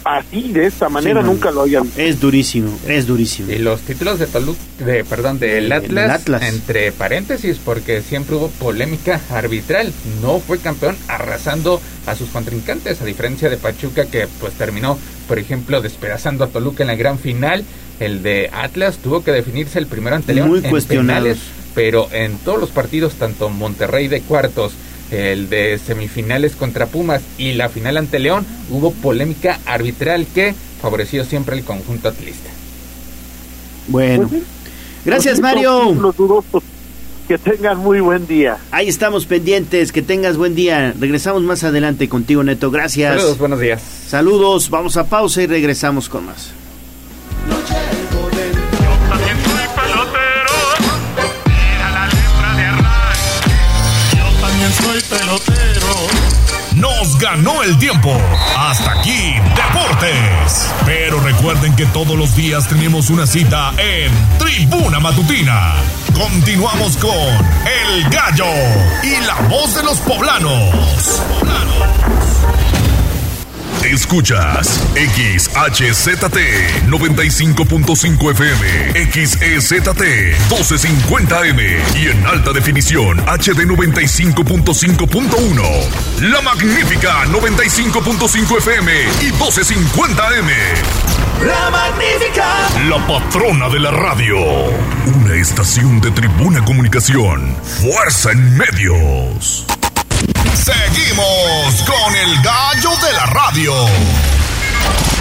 así de esta manera Sí, nunca lo habían Es durísimo, es durísimo. Y los títulos de Toluca, de, perdón, del Atlas, entre paréntesis, porque siempre hubo polémica arbitral. No fue campeón arrasando a sus contrincantes, a diferencia de Pachuca, que pues terminó, por ejemplo, despedazando a Toluca en la gran final. El de Atlas tuvo que definirse el primero ante León Muy en penales, pero en todos los partidos, tanto Monterrey de cuartos, el de semifinales contra Pumas y la final ante León, hubo polémica arbitral que favoreció siempre el conjunto atlista. Bueno. Pues Gracias, Los Mario. Los dudosos, que tengan muy buen día. Ahí estamos pendientes. Que tengas buen día. Regresamos más adelante contigo, Neto. Gracias. Saludos, buenos días. Saludos. Vamos a pausa y regresamos con más. También El tiempo. Hasta aquí, Deportes. Pero recuerden que todos los días tenemos una cita en Tribuna Matutina. Continuamos con El Gallo y la voz de los poblanos. Escuchas XHZT 95.5 FM, XEZT 1250M y en alta definición HD 95.5.1. La magnífica 95.5 FM y 1250M. La magnífica. La patrona de la radio. Una estación de tribuna comunicación. Fuerza en medios. Seguimos con el gallo de la radio.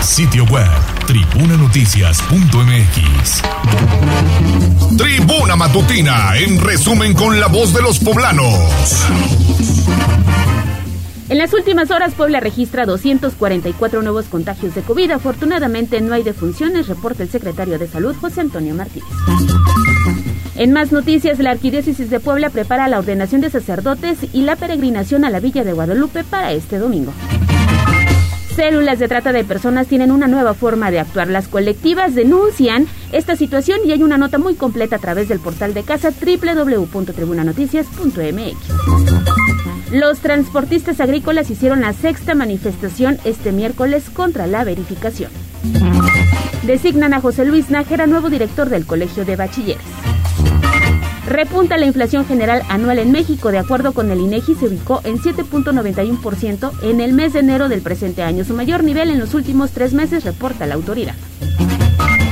Sitio web tribunanoticias.mx. Tribuna Matutina, en resumen con la voz de los poblanos. En las últimas horas, Puebla registra 244 nuevos contagios de COVID. Afortunadamente, no hay defunciones, reporta el secretario de Salud, José Antonio Martínez. En más noticias, la Arquidiócesis de Puebla prepara la ordenación de sacerdotes y la peregrinación a la Villa de Guadalupe para este domingo. Células de trata de personas tienen una nueva forma de actuar. Las colectivas denuncian esta situación y hay una nota muy completa a través del portal de casa www.tribunanoticias.mx. Los transportistas agrícolas hicieron la sexta manifestación este miércoles contra la verificación. Designan a José Luis Nájera nuevo director del Colegio de Bachilleres. Repunta la inflación general anual en México. De acuerdo con el INEGI, se ubicó en 7.91% en el mes de enero del presente año, su mayor nivel en los últimos tres meses, reporta la autoridad.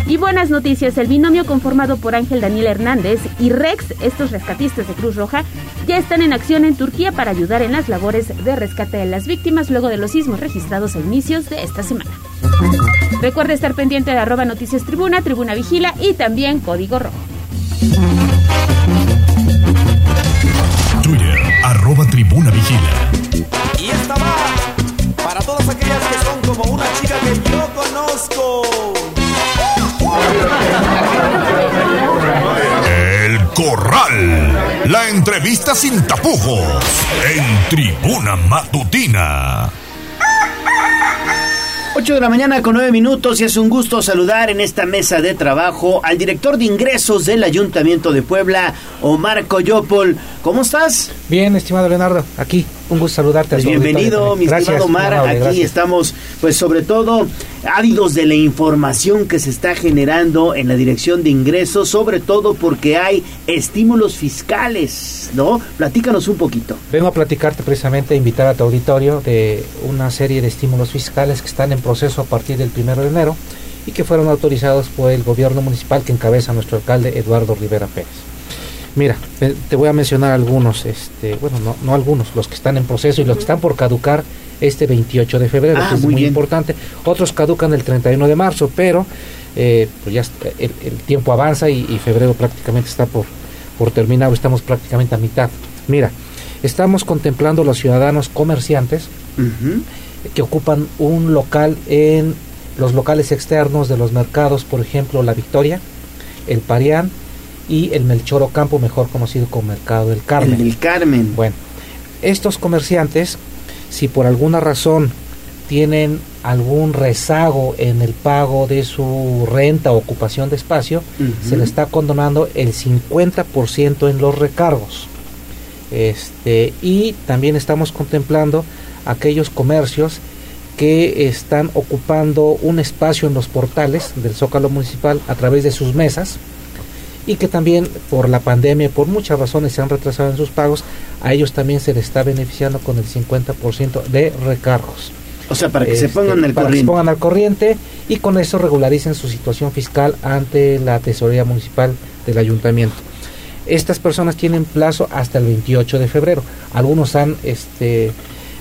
Y buenas noticias, el binomio conformado por Ángel Daniel Hernández y Rex, estos rescatistas de Cruz Roja, ya están en acción en Turquía para ayudar en las labores de rescate de las víctimas luego de los sismos registrados a inicios de esta semana. Recuerde estar pendiente de arroba noticias tribuna, tribuna vigila y también código rojo. Arroba tribuna vigila. Y esta va para todas aquellas que son como una chica que yo conozco. El Corral. La entrevista sin tapujos. En tribuna matutina. 8 de la mañana con 9 minutos y es un gusto saludar en esta mesa de trabajo al director de ingresos del Ayuntamiento de Puebla, Omar Coyopol. ¿Cómo estás? Bien, estimado Leonardo, aquí un gusto saludarte. Pues a bienvenido, mi estimado Omar. amable, Aquí gracias. estamos, pues sobre todo, ávidos de la información que se está generando en la dirección de ingresos, sobre todo porque hay estímulos fiscales, ¿no? Platícanos un poquito. Vengo a platicarte precisamente, a invitar a tu auditorio de una serie de estímulos fiscales que están en proceso a partir del primero de enero y que fueron autorizados por el gobierno municipal que encabeza nuestro alcalde Eduardo Rivera Pérez. Mira, eh, te voy a mencionar algunos, este, bueno, no, no algunos, los que están en proceso y los que están por caducar este 28 de febrero, Ah, que es muy importante. Otros caducan el 31 de marzo, pero eh, pues ya el, el tiempo avanza y, y febrero prácticamente está por, por terminar, estamos prácticamente a mitad. Mira, estamos contemplando los ciudadanos comerciantes que ocupan un local en los locales externos de los mercados, por ejemplo, La Victoria, el Parián y el Melchor Ocampo, mejor conocido como Mercado del Carmen. El del Carmen. Bueno, estos comerciantes, si por alguna razón tienen algún rezago en el pago de su renta o ocupación de espacio, se le está condonando el 50% en los recargos. Este, y también estamos contemplando aquellos comercios que están ocupando un espacio en los portales del Zócalo Municipal a través de sus mesas y que también por la pandemia por muchas razones se han retrasado en sus pagos, a ellos también se les está beneficiando con el 50% de recargos. O sea, para que se Este, pongan al para que se corriente. pongan al corriente y con eso regularicen su situación fiscal ante la tesorería municipal del ayuntamiento. Estas personas tienen plazo hasta el 28 de febrero. Algunos han este,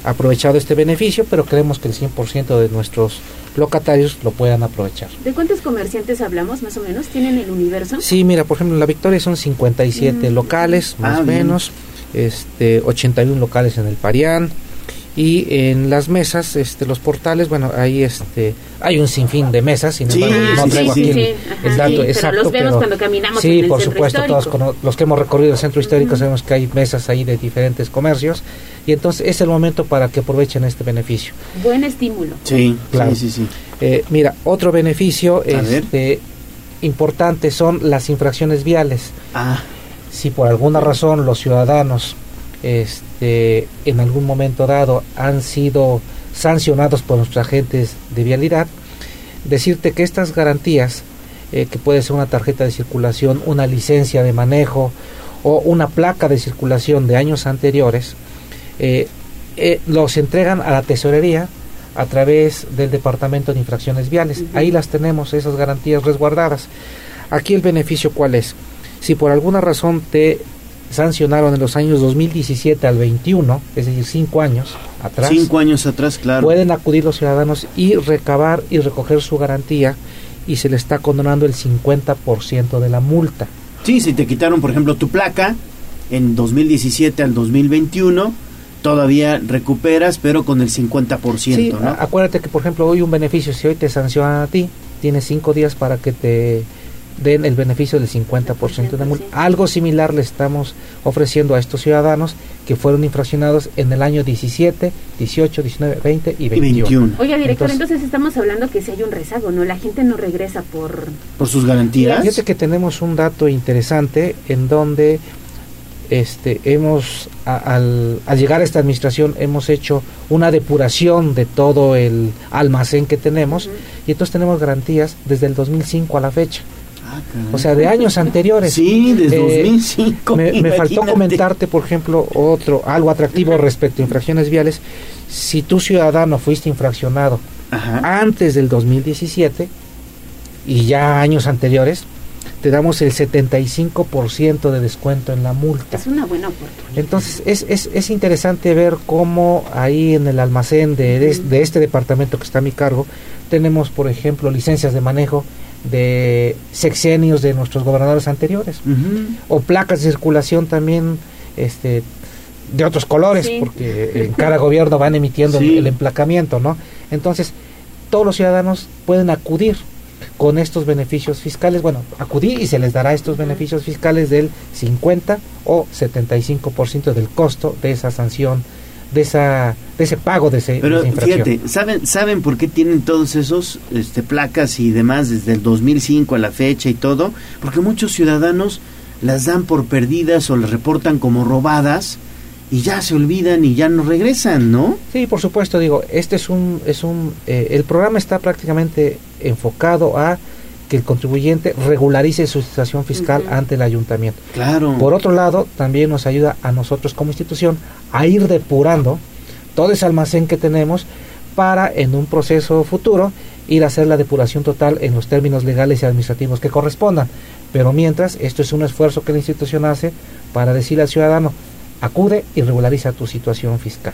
aprovechado este beneficio, pero creemos que el 100% de nuestros locatarios lo puedan aprovechar. ¿De cuántos comerciantes hablamos más o menos? ¿Tienen el universo? Sí, mira, por ejemplo, en La Victoria son 57 Mm. locales, más Ah, o bien. menos, este, 81 locales en el Parián, y en las mesas, este, los portales, bueno, ahí este, hay un sinfín de mesas, sin Sí, embargo, no sí, traigo sí, aquí sí, el, el sí, dato pero exacto. los vemos cuando caminamos Sí, en el por supuesto, todos histórico. cono- los que hemos recorrido el centro histórico sabemos que hay mesas ahí de diferentes comercios, y entonces es el momento para que aprovechen este beneficio. Buen estímulo. Sí, Claro. sí, sí, sí. Eh, mira, otro beneficio este, importante son las infracciones viales. Ah. Si por alguna razón los ciudadanos este, en algún momento dado han sido sancionados por nuestros agentes de vialidad, decirte que estas garantías, eh, que puede ser una tarjeta de circulación, una licencia de manejo o una placa de circulación de años anteriores, eh, eh, los entregan a la tesorería a través del Departamento de Infracciones Viales. Ahí las tenemos, esas garantías resguardadas. Aquí el beneficio cuál es? Si por alguna razón te sancionaron en los años 2017 al 21, es decir, cinco años atrás, Cinco años atrás, claro. pueden acudir los ciudadanos y recabar y recoger su garantía y se le está condonando el 50% de la multa. Sí, si te quitaron, por ejemplo, tu placa en 2017 al 2021, todavía recuperas, pero con el 50%, Sí, ¿no? acuérdate que por ejemplo hoy un beneficio, si hoy te sancionan a ti, tienes cinco días para que te den el beneficio del 50% de multa. Algo similar le estamos ofreciendo a estos ciudadanos que fueron infraccionados en el año 17, 18, 19, 20 y 21. Oiga, director, Entonces, entonces, estamos hablando que si hay un rezago, ¿no? La gente no regresa por... Por sus garantías. Fíjate que tenemos un dato interesante en donde este hemos a- al, al llegar a esta administración hemos hecho una depuración de todo el almacén que tenemos y entonces tenemos garantías desde el 2005 a la fecha. O sea, de años anteriores. Sí, desde Eh, 2005. Me, me faltó comentarte, por ejemplo, otro algo atractivo respecto a infracciones viales. Si tu ciudadano fuiste infraccionado antes del 2017 y ya años anteriores, te damos el 75% de descuento en la multa. Es una buena oportunidad. Entonces es, es, es interesante ver cómo ahí en el almacén de, de, de este departamento que está a mi cargo tenemos, por ejemplo, licencias de manejo de sexenios de nuestros gobernadores anteriores. O placas de circulación también este de otros colores Sí. porque en cada gobierno van emitiendo Sí. el emplacamiento no entonces todos los ciudadanos pueden acudir con estos beneficios fiscales. Bueno acudir y se les dará estos beneficios fiscales del 50 o 75% del costo de esa sanción de esa de ese pago de, ese, de Pero esa fíjate, ¿saben, ¿saben por qué tienen todos esos este, placas y demás desde el 2005 a la fecha y todo? Porque muchos ciudadanos las dan por perdidas o las reportan como robadas y ya se olvidan y ya no regresan, ¿no? Sí, por supuesto, digo, este es un, es un, eh, el programa está prácticamente enfocado a que el contribuyente regularice su situación fiscal ante el ayuntamiento. Claro. Por otro lado, también nos ayuda a nosotros como institución a ir depurando todo ese almacén que tenemos para en un proceso futuro ir a hacer la depuración total en los términos legales y administrativos que correspondan. Pero mientras, esto es un esfuerzo que la institución hace para decirle al ciudadano, acude y regulariza tu situación fiscal.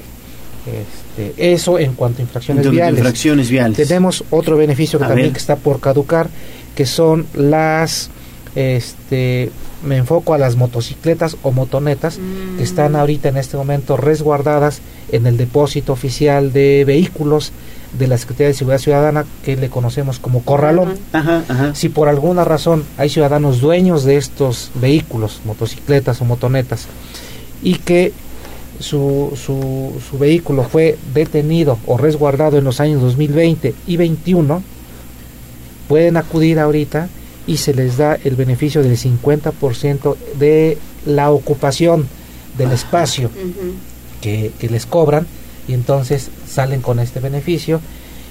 Este, eso en cuanto a infracciones De- de viales. infracciones viales. Tenemos otro beneficio que A también que está por caducar, que son las, este, me enfoco a las motocicletas o motonetas que están ahorita en este momento resguardadas en el depósito oficial de vehículos de la Secretaría de Seguridad Ciudadana que le conocemos como corralón. Ajá, ajá. Si por alguna razón hay ciudadanos dueños de estos vehículos, motocicletas o motonetas, y que su, su, su vehículo fue detenido o resguardado en los años 2020 y 21, pueden acudir ahorita y se les da el beneficio del 50% de la ocupación del espacio que, que les cobran y entonces salen con este beneficio.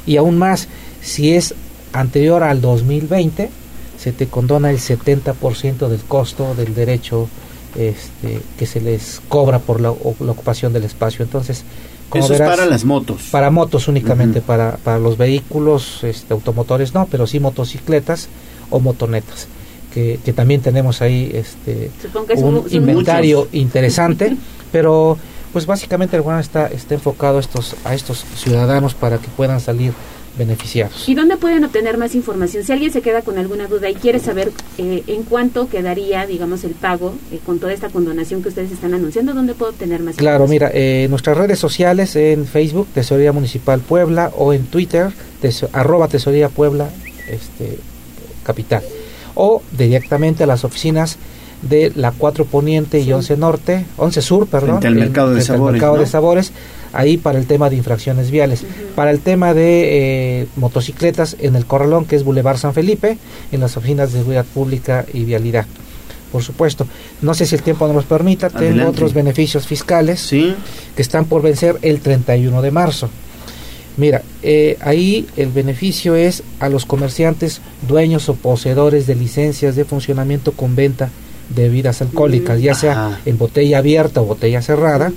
Y aún más si es anterior al 2020 se te condona el 70% del costo del derecho este, que se les cobra por la ocupación del espacio. Entonces como Eso es para las motos. para motos únicamente para, para los vehículos este, automotores no pero sí motocicletas o motonetas que, que también tenemos ahí este un son- son inventario muchos. interesante pero pues básicamente el programa está, está enfocado a estos, a estos ciudadanos para que puedan salir beneficiados. ¿Y dónde pueden obtener más información? Si alguien se queda con alguna duda y quiere saber eh, en cuánto quedaría, digamos, el pago eh, con toda esta condonación que ustedes están anunciando, ¿dónde puedo obtener más Claro, información? mira, eh, nuestras redes sociales en Facebook, Tesorería Municipal Puebla, o en Twitter, teso- arroba Tesorería Puebla, este, capital. O directamente a las oficinas de la 4 Poniente y 11 Norte, 11 Sur, perdón. Frente al en- Mercado de frente al Sabores, Mercado ¿no? de Sabores, ahí para el tema de infracciones viales. Para el tema de eh, motocicletas en el Corralón, que es Boulevard San Felipe, en las oficinas de Seguridad Pública y Vialidad. Por supuesto, no sé si el tiempo nos los permita, tengo Adelante. otros beneficios fiscales que están por vencer el 31 de marzo. Mira, eh, ahí el beneficio es a los comerciantes dueños o poseedores de licencias de funcionamiento con venta de bebidas alcohólicas, ya sea en botella abierta o botella cerrada.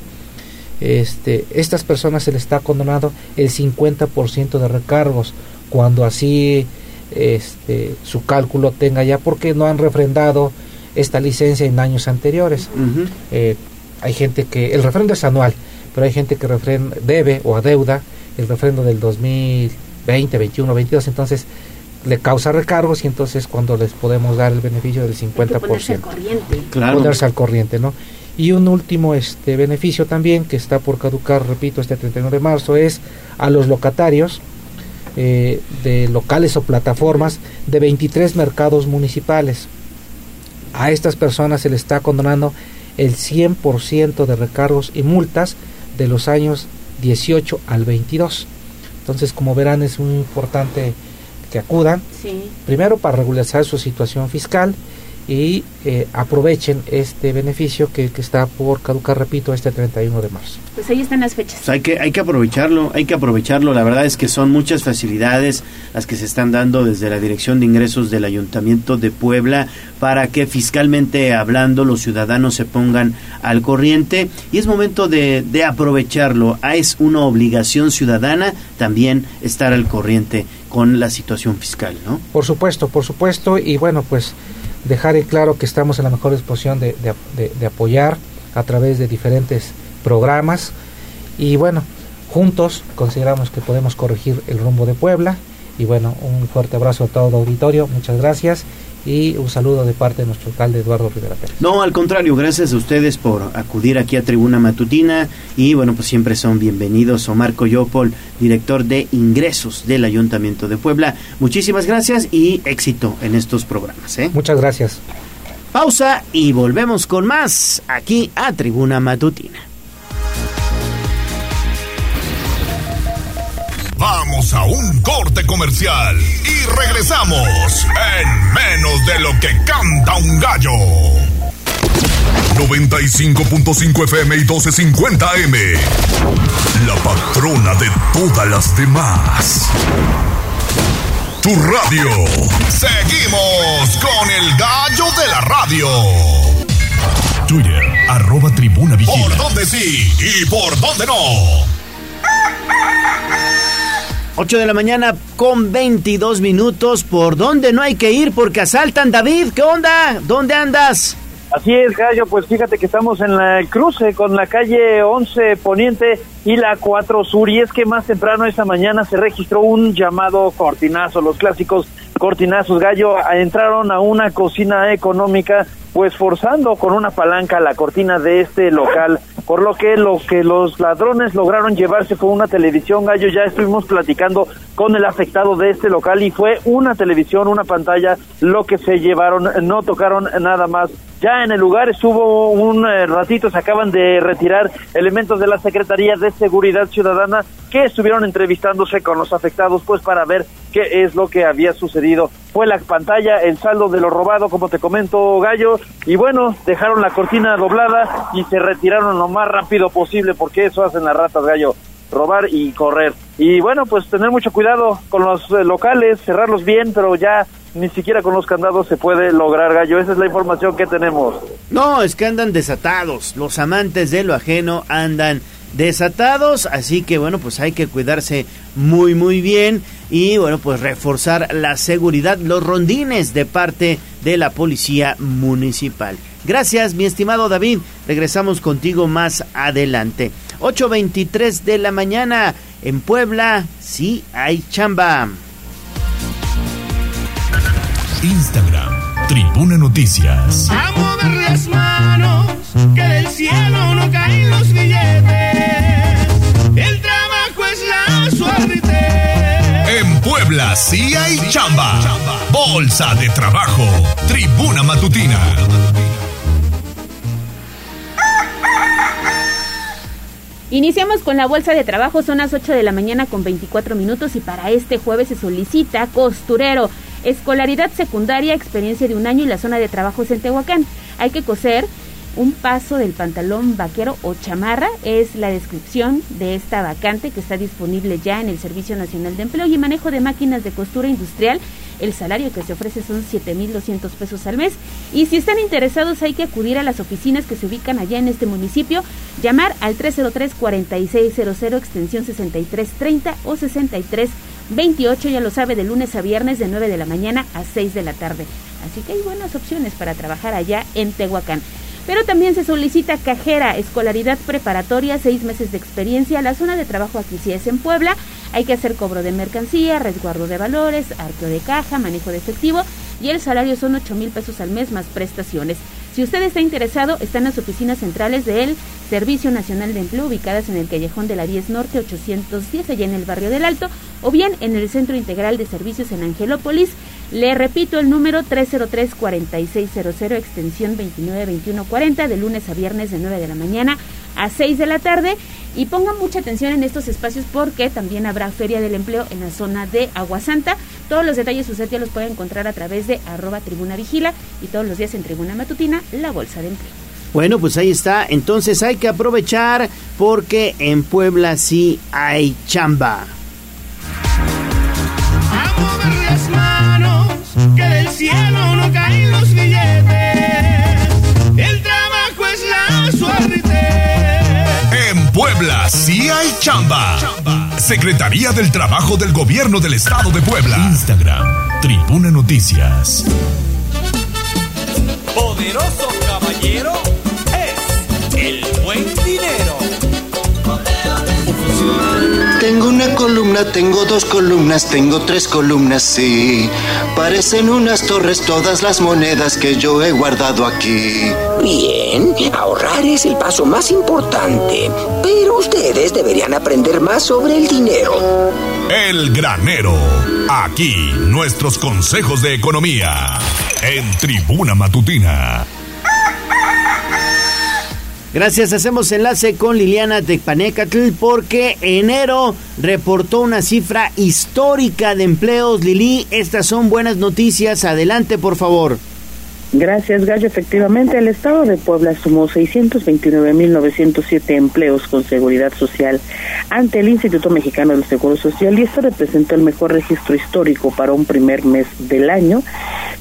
Este, estas personas se les está condonado el 50% de recargos cuando así este, su cálculo tenga ya porque no han refrendado esta licencia en años anteriores. Eh, hay gente que el refrendo es anual, pero hay gente que refren- debe o adeuda el refrendo del 2020, 21, 22, entonces le causa recargos y entonces cuando les podemos dar el beneficio del 50%. ponerse al corriente. Claro. Ponerse al corriente, ¿no? Y un último este beneficio también que está por caducar, repito, este 31 de marzo es a los locatarios eh, de locales o plataformas de 23 mercados municipales. A estas personas se les está condonando el 100% de recargos y multas de los años 18 al 22. Entonces, como verán, es muy importante que acudan Sí. primero para regularizar su situación fiscal y eh, aprovechen este beneficio que, que está por caducar, repito, este 31 de marzo. Pues ahí están las fechas. Pues hay que hay que aprovecharlo, hay que aprovecharlo. La verdad es que son muchas facilidades las que se están dando desde la Dirección de Ingresos del Ayuntamiento de Puebla para que fiscalmente hablando los ciudadanos se pongan al corriente y es momento de, de aprovecharlo. Ah, Es una obligación ciudadana también estar al corriente con la situación fiscal, ¿no? Por supuesto, por supuesto, y bueno, pues dejar en claro que estamos en la mejor disposición de, de- de- de apoyar a través de diferentes programas. Y bueno, juntos consideramos que podemos corregir el rumbo de Puebla. Y bueno, un fuerte abrazo a todo el auditorio, muchas gracias y un saludo de parte de nuestro alcalde Eduardo Rivera Pérez. No, al contrario, gracias a ustedes por acudir aquí a Tribuna Matutina y bueno, pues siempre son bienvenidos. Omar Coyopol, director de ingresos del Ayuntamiento de Puebla. Muchísimas gracias y éxito en estos programas. ¿eh? Muchas gracias. Pausa y volvemos con más aquí a Tribuna Matutina. Vamos a un corte comercial y regresamos en menos de lo que canta un gallo. 95.5 FM y 1250 M. La patrona de todas las demás. Tu radio. Seguimos con el gallo de la radio. Twitter, arroba tribuna vigila. ¿Por dónde sí y por dónde no? 8 de la mañana con 22 minutos. ¿Por dónde no hay que ir? Porque asaltan David. ¿Qué onda? ¿Dónde andas? Así es, Gallo, pues fíjate que estamos en la- el cruce con la calle 11 Poniente y la 4 Sur, y es que más temprano esta mañana se registró un llamado cortinazo, los clásicos cortinazos, Gallo, entraron a una cocina económica, pues forzando con una palanca la cortina de este local, por lo que lo que los ladrones lograron llevarse fue una televisión, Gallo, ya estuvimos platicando con el afectado de este local y fue una televisión, una pantalla, lo que se llevaron, no tocaron nada más. Ya en el lugar estuvo un eh, ratito, se acaban de retirar elementos de la Secretaría de Seguridad Ciudadana que estuvieron entrevistándose con los afectados pues para ver qué es lo que había sucedido. Fue la pantalla, el saldo de lo robado, como te comento, Gallo, y bueno, dejaron la cortina doblada y se retiraron lo más rápido posible porque eso hacen las ratas, Gallo robar y correr. Y bueno, pues tener mucho cuidado con los eh, locales, cerrarlos bien, pero ya ni siquiera con los candados se puede lograr, gallo. Esa es la información que tenemos. No, es que andan desatados. Los amantes de lo ajeno andan desatados. Así que bueno, pues hay que cuidarse muy, muy bien. Y bueno, pues reforzar la seguridad, los rondines de parte de la policía municipal. Gracias, mi estimado David. Regresamos contigo más adelante. 8.23 de la mañana en Puebla. Sí, hay chamba. Instagram, Tribuna Noticias. A mover las manos, que del cielo no caen los billetes. El trabajo es la suerte. En Puebla sí hay chamba. Bolsa de trabajo. Tribuna Matutina. Iniciamos con la bolsa de trabajo, son las 8 de la mañana con 24 minutos y para este jueves se solicita costurero, escolaridad secundaria, experiencia de un año y la zona de trabajos en Tehuacán. Hay que coser un paso del pantalón vaquero o chamarra, es la descripción de esta vacante que está disponible ya en el Servicio Nacional de Empleo y manejo de máquinas de costura industrial. El salario que se ofrece son 7.200 pesos al mes. Y si están interesados hay que acudir a las oficinas que se ubican allá en este municipio, llamar al 303-4600 extensión 6330 o 6328, ya lo sabe, de lunes a viernes de 9 de la mañana a 6 de la tarde. Así que hay buenas opciones para trabajar allá en Tehuacán. Pero también se solicita cajera, escolaridad preparatoria, seis meses de experiencia. La zona de trabajo aquí sí es en Puebla. Hay que hacer cobro de mercancía, resguardo de valores, arqueo de caja, manejo de efectivo y el salario son 8 mil pesos al mes más prestaciones. Si usted está interesado, están las oficinas centrales del Servicio Nacional de Empleo ubicadas en el Callejón de la 10 Norte 810, allá en el barrio del Alto, o bien en el Centro Integral de Servicios en Angelópolis. Le repito el número 303-4600, extensión 292140, de lunes a viernes de 9 de la mañana a 6 de la tarde. Y pongan mucha atención en estos espacios porque también habrá Feria del Empleo en la zona de Aguasanta. Todos los detalles usted ya los puede encontrar a través de arroba tribuna vigila y todos los días en tribuna matutina la bolsa de empleo. Bueno, pues ahí está. Entonces hay que aprovechar porque en Puebla sí hay chamba. las manos, que del cielo no caen los billetes. El trabajo es la suerte. Puebla sí hay chamba. Secretaría del Trabajo del Gobierno del Estado de Puebla. Instagram, Tribuna Noticias. Poderoso caballero Tengo una columna, tengo dos columnas, tengo tres columnas, sí. Parecen unas torres todas las monedas que yo he guardado aquí. Bien, ahorrar es el paso más importante, pero ustedes deberían aprender más sobre el dinero. El granero. Aquí nuestros consejos de economía. En Tribuna Matutina. Gracias, hacemos enlace con Liliana Tecpanecatl porque enero reportó una cifra histórica de empleos. Lili, estas son buenas noticias. Adelante, por favor. Gracias, Gallo. Efectivamente, el Estado de Puebla sumó 629.907 empleos con seguridad social ante el Instituto Mexicano del Seguro Social y esto representó el mejor registro histórico para un primer mes del año.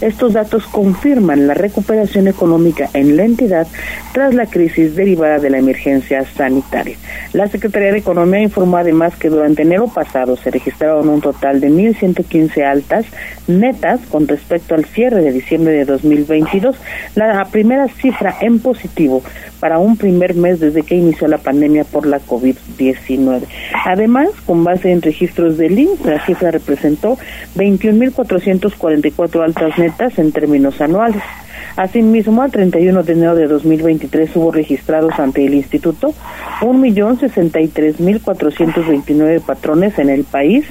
Estos datos confirman la recuperación económica en la entidad tras la crisis derivada de la emergencia sanitaria. La Secretaría de Economía informó además que durante enero pasado se registraron un total de 1.115 altas netas con respecto al cierre de diciembre de 2022, la primera cifra en positivo para un primer mes desde que inició la pandemia por la COVID-19. Además, con base en registros del INSS, la cifra representó 21.444 altas netas en términos anuales. Asimismo, al 31 de enero de 2023 hubo registrados ante el Instituto 1.063.429 patrones en el país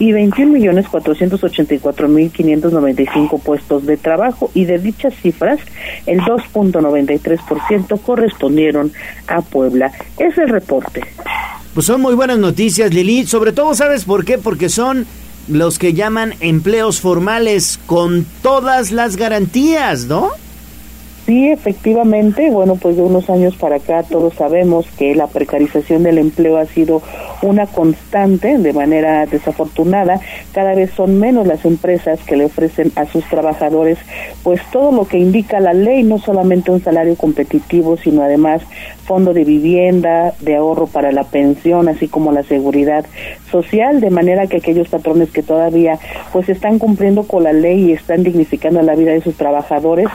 y 21.484.595 puestos de trabajo y de dichas cifras el 2.93% correspondieron a Puebla. Es el reporte. Pues son muy buenas noticias, Lili. Sobre todo, ¿sabes por qué? Porque son los que llaman empleos formales con todas las garantías, ¿no? Sí, efectivamente, bueno, pues de unos años para acá todos sabemos que la precarización del empleo ha sido una constante de manera desafortunada. Cada vez son menos las empresas que le ofrecen a sus trabajadores pues todo lo que indica la ley, no solamente un salario competitivo, sino además fondo de vivienda, de ahorro para la pensión, así como la seguridad social, de manera que aquellos patrones que todavía pues están cumpliendo con la ley y están dignificando la vida de sus trabajadores,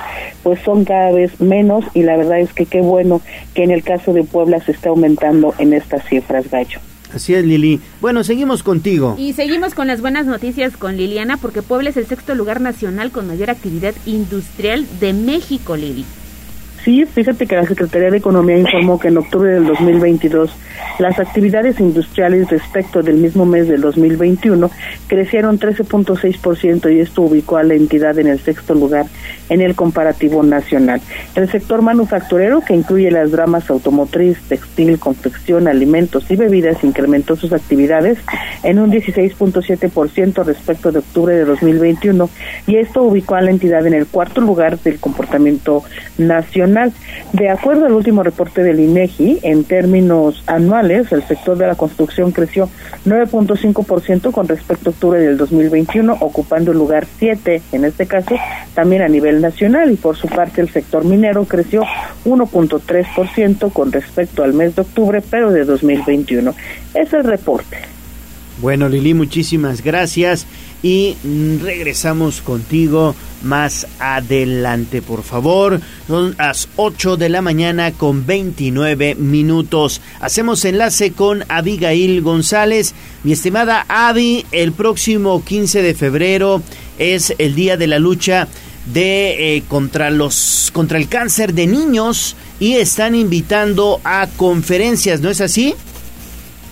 pues son cada vez menos y la verdad es que qué bueno que en el caso de Puebla se está aumentando en estas cifras, Gallo. Así es, Lili. Bueno, seguimos contigo. Y seguimos con las buenas noticias con Liliana, porque Puebla es el sexto lugar nacional con mayor actividad industrial de México, Lili. Sí, fíjate que la Secretaría de Economía informó que en octubre del 2022 las actividades industriales respecto del mismo mes del 2021 crecieron 13.6% y esto ubicó a la entidad en el sexto lugar en el comparativo nacional. El sector manufacturero, que incluye las ramas automotriz, textil, confección, alimentos y bebidas, incrementó sus actividades en un 16.7% respecto de octubre de 2021 y esto ubicó a la entidad en el cuarto lugar del comportamiento nacional. De acuerdo al último reporte del INEGI, en términos anuales, el sector de la construcción creció 9.5% con respecto a octubre del 2021, ocupando el lugar 7, en este caso, también a nivel nacional. Y por su parte, el sector minero creció 1.3% con respecto al mes de octubre, pero de 2021. Es el reporte. Bueno, Lili, muchísimas gracias y regresamos contigo más adelante, por favor. Son las 8 de la mañana con 29 minutos. Hacemos enlace con Abigail González. Mi estimada Avi, el próximo 15 de febrero es el día de la lucha de eh, contra los contra el cáncer de niños y están invitando a conferencias, ¿no es así?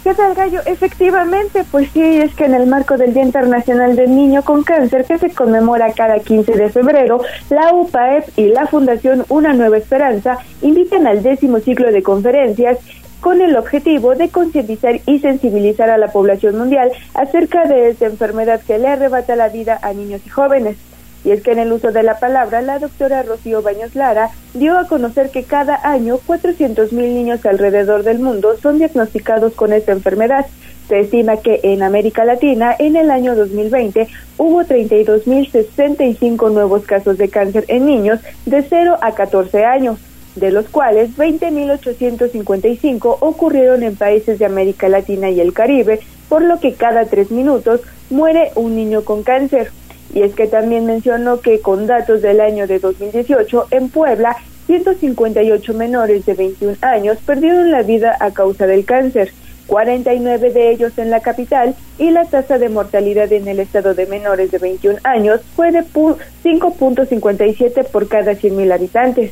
¿Qué tal, Gallo? Efectivamente, pues sí, es que en el marco del Día Internacional del Niño con Cáncer, que se conmemora cada 15 de febrero, la UPAEP y la Fundación Una Nueva Esperanza invitan al décimo ciclo de conferencias con el objetivo de concientizar y sensibilizar a la población mundial acerca de esta enfermedad que le arrebata la vida a niños y jóvenes. Y es que en el uso de la palabra, la doctora Rocío Baños Lara dio a conocer que cada año 400.000 niños alrededor del mundo son diagnosticados con esta enfermedad. Se estima que en América Latina, en el año 2020, hubo 32.065 nuevos casos de cáncer en niños de 0 a 14 años, de los cuales 20.855 ocurrieron en países de América Latina y el Caribe, por lo que cada tres minutos muere un niño con cáncer. Y es que también mencionó que con datos del año de 2018, en Puebla, 158 menores de 21 años perdieron la vida a causa del cáncer, 49 de ellos en la capital y la tasa de mortalidad en el estado de menores de 21 años fue de 5.57 por cada 100.000 habitantes,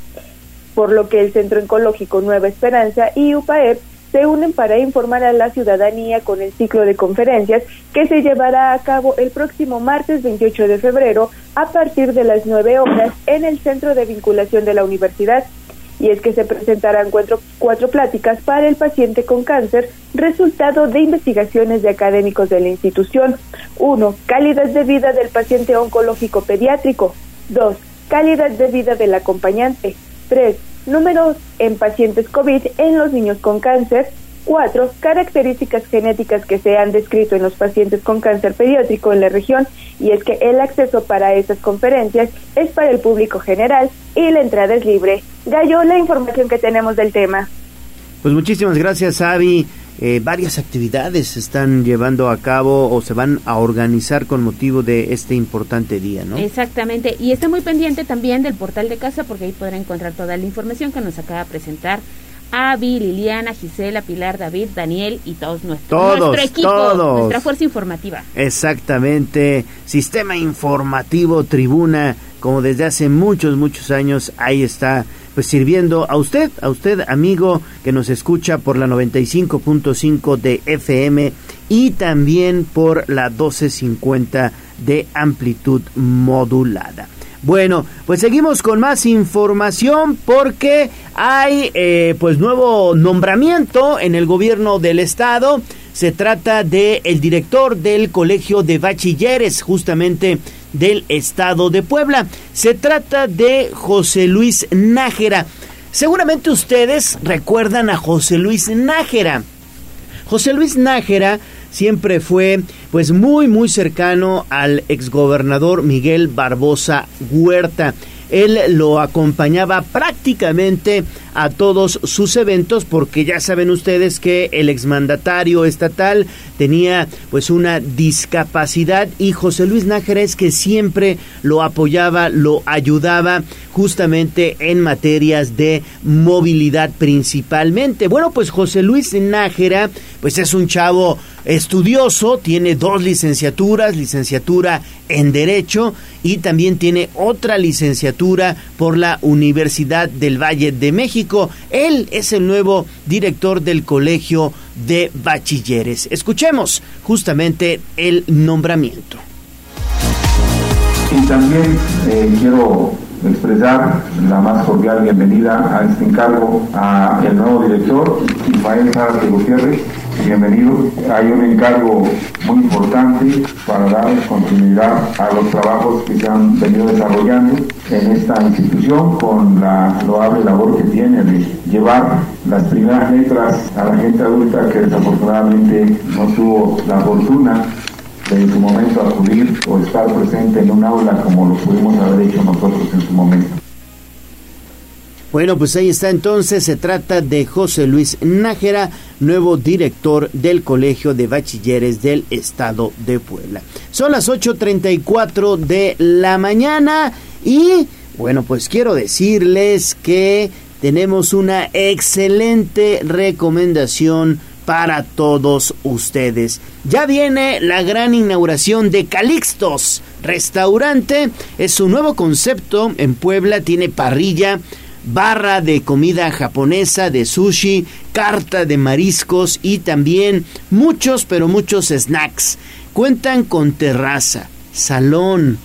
por lo que el Centro Oncológico Nueva Esperanza y UPAEP se unen para informar a la ciudadanía con el ciclo de conferencias que se llevará a cabo el próximo martes 28 de febrero a partir de las 9 horas en el Centro de Vinculación de la Universidad. Y es que se presentarán cuatro, cuatro pláticas para el paciente con cáncer, resultado de investigaciones de académicos de la institución. 1. Calidad de vida del paciente oncológico pediátrico. 2. Calidad de vida del acompañante. 3 números en pacientes COVID en los niños con cáncer. Cuatro, características genéticas que se han descrito en los pacientes con cáncer pediátrico en la región y es que el acceso para esas conferencias es para el público general y la entrada es libre. Gallo, la información que tenemos del tema. Pues muchísimas gracias, Avi. Eh, varias actividades se están llevando a cabo o se van a organizar con motivo de este importante día, ¿no? Exactamente, y está muy pendiente también del portal de casa porque ahí podrá encontrar toda la información que nos acaba de presentar Avi, Liliana, Gisela, Pilar, David, Daniel y todos nuestros Todos, nuestro equipo, todos. nuestra fuerza informativa. Exactamente, sistema informativo Tribuna, como desde hace muchos, muchos años, ahí está, pues sirviendo a usted, a usted amigo que nos escucha por la 95.5 de FM y también por la 1250 de amplitud modulada. Bueno, pues seguimos con más información porque hay eh, pues nuevo nombramiento en el gobierno del estado. Se trata de el director del Colegio de Bachilleres, justamente del estado de Puebla. Se trata de José Luis Nájera. Seguramente ustedes recuerdan a José Luis Nájera. José Luis Nájera siempre fue pues muy muy cercano al exgobernador Miguel Barbosa Huerta. Él lo acompañaba prácticamente a todos sus eventos porque ya saben ustedes que el exmandatario estatal tenía pues una discapacidad y José Luis Nájera es que siempre lo apoyaba, lo ayudaba justamente en materias de movilidad principalmente. Bueno, pues José Luis Nájera pues es un chavo estudioso, tiene dos licenciaturas, licenciatura en Derecho y también tiene otra licenciatura por la Universidad del Valle de México. Él es el nuevo director del Colegio de Bachilleres. Escuchemos justamente el nombramiento. Y también eh, quiero expresar la más cordial bienvenida a este encargo a el nuevo director, Ismael Zárate Gutiérrez. Bienvenido. Hay un encargo muy importante para dar continuidad a los trabajos que se han venido desarrollando en esta institución con la loable labor que tiene de llevar las primeras letras a la gente adulta que desafortunadamente no tuvo la fortuna de en su momento acudir o estar presente en un aula como lo pudimos haber hecho nosotros en su momento. Bueno, pues ahí está entonces, se trata de José Luis Nájera, nuevo director del Colegio de Bachilleres del Estado de Puebla. Son las 8.34 de la mañana y bueno, pues quiero decirles que tenemos una excelente recomendación para todos ustedes. Ya viene la gran inauguración de Calixtos Restaurante. Es un nuevo concepto en Puebla, tiene parrilla, barra de comida japonesa, de sushi, carta de mariscos y también muchos, pero muchos snacks. Cuentan con terraza, salón,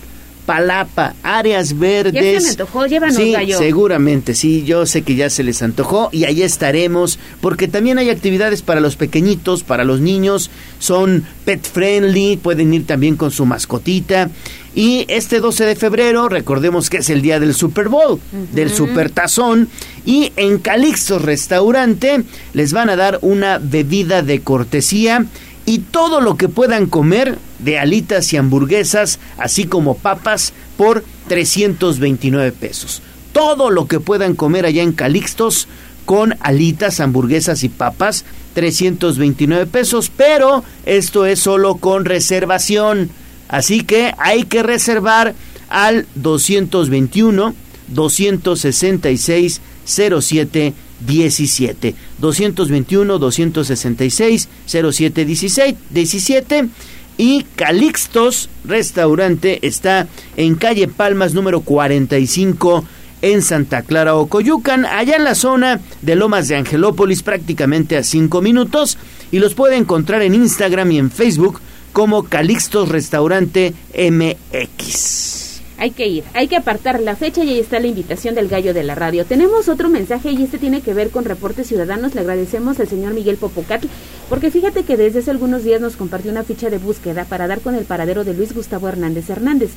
Iztapalapa, áreas verdes. Ya se me antojó, llévanos, sí, gallo. seguramente, sí, yo sé que ya se les antojó y ahí estaremos, porque también hay actividades para los pequeñitos, para los niños, son pet friendly, pueden ir también con su mascotita. Y este 12 de febrero, recordemos que es el día del Super Bowl, del Super Tazón, y en Calixtos Restaurante les van a dar una bebida de cortesía y todo lo que puedan comer de alitas y hamburguesas, así como papas, por 329 pesos. Todo lo que puedan comer allá en Calixtos con alitas, hamburguesas y papas, 329 pesos, pero esto es solo con reservación. Así que hay que reservar al 221 266 07 17 221 266 07 16 17 y Calixtos Restaurante está en calle Palmas número 45 en Santa Clara Ocoyucan, allá en la zona de Lomas de Angelópolis, prácticamente a 5 minutos, y los puede encontrar en Instagram y en Facebook como Calixtos Restaurante MX. Hay que ir, hay que apartar la fecha y ahí está la invitación del gallo de la radio. Tenemos otro mensaje y este tiene que ver con reportes ciudadanos. Le agradecemos al señor Miguel Popocatl porque fíjate que desde hace algunos días nos compartió una ficha de búsqueda para dar con el paradero de Luis Gustavo Hernández Hernández.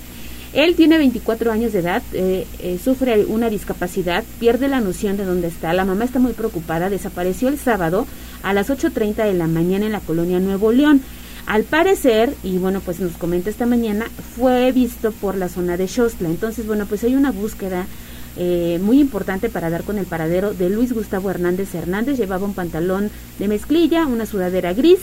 Él tiene 24 años de edad, eh, eh, sufre una discapacidad, pierde la noción de dónde está. La mamá está muy preocupada, desapareció el sábado a las 8.30 de la mañana en la colonia Nuevo León. Al parecer, y bueno, pues nos comenta esta mañana, fue visto por la zona de Xostla. Entonces, bueno, pues hay una búsqueda eh, muy importante para dar con el paradero de Luis Gustavo Hernández Hernández. Llevaba un pantalón de mezclilla, una sudadera gris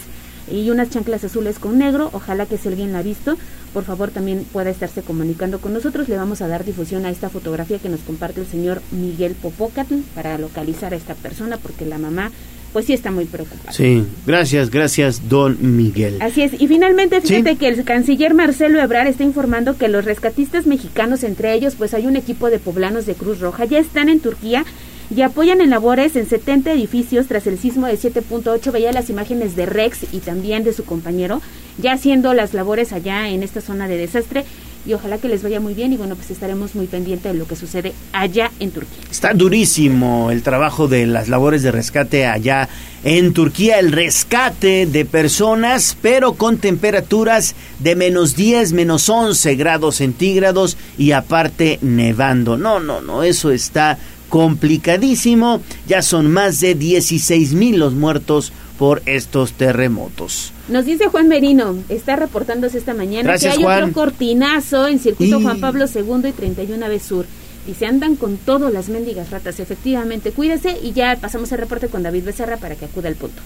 y unas chanclas azules con negro. Ojalá que si alguien la ha visto, por favor también pueda estarse comunicando con nosotros. Le vamos a dar difusión a esta fotografía que nos comparte el señor Miguel Popocatl para localizar a esta persona porque la mamá pues sí está muy preocupada. Sí, gracias, gracias, don Miguel. Así es. Y finalmente, fíjate que el canciller Marcelo Ebrard está informando que los rescatistas mexicanos, entre ellos, pues hay un equipo de poblanos de Cruz Roja, ya están en Turquía y apoyan en labores en 70 edificios tras el sismo de 7.8. Veía las imágenes de Rex y también de su compañero ya haciendo las labores allá en esta zona de desastre y ojalá que les vaya muy bien y bueno, pues estaremos muy pendientes de lo que sucede allá en Turquía. Está durísimo el trabajo de las labores de rescate allá en Turquía, el rescate de personas, pero con temperaturas de menos 10, menos 11 grados centígrados y aparte nevando. No, no, no, eso está complicadísimo. Ya son más de 16 mil los muertos por estos terremotos. Nos dice Juan Merino, está reportándose esta mañana Gracias, que hay Juan. otro cortinazo en circuito Y- Juan Pablo II y 31 B Sur. Y se andan con todo las mendigas ratas, efectivamente. Cuídese y ya pasamos el reporte con David Becerra para que acuda al punto.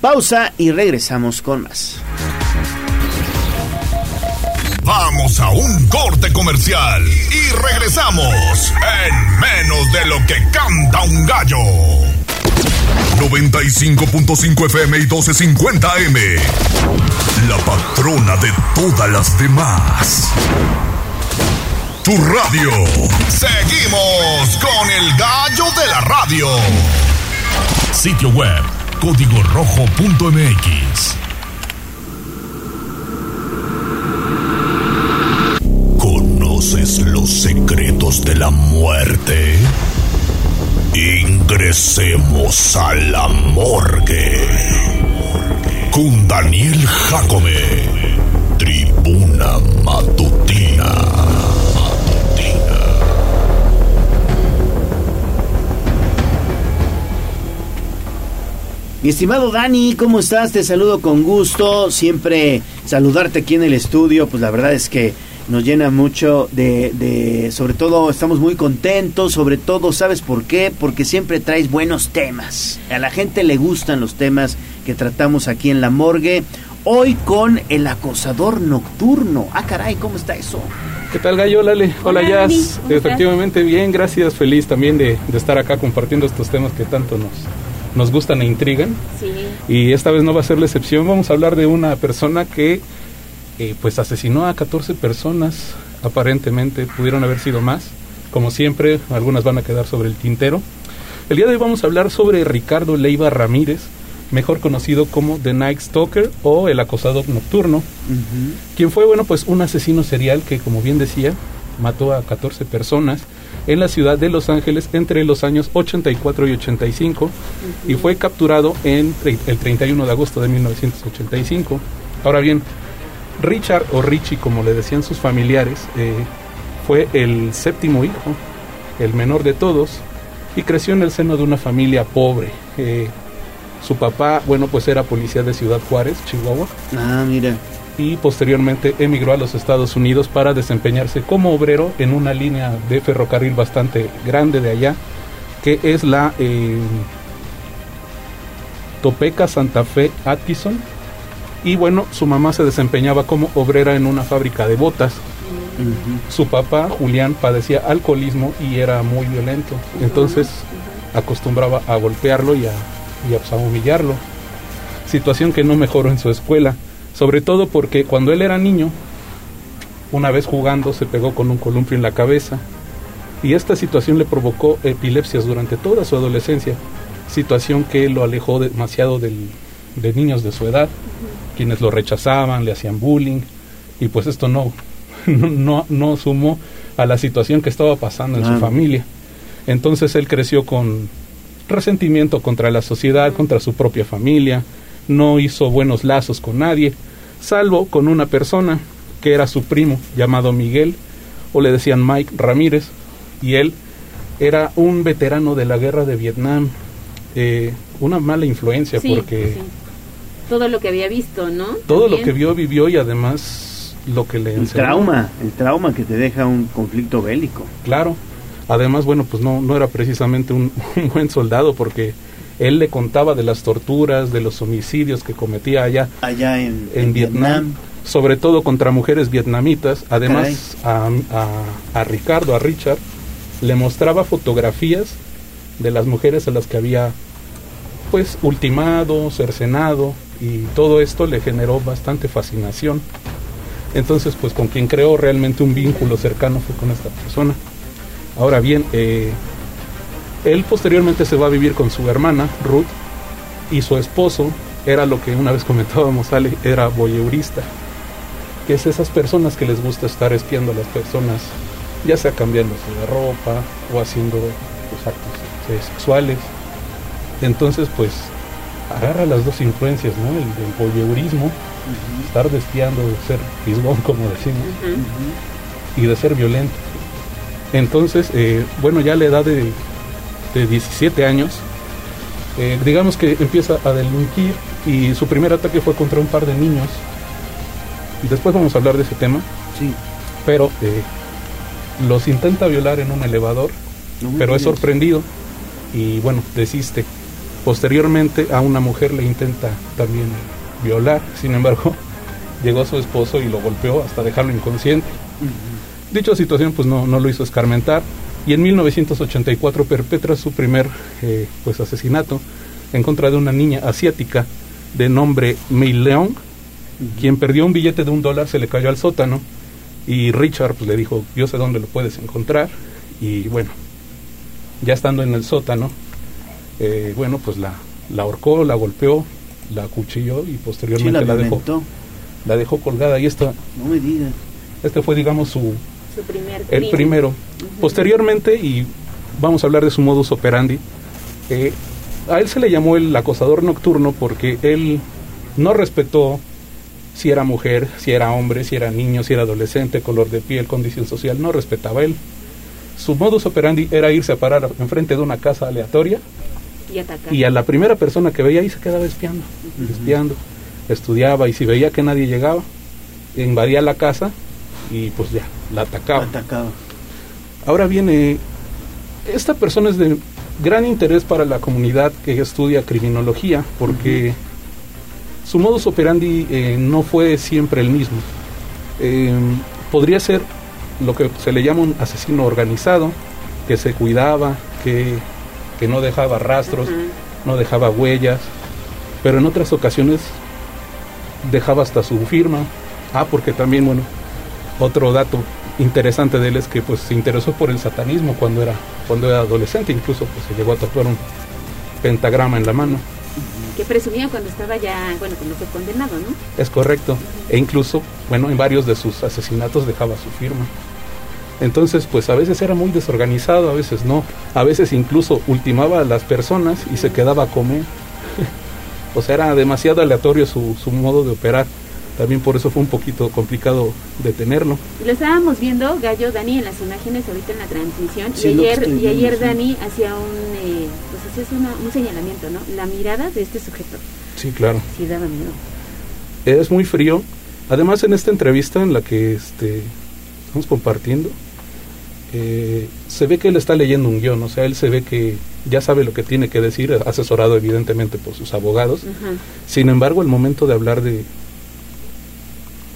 Pausa y regresamos con más. Vamos a un corte comercial y regresamos en menos de lo que canta un gallo. 95.5 FM y 1250 M. La patrona de todas las demás. Tu radio. Seguimos con el gallo de la radio. Sitio web código rojo.mx. ¿Conoces los secretos de la muerte? Ingresemos a la morgue. Con Daniel Jacome. Tribuna Matutina. Mi estimado Dani, ¿cómo estás? Te saludo con gusto. Siempre saludarte aquí en el estudio, pues la verdad es que nos llena mucho de, de, sobre todo estamos muy contentos, sobre todo, ¿sabes por qué? Porque siempre traes buenos temas. A la gente le gustan los temas que tratamos aquí en la morgue. Hoy con el acosador nocturno. Ah, caray, ¿cómo está eso? ¿Qué tal, Gallo? Lale. Hola, Hola, Jazz. Efectivamente, bien, gracias. Feliz también de, de estar acá compartiendo estos temas que tanto nos, nos gustan e intrigan. Sí. Y esta vez no va a ser la excepción. Vamos a hablar de una persona que eh, pues asesinó a 14 personas. Aparentemente pudieron haber sido más. Como siempre, algunas van a quedar sobre el tintero. El día de hoy vamos a hablar sobre Ricardo Leiva Ramírez, mejor conocido como The Night Stalker o el acosador nocturno quien fue, bueno, pues un asesino serial que, como bien decía, mató a 14 personas en la ciudad de Los Ángeles entre los años 84 y 85 y fue capturado en el 31 de agosto de 1985. Ahora bien, Richard o Richie, como le decían sus familiares, eh, fue el séptimo hijo, el menor de todos, y creció en el seno de una familia pobre. Eh, su papá, bueno, pues era policía de Ciudad Juárez, Chihuahua. Ah, mira. Y posteriormente emigró a los Estados Unidos para desempeñarse como obrero en una línea de ferrocarril bastante grande de allá, que es la eh, Topeka Santa Fe Atkinson. Y bueno, su mamá se desempeñaba como obrera en una fábrica de botas. Su papá, Julián, padecía alcoholismo y era muy violento. Entonces acostumbraba a golpearlo y a, y a, pues, a humillarlo. Situación que no mejoró en su escuela. Sobre todo porque cuando él era niño, una vez jugando se pegó con un columpio en la cabeza. Y esta situación le provocó epilepsias durante toda su adolescencia. Situación que lo alejó demasiado del- de niños de su edad, quienes lo rechazaban, le hacían bullying. Y pues esto no, no, no, sumó a la situación que estaba pasando en su familia. Entonces él creció con resentimiento contra la sociedad, contra su propia familia, no hizo buenos lazos con nadie, salvo con una persona que era su primo, llamado Miguel, o le decían Mike Ramírez, y él era un veterano de la guerra de Vietnam, eh, una mala influencia Sí, porque sí. Todo lo que había visto, ¿no? todo lo que vio vivió y además lo que le El enseñó. trauma, el trauma que te deja un conflicto bélico. Claro. Además, bueno, pues no, no era precisamente un, un buen soldado porque él le contaba de las torturas, de los homicidios que cometía allá Allá en, en Vietnam, sobre todo contra mujeres vietnamitas. Además, a, a- a Ricardo, a Richard, le mostraba fotografías de las mujeres a las que había pues ultimado, cercenado y todo esto le generó bastante fascinación. Entonces, pues con quien creó realmente un vínculo cercano fue con esta persona. Ahora bien, eh, él posteriormente se va a vivir con su hermana, Ruth, y su esposo era lo que una vez comentábamos, Ale, era voyeurista, que es esas personas que les gusta estar espiando a las personas, ya sea cambiándose de ropa o haciendo pues, actos sexuales. Entonces, pues, agarra las dos influencias, ¿no? El del voyeurismo, estar despiando, de ser fisgón, como decimos, y de ser violento. Entonces, eh, bueno, ya a la edad de, de 17 años, eh, digamos que empieza a delinquir y su primer ataque fue contra un par de niños. Después vamos a hablar de ese tema. Sí. Pero eh, los intenta violar en un elevador, No pero es sorprendido y bueno, desiste. Posteriormente a una mujer le intenta también violar, sin embargo, llegó a su esposo y lo golpeó hasta dejarlo inconsciente. Dicha situación pues no, no lo hizo escarmentar y en 1984 perpetra su primer eh, pues asesinato en contra de una niña asiática de nombre Mei Leong, quien perdió un billete de un dólar, se le cayó al sótano y Richard pues, le dijo, yo sé dónde lo puedes encontrar y bueno, ya estando en el sótano, eh, bueno pues la, la ahorcó, la golpeó, la acuchilló y posteriormente Sí, la la, dejó, la dejó colgada y esta, No me digas. este fue digamos su, Su primer el crimen. primero. Posteriormente, y vamos a hablar de su modus operandi, eh, a él se le llamó el acosador nocturno porque él no respetó si era mujer, si era hombre, si era niño, si era adolescente, color de piel, condición social, no respetaba él. Su modus operandi era irse a parar enfrente de una casa aleatoria Y atacar. y a la primera persona que veía ahí se quedaba espiando, espiando, estudiaba y si veía que nadie llegaba, invadía la casa y pues ya, la atacaba. Atacaba. Ahora viene, esta persona es de gran interés para la comunidad que estudia criminología porque su modus operandi eh, no fue siempre el mismo. Eh, podría ser lo que se le llama un asesino organizado, que se cuidaba, que, que no dejaba rastros, no dejaba huellas, pero en otras ocasiones dejaba hasta su firma. Ah, porque también, bueno, otro dato interesante de él es que pues se interesó por el satanismo cuando era cuando era adolescente, incluso pues se llegó a tatuar un pentagrama en la mano. Que presumía cuando estaba ya, bueno, cuando fue condenado, ¿no? Es correcto. E incluso, bueno, en varios de sus asesinatos dejaba su firma. Entonces, pues a veces era muy desorganizado, a veces no. A veces incluso ultimaba a las personas y se quedaba a comer. o sea, era demasiado aleatorio su, su modo de operar. También por eso fue un poquito complicado detenerlo. Lo estábamos viendo, Gallo, Dani, en las imágenes ahorita en la transmisión. Sí, y lo que ayer, y ayer sí. Dani hacía un, eh, pues hacía una- un señalamiento, ¿no? La mirada de este sujeto. Sí, claro. Sí, daba miedo. es muy frío. Además, en esta entrevista en la que este, estamos compartiendo, eh, se ve que él está leyendo un guion, o sea, él se ve que ya sabe lo que tiene que decir, asesorado evidentemente por sus abogados. Sin embargo, el momento de hablar de...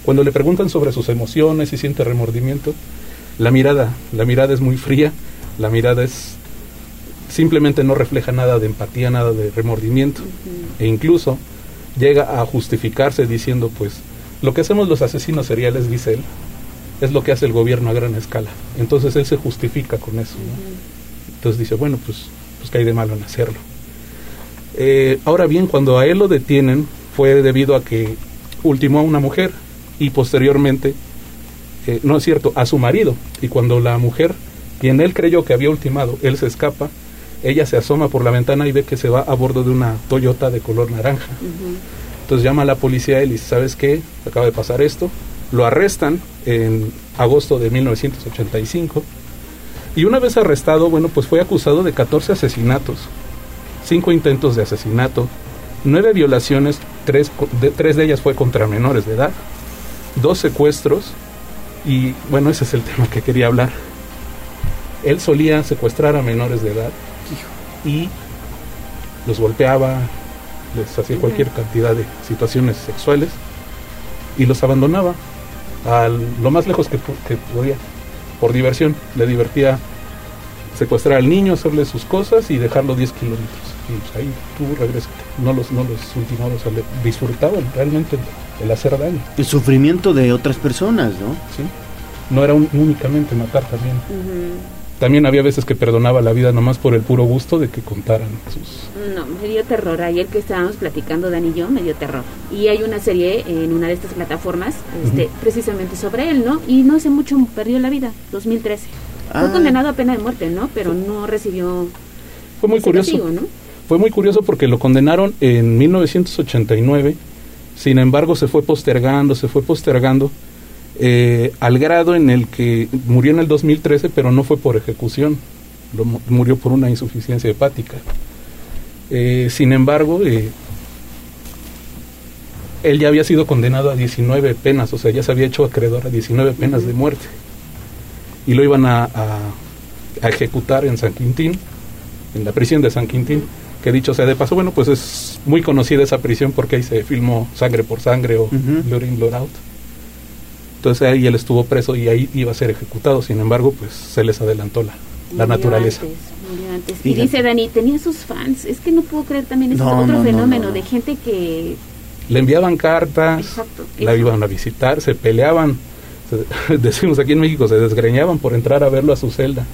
Cuando le preguntan sobre sus emociones y siente remordimiento, la mirada, la mirada es muy fría, la mirada es simplemente no refleja nada de empatía, nada de remordimiento. E incluso llega a justificarse diciendo, pues, lo que hacemos los asesinos seriales, dice él, es lo que hace el gobierno a gran escala. Entonces él se justifica con eso. ¿no? Entonces dice, bueno, pues, pues ¿qué hay de malo en hacerlo? Eh, ahora bien, cuando a él lo detienen fue debido a que ultimó a una mujer y posteriormente, eh, no es cierto, a su marido. Y cuando la mujer, quien él creyó que había ultimado, él se escapa, ella se asoma por la ventana y ve que se va a bordo de una Toyota de color naranja. Entonces llama a la policía y le dice, ¿sabes qué? Acaba de pasar esto. Lo arrestan en agosto de 1985. Y una vez arrestado, bueno, pues fue acusado de 14 asesinatos, 5 intentos de asesinato, 9 violaciones, 3 de, tres de ellas fue contra menores de edad, 2 secuestros y bueno, ese es el tema que quería hablar. Él solía secuestrar a menores de edad y los golpeaba, les hacía cualquier cantidad de situaciones sexuales y los abandonaba a lo más lejos que, pu- que podía, por diversión. Le divertía secuestrar al niño, hacerle sus cosas y dejarlo 10 kilómetros. Y pues ahí tú regresas. No los, no los ultimaba, o sea, le disfrutaban realmente el, el hacer daño. El sufrimiento de otras personas, ¿no? Sí. No era un- únicamente matar también. También había veces que perdonaba la vida nomás por el puro gusto de que contaran sus... No, me dio terror. Ayer que estábamos platicando Dani y yo, me dio terror. Y hay una serie en una de estas plataformas, este, precisamente sobre él, ¿no? Y no hace mucho perdió la vida, 2013. Ah. Fue condenado a pena de muerte, ¿no? Pero no recibió Fue muy curioso. castigo, ¿no? Fue muy curioso porque lo condenaron en 1989, sin embargo se fue postergando, se fue postergando, eh, al grado en el que murió en el 2013, pero no fue por ejecución, lo mu- murió por una insuficiencia hepática. Eh, sin embargo, eh, él ya había sido condenado a 19 penas, o sea, ya se había hecho acreedor a 19 penas de muerte. Y lo iban a, a- a ejecutar en San Quintín, en la prisión de San Quintín, que dicho sea de paso, bueno, pues es muy conocida esa prisión porque ahí se filmó Sangre por Sangre o Blood in, Blood Out. Entonces ahí él estuvo preso y ahí iba a ser ejecutado, sin embargo, pues se les adelantó la, la Murió naturaleza. antes, murió antes. Y dice Dani, tenía sus fans. Es que no puedo creer también ese No, otro no, no, fenómeno no, no. de gente que Le enviaban cartas, Exacto, la iban a visitar, se peleaban, se- decimos aquí en México, se desgreñaban por entrar a verlo a su celda.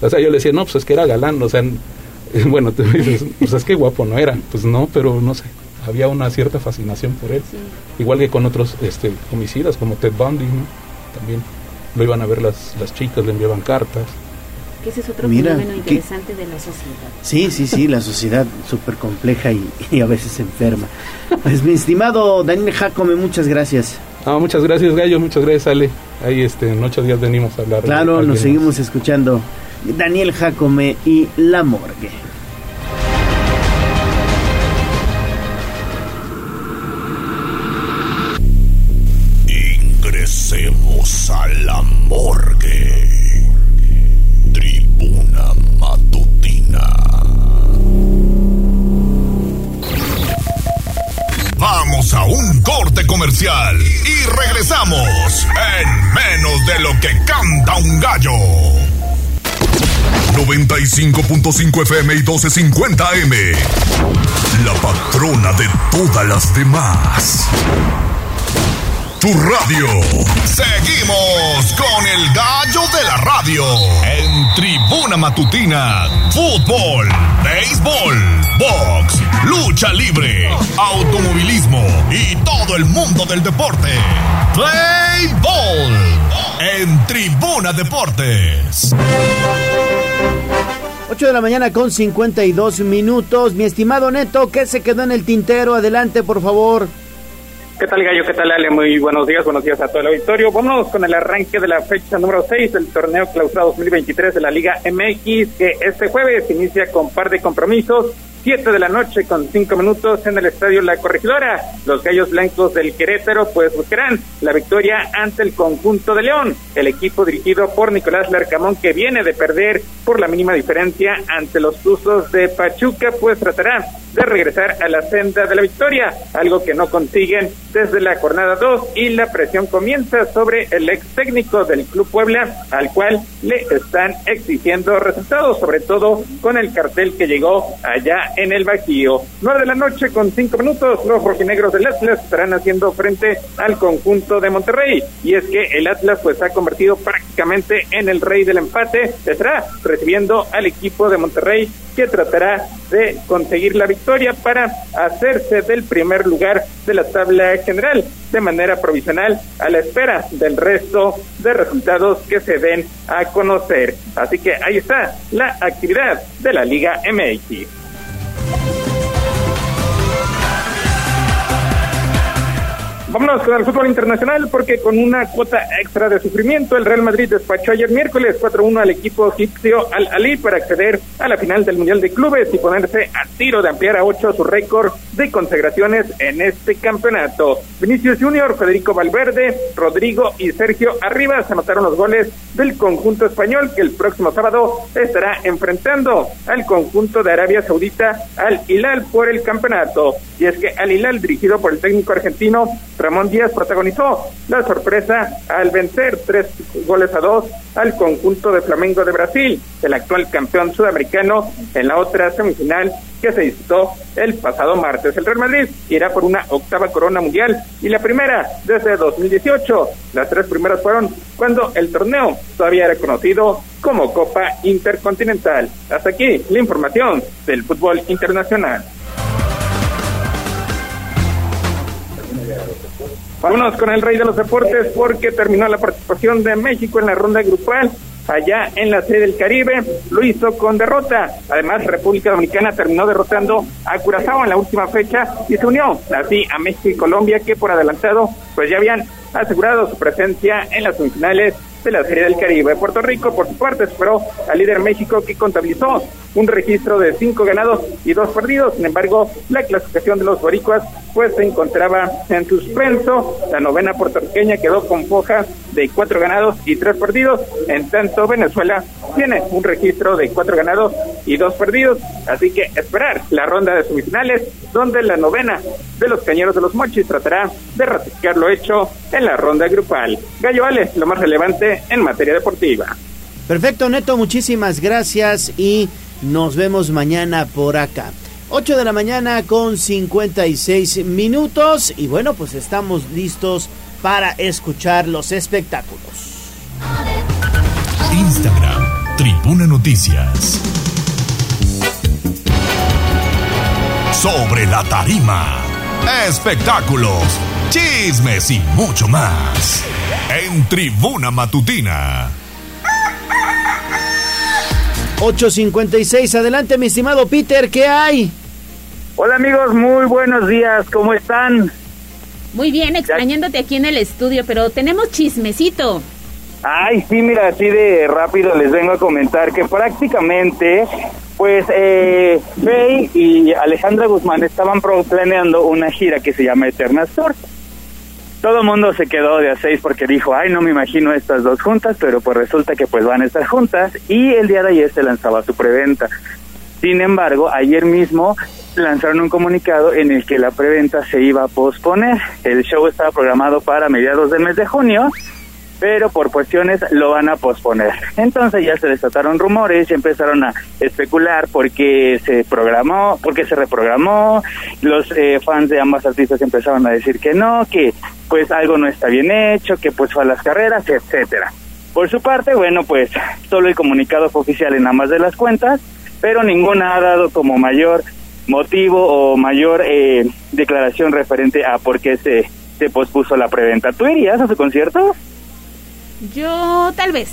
O sea, yo le decía, no, pues es que era galán, o sea, bueno, tú dices, pues es que guapo no era, pues no, pero no sé, había una cierta fascinación por él. Igual que con otros este, homicidas como Ted Bundy, ¿no? También lo iban a ver las, las chicas, le enviaban cartas. que ese es otro Mira, fenómeno interesante de la sociedad. Sí, sí, sí, la sociedad súper compleja y, y a veces enferma. Pues mi estimado Daniel Jacome, muchas gracias. Ah, muchas gracias, Gallo, muchas gracias, Ale. Ahí este, en ocho días venimos a hablar. de Claro, nos seguimos escuchando. Daniel Jacome y La Morgue. Y regresamos en menos de lo que canta un gallo. 95.5 FM y 1250 AM. La patrona de todas las demás. Tu radio. Seguimos con el gallo de la radio. En Tribuna Matutina. Fútbol, béisbol, box, lucha libre, automovilismo y todo el mundo del deporte. Play Ball en Tribuna Deportes. 8 de la mañana con 52 minutos. Mi estimado Neto, ¿qué se quedó en el tintero? Adelante, por favor. ¿Qué tal, Gallo? ¿Qué tal, Ale? Muy buenos días, buenos días a todo el auditorio. Vámonos con el arranque de la fecha número 6 del torneo clausura 2023 de la Liga MX, que este jueves inicia con par de compromisos 7 de la noche con 5 minutos en el estadio La Corregidora. Los Gallos Blancos del Querétaro pues buscarán la victoria ante el conjunto de León. El equipo dirigido por Nicolás Larcamón que viene de perder por la mínima diferencia ante los Tuzos de Pachuca pues tratará de regresar a la senda de la victoria, algo que no consiguen desde la jornada 2 y la presión comienza sobre el ex técnico del Club Puebla al cual le están exigiendo resultados, sobre todo con el cartel que llegó allá en el Bajío. Nueve de la noche con cinco minutos, los rojinegros del Atlas estarán haciendo frente al conjunto de Monterrey. Y es que el Atlas pues ha convertido prácticamente en el rey del empate. Estará recibiendo al equipo de Monterrey que tratará de conseguir la victoria para hacerse del primer lugar de la tabla general de manera provisional a la espera del resto de resultados que se den a conocer. Así que ahí está la actividad de la Liga MX. Thank you. Vámonos con el fútbol internacional porque con una cuota extra de sufrimiento el Real Madrid despachó ayer miércoles 4-1 al equipo egipcio Al Ali para acceder a la final del Mundial de Clubes y ponerse a tiro de ampliar a 8 su récord de consagraciones en este campeonato. Vinicius Junior, Federico Valverde, Rodrigo y Sergio Arribas anotaron los goles del conjunto español que el próximo sábado estará enfrentando al conjunto de Arabia Saudita al Hilal por el campeonato. Y es que Al Hilal dirigido por el técnico argentino Ramón Díaz protagonizó la sorpresa al vencer tres goles a dos al conjunto de Flamengo de Brasil, el actual campeón sudamericano, en la otra semifinal que se disputó el pasado martes. El Real Madrid irá por una octava corona mundial y la primera desde 2018. Las tres primeras fueron cuando el torneo todavía era conocido como Copa Intercontinental. Hasta aquí la información del fútbol internacional. Vámonos con el rey de los deportes porque terminó la participación de México en la ronda grupal allá en la sede del Caribe, lo hizo con derrota. Además, República Dominicana terminó derrotando a Curazao en la última fecha y se unió así a México y Colombia que por adelantado pues ya habían asegurado su presencia en las semifinales de la Serie del Caribe. Puerto Rico, por su parte, esperó al líder México que contabilizó un registro de cinco ganados y dos perdidos. Sin embargo, la clasificación de los boricuas pues se encontraba en suspenso. La novena puertorriqueña quedó con foja de cuatro ganados y tres perdidos. En tanto, Venezuela tiene un registro de cuatro ganados y dos perdidos. Así que esperar la ronda de semifinales, donde la novena de los cañeros de los mochis tratará de ratificar lo hecho en la ronda grupal. Gallo vale lo más relevante en materia deportiva. Perfecto, Neto, muchísimas gracias y nos vemos mañana por acá. 8 de la mañana con 56 minutos y bueno, pues estamos listos para escuchar los espectáculos. Instagram, Tribuna Noticias. Sobre la tarima, espectáculos, chismes y mucho más. En Tribuna Matutina. 8.56, adelante mi estimado Peter, ¿qué hay? Hola amigos, muy buenos días, ¿cómo están? Muy bien, extrañándote aquí en el estudio, pero tenemos chismecito. Ay, sí, mira, así de rápido les vengo a comentar que prácticamente, pues, eh, Faye y Alejandra Guzmán estaban pro- planeando una gira que se llama Eternas Tour. Todo el mundo se quedó de a seis porque dijo, ay, no me imagino estas dos juntas, pero pues resulta que pues van a estar juntas y el día de ayer se lanzaba su preventa. Sin embargo, ayer mismo lanzaron un comunicado en el que la preventa se iba a posponer. El show estaba programado para mediados del mes de junio, pero por cuestiones lo van a posponer. Entonces ya se desataron rumores y empezaron a especular porque se programó, porque se reprogramó, los eh, fans de ambas artistas empezaron a decir que no, que pues algo no está bien hecho, que pues fue a las carreras, etcétera. Por su parte, bueno, pues solo el comunicado fue oficial en ambas de las cuentas, pero ninguna ha dado como mayor motivo o mayor eh, declaración referente a por qué se, se pospuso la preventa. ¿Tú irías a su concierto? Yo tal vez.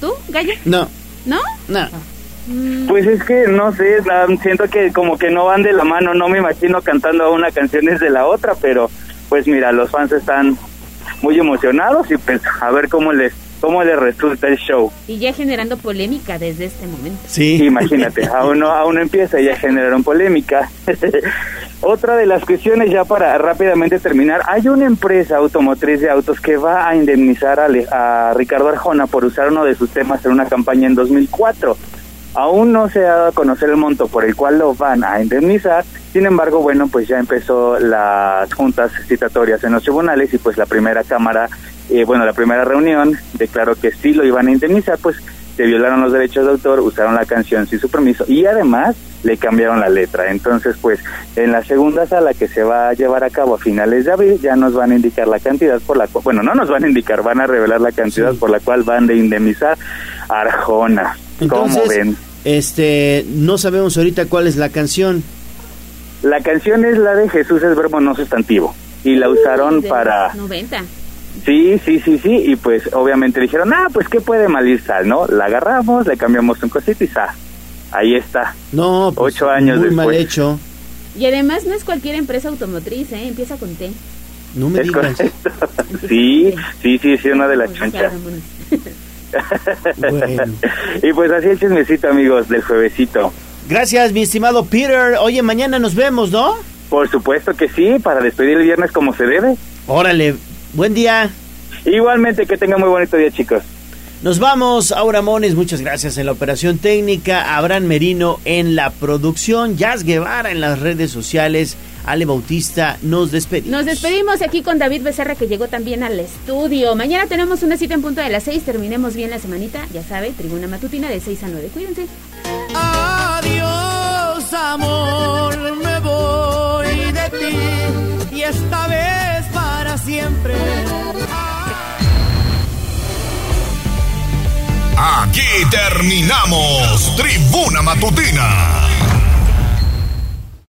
¿Tú, Gallo? No. ¿No? No. Pues es que no sé, la- siento que como que no van de la mano, no me imagino cantando una canción desde la otra, pero pues mira, los fans están muy emocionados y pues a ver cómo les cómo les resulta el show. Y ya generando polémica desde este momento. Sí. Imagínate, aún no, aún no empieza y ya generaron polémica. Otra de las cuestiones ya para rápidamente terminar, hay una empresa automotriz de autos que va a indemnizar a, Le- a Ricardo Arjona por usar uno de sus temas en una campaña en 2004. Aún no se ha dado a conocer el monto por el cual lo van a indemnizar, sin embargo, bueno, pues ya empezó las juntas citatorias en los tribunales y pues la primera cámara, eh, bueno, la primera reunión declaró que sí lo iban a indemnizar, pues se violaron los derechos de autor, usaron la canción sin su permiso y además le cambiaron la letra. Entonces, pues en la segunda sala que se va a llevar a cabo a finales de abril ya nos van a indicar la cantidad por la cual, bueno, no nos van a indicar, van a revelar la cantidad por la cual van de indemnizar a Arjona. ¿Cómo Entonces, ven? este, no sabemos ahorita cuál es la canción. La canción es la de Jesús es verbo no sustantivo y la usaron De para los 90. Sí, sí, sí, sí, y pues obviamente dijeron, ah, pues qué puede mal ir sal, ¿no? La agarramos, le cambiamos un cosito y sa. Ahí está. No, pues, Ocho años muy mal hecho. Y además no es cualquier empresa automotriz, ¿eh? Empieza con T. No me Es digas. correcto. Sí, sí, sí, sí, una de las chonchas. y pues así el chismecito, amigos, del juevesito. Gracias, mi estimado Peter. Oye, mañana nos vemos, ¿no? Por supuesto que sí, para despedir el viernes como se debe. Órale, buen día. Igualmente, que tengan muy bonito día, chicos. Nos vamos, Aura Mones, muchas gracias en la operación técnica, Abraham Merino en la producción, Jazz Guevara en las redes sociales, Ale Bautista, nos despedimos. Nos despedimos aquí con David Becerra que llegó también al estudio. Mañana tenemos una cita en punto de las 6. Terminemos bien la semanita. Ya sabe, tribuna matutina de 6 a 9. Cuídense. Adiós, amor, me voy de ti y esta vez siempre. Aquí terminamos Tribuna Matutina